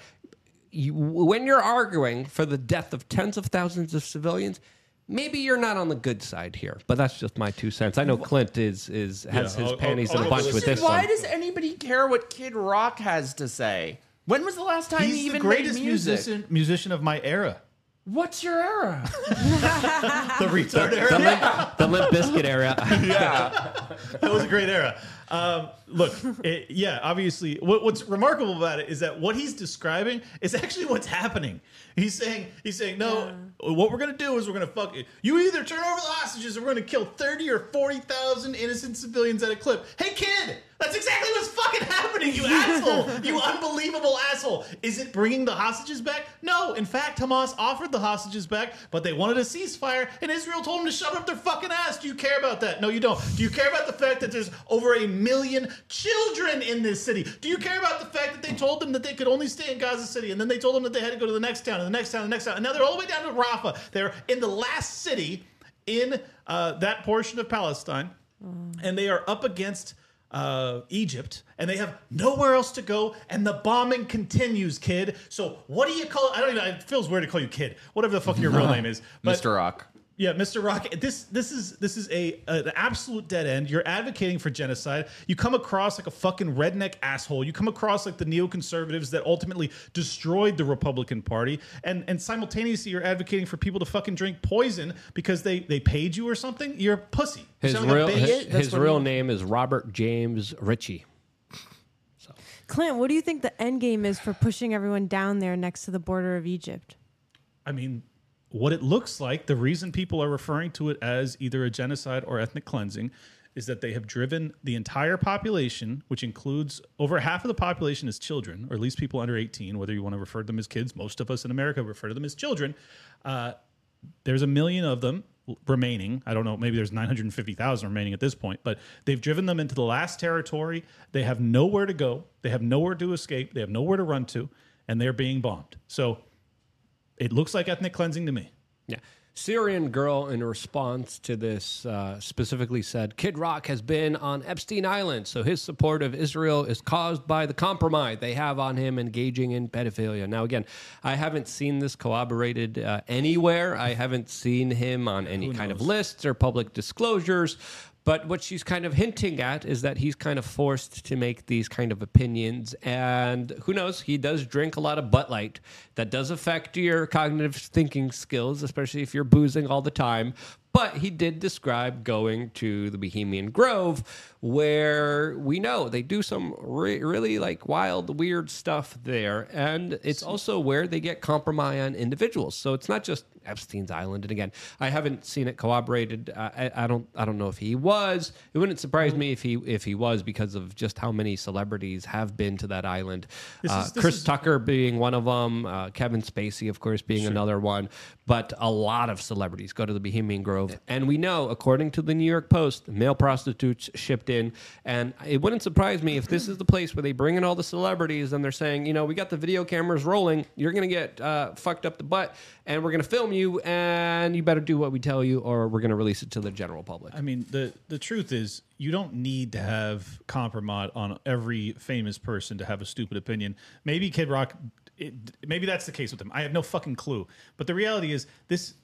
You, when you're arguing for the death of tens of thousands of civilians, maybe you're not on the good side here. But that's just my two cents. I know Clint is is has Yeah, his I'll- panties I'll- in a I'll bunch go with with this Why one. does anybody care what Kid Rock has to say? When was the last time He's he even the greatest made music? musician musician of my era. What's your era? The retard The era. Limp, the Limp Bizkit era. yeah. that was a great era. Um, look, it, yeah, obviously, what, what's remarkable about it is that what he's describing is actually what's happening. He's saying, he's saying, no, what we're gonna do is we're gonna fuck it. You either turn over the hostages, or we're gonna kill thirty or forty thousand innocent civilians at a clip. Hey, kid, that's exactly what's fucking happening. You asshole, you unbelievable asshole. Is it bringing the hostages back? No. In fact, Hamas offered the hostages back, but they wanted a ceasefire, and Israel told them to shut up their fucking ass. Do you care about that? No, you don't. Do you care about the fact that there's over a million children in this city? Do you care about the fact that they told them that they could only stay in Gaza City, and then they told them that they had to go to the next town, and the next town, and the next town, and now they're all the way down to Rafah. They're in the last city in uh, that portion of Palestine, and they are up against uh, Egypt, and they have nowhere else to go, and the bombing continues, kid. So what do you call? I don't even. It feels weird to call you kid. Whatever the fuck your real name is, But- Mr. Rock. Yeah, Mr. Rock. This this is this is a an absolute dead end. You're advocating for genocide. You come across like a fucking redneck asshole. You come across like the neoconservatives that ultimately destroyed the Republican Party, and and simultaneously you're advocating for people to fucking drink poison because they they paid you or something. You're a pussy. You His sound like real his, his real he- name is Robert James Ritchie. Clint, what do you think the end game is for pushing everyone down there next to the border of Egypt? I mean, what it looks like, the reason people are referring to it as either a genocide or ethnic cleansing is that they have driven the entire population, which includes over half of the population is children, or at least people under 18, whether you want to refer to them as kids. Most of us in America refer to them as children. Uh, there's a million of them remaining. I don't know, maybe there's 950,000 remaining at this point, but they've driven them into the last territory. They have nowhere to go, they have nowhere to escape, they have nowhere to run to, and they're being bombed. So it looks like ethnic cleansing to me. Yeah. Syrian girl, in response to this, uh, specifically said, Kid Rock has been on Epstein Island, so his support of Israel is caused by the compromise they have on him engaging in pedophilia. Now, again, I haven't seen this corroborated uh, anywhere. I haven't seen him on any kind of lists or public disclosures. But what she's kind of hinting at is that he's kind of forced to make these kind of opinions. And who knows, he does drink a lot of Butt Light. That does affect your cognitive thinking skills, especially if you're boozing all the time. But he did describe going to the Bohemian Grove, where we know they do some re- really like wild, weird stuff there. And it's also where they get compromise on individuals. So it's not just Epstein's Island. And again, I haven't seen it corroborated. I, I don't. I don't know if he was. It wouldn't surprise me if he if he was because of just how many celebrities have been to that island. This Uh, is- this Chris is- Tucker being one of them. Uh, Kevin Spacey, of course, being another one. But a lot of celebrities go to the Bohemian Grove, and we know, according to the New York Post, male prostitutes shipped in. And it wouldn't surprise me if this is the place where they bring in all the celebrities and they're saying, you know, we got the video cameras rolling. You're going to get uh, fucked up the butt, and we're going to film you, and you better do what we tell you, or we're going to release it to the general public. I mean, the the truth is, you don't need to have compromise on every famous person to have a stupid opinion. Maybe Kid Rock, it, maybe that's the case with him. I have no fucking clue. But the reality is, this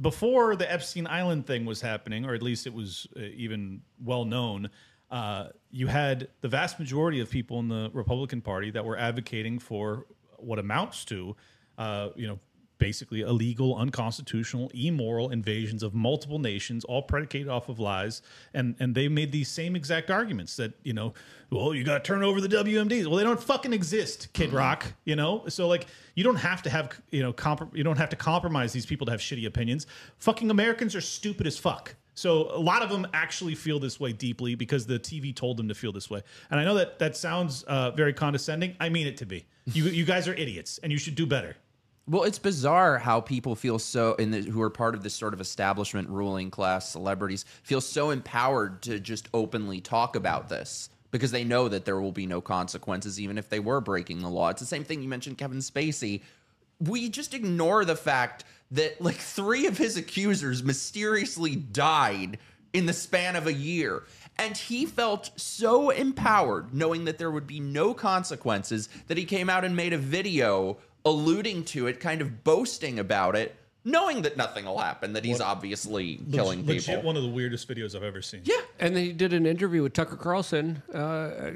before the Epstein Island thing was happening, or at least it was uh, even well known. Uh, you had the vast majority of people in the Republican Party that were advocating for what amounts to, uh, you know, basically illegal, unconstitutional, immoral invasions of multiple nations, all predicated off of lies. And and they made these same exact arguments that you know, well, you got to turn over the WMDs. Well, they don't fucking exist, Kid Rock. You know, so like you don't have to have you know, comp- you don't have to compromise these people to have shitty opinions. Fucking Americans are stupid as fuck. So a lot of them actually feel this way deeply because the TV told them to feel this way. And I know that that sounds uh, very condescending. I mean it to be. You you guys are idiots, and you should do better. Well, it's bizarre how people feel so, the, who are part of this sort of establishment ruling class, celebrities, feel so empowered to just openly talk about this because they know that there will be no consequences, even if they were breaking the law. It's the same thing you mentioned, Kevin Spacey. We just ignore the fact that like three of his accusers mysteriously died in the span of a year. And he felt so empowered knowing that there would be no consequences that he came out and made a video alluding to it, kind of boasting about it, knowing that nothing will happen, that he's obviously killing Legit people. one of the weirdest videos I've ever seen. Yeah. And then he did an interview with Tucker Carlson, uh,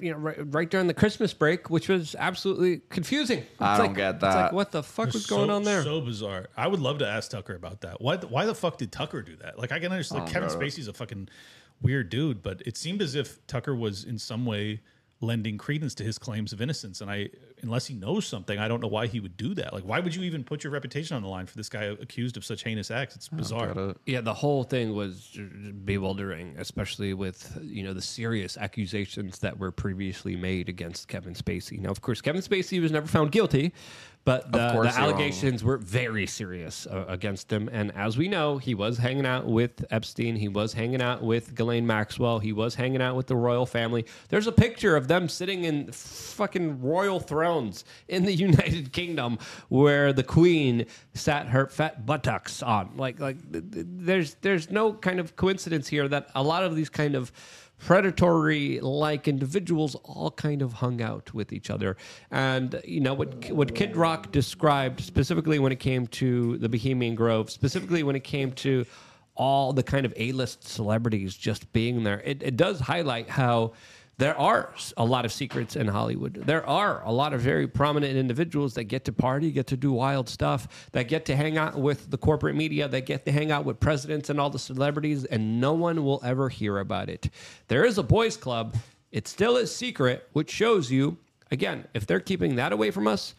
you know, right, right during the Christmas break, which was absolutely confusing. It's I don't like- get It's like, that. what the fuck was So- going on there? So bizarre. I would love to ask Tucker about that. Why? Why the fuck did Tucker do that? Like, I can understand. Like, Kevin. Spacey's a fucking weird dude, but it seemed as if Tucker was in some way lending credence to his claims of innocence. And I, unless he knows something, I don't know why he would do that. Like, why would you even put your reputation on the line for this guy accused of such heinous acts? It's bizarre. Yeah, the whole thing was bewildering, especially with you know the serious accusations that were previously made against Kevin Spacey. Now, of course, Kevin Spacey was never found guilty, but the, the allegations were very serious uh, against him. And as we know, he was hanging out with Epstein. He was hanging out with Ghislaine Maxwell. He was hanging out with the royal family. There's a picture of them sitting in fucking royal thrones in the United Kingdom, where the Queen sat her fat buttocks on. Like, like th- th- there's there's no kind of coincidence here that a lot of these kind of predatory like individuals all kind of hung out with each other. And you know what what kid rock described specifically when it came to the bohemian grove specifically when it came to all the kind of a-list celebrities just being there it, it does highlight how there are a lot of secrets in Hollywood. There are a lot of very prominent individuals that get to party, get to do wild stuff, that get to hang out with the corporate media, that get to hang out with presidents and all the celebrities, and no one will ever hear about it. There is a boys' club. It still is secret, which shows you, again, if they're keeping that away from us,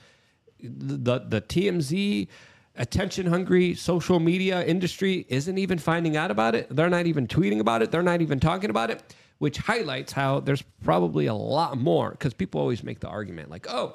the the TMZ attention hungry social media industry isn't even finding out about it. They're not even tweeting about it. They're not even talking about it, which highlights how there's probably a lot more because people always make the argument like, "Oh,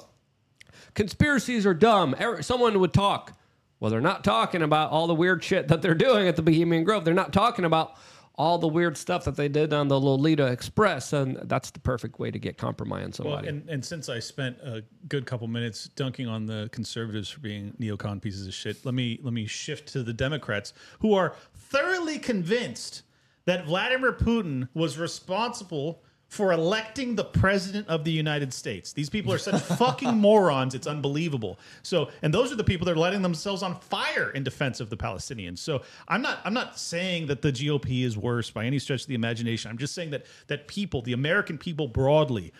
conspiracies are dumb. Someone would talk." Well, they're not talking about all the weird shit that they're doing at the Bohemian Grove. They're not talking about all the weird stuff that they did on the Lolita Express, and that's the perfect way to get compromise on Well, and, and since I spent a good couple minutes dunking on the conservatives for being neocon pieces of shit, let me let me shift to the Democrats who are thoroughly convinced that Vladimir Putin was responsible for electing the president of the United States. These people are such fucking morons, it's unbelievable. So, and those are the people that are lighting themselves on fire in defense of the Palestinians. So, I'm not I'm not saying that the GOP is worse by any stretch of the imagination. I'm just saying that that people, the American people broadly,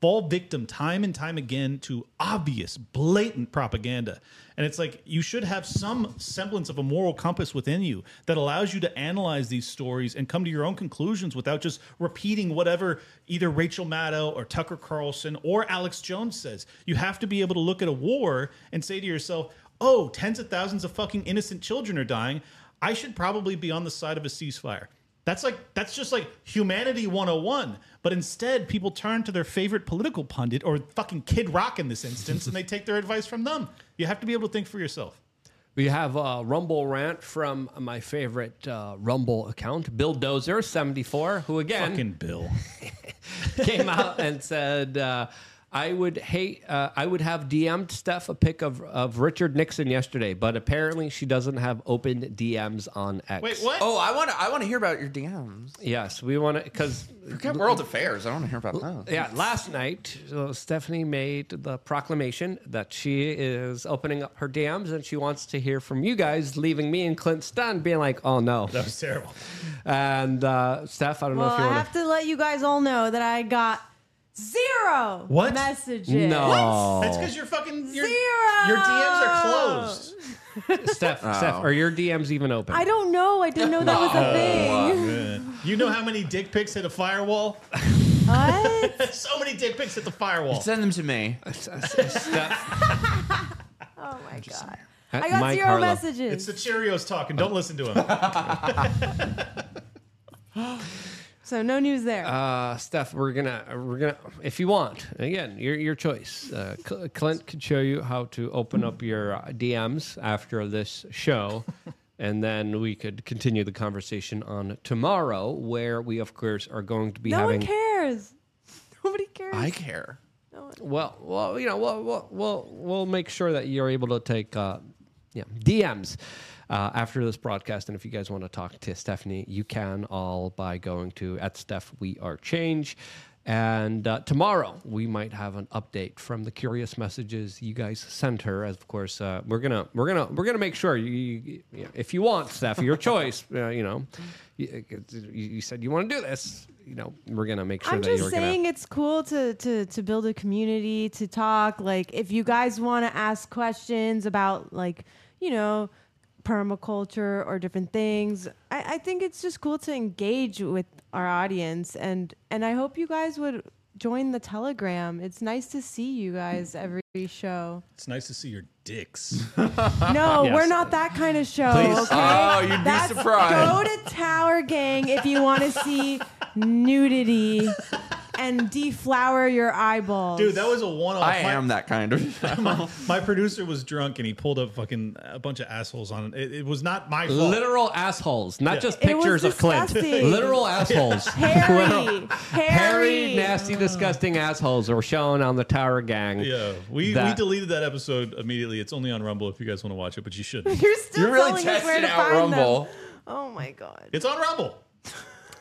fall victim time and time again to obvious, blatant propaganda. And it's like you should have some semblance of a moral compass within you that allows you to analyze these stories and come to your own conclusions without just repeating whatever either Rachel Maddow or Tucker Carlson or Alex Jones says. You have to be able to look at a war and say to yourself, oh, tens of thousands of fucking innocent children are dying. I should probably be on the side of a ceasefire. That's like that's just like humanity 101. But instead, people turn to their favorite political pundit or fucking Kid Rock in this instance, and they take their advice from them. You have to be able to think for yourself. We have a Rumble rant from my favorite uh, Rumble account, Bill Dozer, 74, who again Fucking Bill. came out and said, uh, I would hate, uh, I would have DM'd Steph a pic of, of Richard Nixon yesterday, but apparently she doesn't have open DMs on X. Wait, what? Oh, I want to. I want to hear about your DMs. Yes, we want to, because. Forget world affairs. I don't want to hear about that. Yeah, last night, so Stephanie made the proclamation that she is opening up her DMs and she wants to hear from you guys, leaving me and Clint stunned, being like, oh no. That was terrible. And uh, Steph, I don't Well, know if you I have to let you guys all know that I got zero What? messages. No. That's because you're fucking your, Zero. your DMs are closed. to. Steph, oh. Steph, are your DMs even open? I don't know. I didn't know that was a thing. Man. You know how many dick pics hit a firewall? What? so many dick pics hit the firewall. Send them to me. Oh my god. I got Mike zero Harlow. messages. It's the Cheerios talking. Don't listen to him. So no news there. Uh, Steph, we're gonna we're gonna if you want again your your choice. Uh, Clint could show you how to open up your uh, DMs after this show, and then we could continue the conversation on tomorrow, where we of course are going to be no having. one cares. Nobody cares. I care. Well, well, you know, we'll we'll we'll, we'll make sure that you're able to take uh, yeah DMs uh, after this broadcast, and if you guys want to talk to Stephanie, you can all by going to at Steph We Are Change. And uh, tomorrow we might have an update from the curious messages you guys sent her. As of course, uh, we're gonna we're gonna we're gonna make sure you, you, you- if you want Steph, your choice. Uh, you know, you, you you said you want to do this. You know, we're gonna make sure I'm that you're just gonna. saying it's cool to, to to build a community to talk. Like if you guys want to ask questions about like you know permaculture or different things, I, I think it's just cool to engage with our audience and and I hope you guys would join the Telegram. It's nice to see you guys every show. It's nice to see your dicks. No, Yes. we're not that kind of show. Please. Okay? Oh, you'd be That's- surprised. Go to Tower Gang if you want to see nudity and deflower your eyeballs. Dude, that was a one-off. I My- am that kind of. my, my producer was drunk and he pulled up fucking a bunch of assholes on it. It, it was not my fault. Literal assholes, not Yeah. just It was pictures of Clint. Literal assholes. Hairy. Literal- Hairy. hairy, nasty, disgusting assholes were shown on the Tower Gang. Yeah, we, we deleted that episode immediately. It's only on Rumble if you guys want to watch it, but you shouldn't. You're still You're really telling us where testing to out find them. Rumble. Oh my god. It's on Rumble.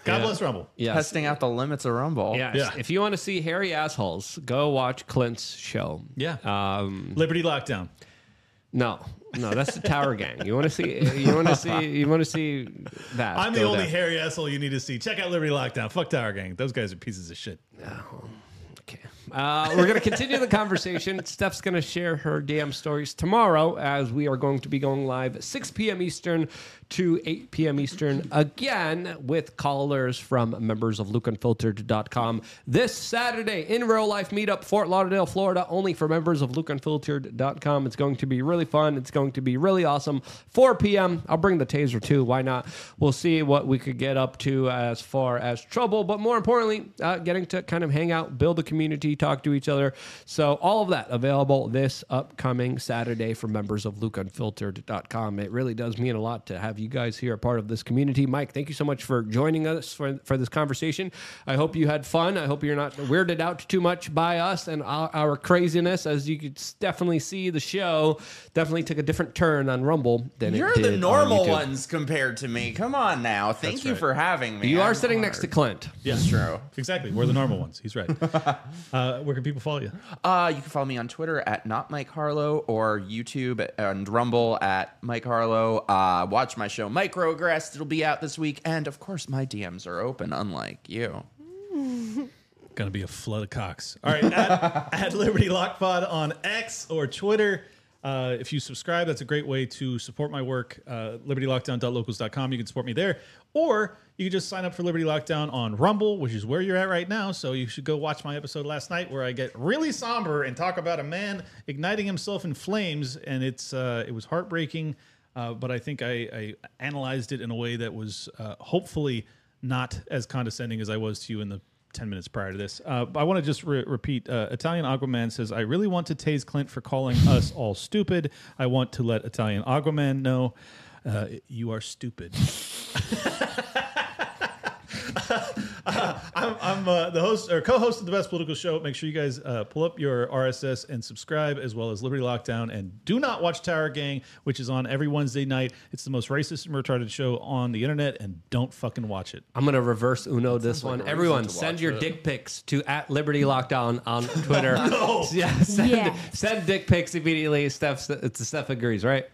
God bless Rumble. Yes. Testing out the limits of Rumble. Yes. Yeah. If you want to see hairy assholes, go watch Clint's show. Yeah. Um, Liberty Lockdown. no, no, that's the Tower Gang. You want to see? You want to see? You want to see that? I'm the only there. hairy asshole you need to see. Check out Liberty Lockdown. Fuck Tower Gang. Those guys are pieces of shit. Okay. Uh, we're going to continue the conversation. Steph's going to share her damn stories tomorrow as we are going to be going live 6 p.m. Eastern to 8 p.m. Eastern again with callers from members of LukeUnfiltered.com this Saturday in real life meetup, Fort Lauderdale, Florida, only for members of LukeUnfiltered.com. It's going to be really fun. It's going to be really awesome. 4 p.m. I'll bring the taser too. Why not? We'll see what we could get up to as far as trouble, but more importantly, uh, getting to kind of hang out, build a community, talk to each other. So all of that available this upcoming Saturday for members of LukeUnfiltered.com. It really does mean a lot to have you guys here are part of this community. Mike, thank you so much for joining us for, for this conversation. I hope you had fun. I hope you're not weirded out too much by us and our, our craziness. As you could definitely see, the show definitely took a different turn on Rumble than You're it did the normal YouTube. ones compared to me. Come on now. Thank That's you right. for having me. You are I'm sitting next to honored. Clint. Yeah, true. Exactly. We're the normal ones. He's right. Uh, where can people follow you? Uh, you can follow me on Twitter at not Mike Harlow or YouTube and Rumble at Mike Harlow. Uh, watch my show Microaggressed. It'll be out this week. And of course, my DMs are open, unlike you. Gonna be a flood of cocks. All right, at, at Liberty Lockpod on X or Twitter. Uh, if you subscribe, that's a great way to support my work. Uh, LibertyLockdown.locals.com. You can support me there, or you can just sign up for Liberty Lockdown on Rumble, which is where you're at right now. So you should go watch my episode last night where I get really somber and talk about a man igniting himself in flames, and it's uh, it was heartbreaking. Uh, but I think I, I analyzed it in a way that was uh, hopefully not as condescending as I was to you in the 10 minutes prior to this. Uh, I want to just re- repeat uh, Italian Aquaman says, I really want to tase Clint for calling us all stupid. I want to let Italian Aquaman know uh, you are stupid. I'm, I'm uh, the host or co-host of the best political show. Make sure you guys uh, pull up your RSS and subscribe, as well as Liberty Lockdown, and do not watch Tower Gang, which is on every Wednesday night. It's the most racist and retarded show on the internet, and don't fucking watch it. I'm gonna reverse Uno this one. like a Everyone, to send watch your it. dick pics to at Liberty Lockdown on Twitter. no. Yeah, send, Yes. send dick pics immediately. Steph, it's Steph agrees, right?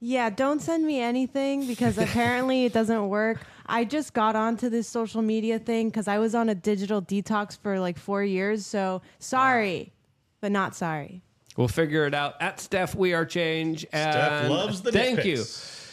Yeah, don't send me anything because apparently it doesn't work. I just got onto this social media thing because I was on a digital detox for like four years. So sorry, but not sorry. We'll figure it out at Steph. We are change. And Steph loves the dick thank you. pics.